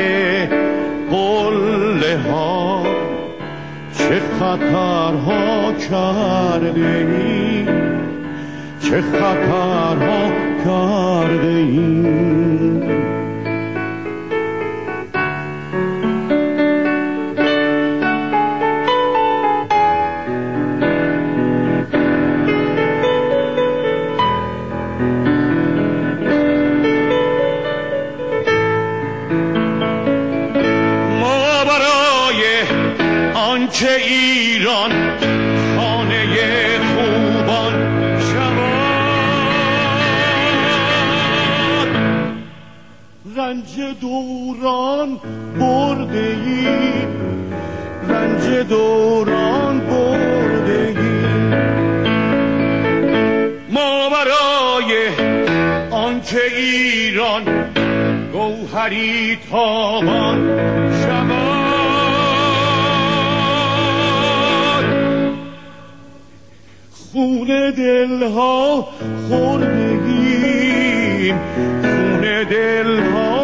قله ها. چه خطرها کرده ایم چه خطرها کرده ایم رنج دوران برده ایم رنج دوران برده ایم ما برای آنکه ایران گوهری تابان شود خون دلها خوردگیم خون دلها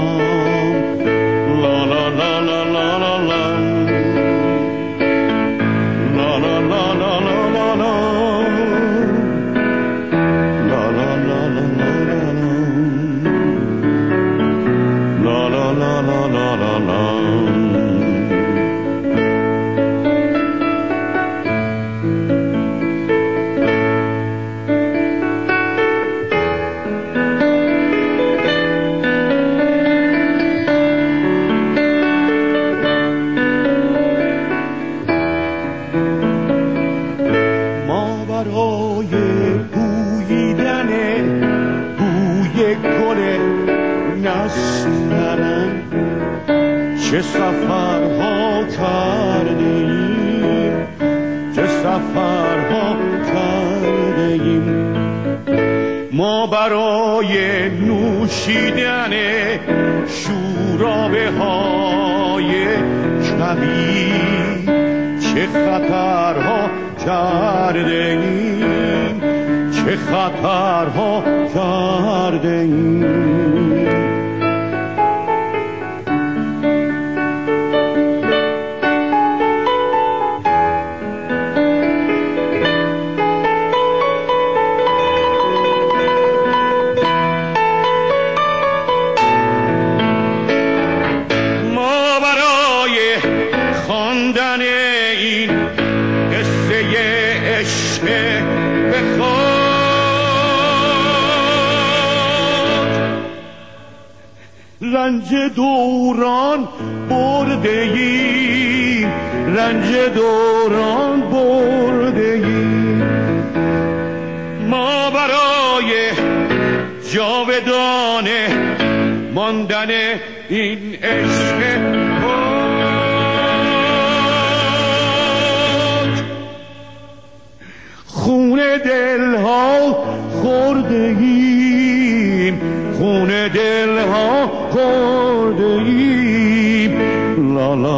چه سفرها کرده ایم چه سفرها ایم ما برای نوشیدن شورابه های کبیر چه خطرها کرده ایم چه خطرها کرده ایم رنج دوران برده ای رنج دوران برده ای ما برای جاودانه ماندن این عشق خون دل ها خورده ایم خون دل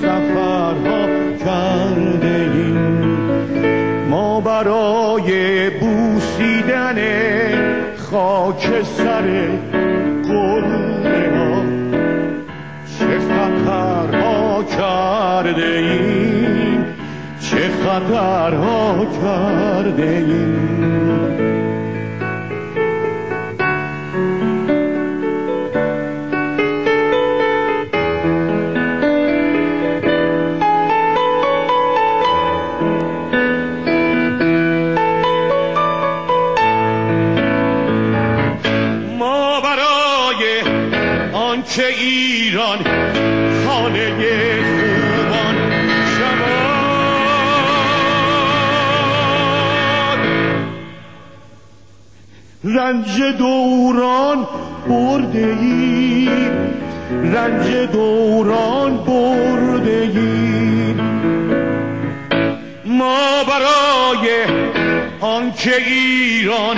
سفرها کرده ایم ما برای بوسیدن خاک سر گل ها چه خطرها کرده ایم چه خطرها کرده ایم رنج دوران برده ایم رنج دوران برده ایم ما برای آنکه ایران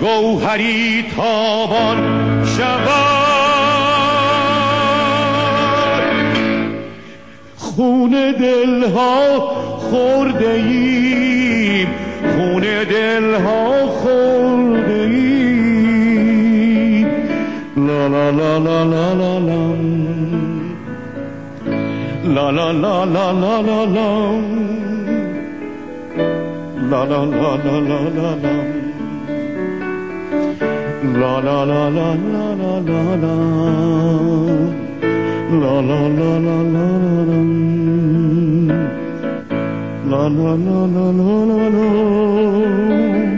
گوهری تابان شود. خون دلها خورده ایم خون دلها خورده day. La la la la la la la. La la la la la la la. La la la la la la la. La la la la la la la la. La la la la la la la. La la la la la la la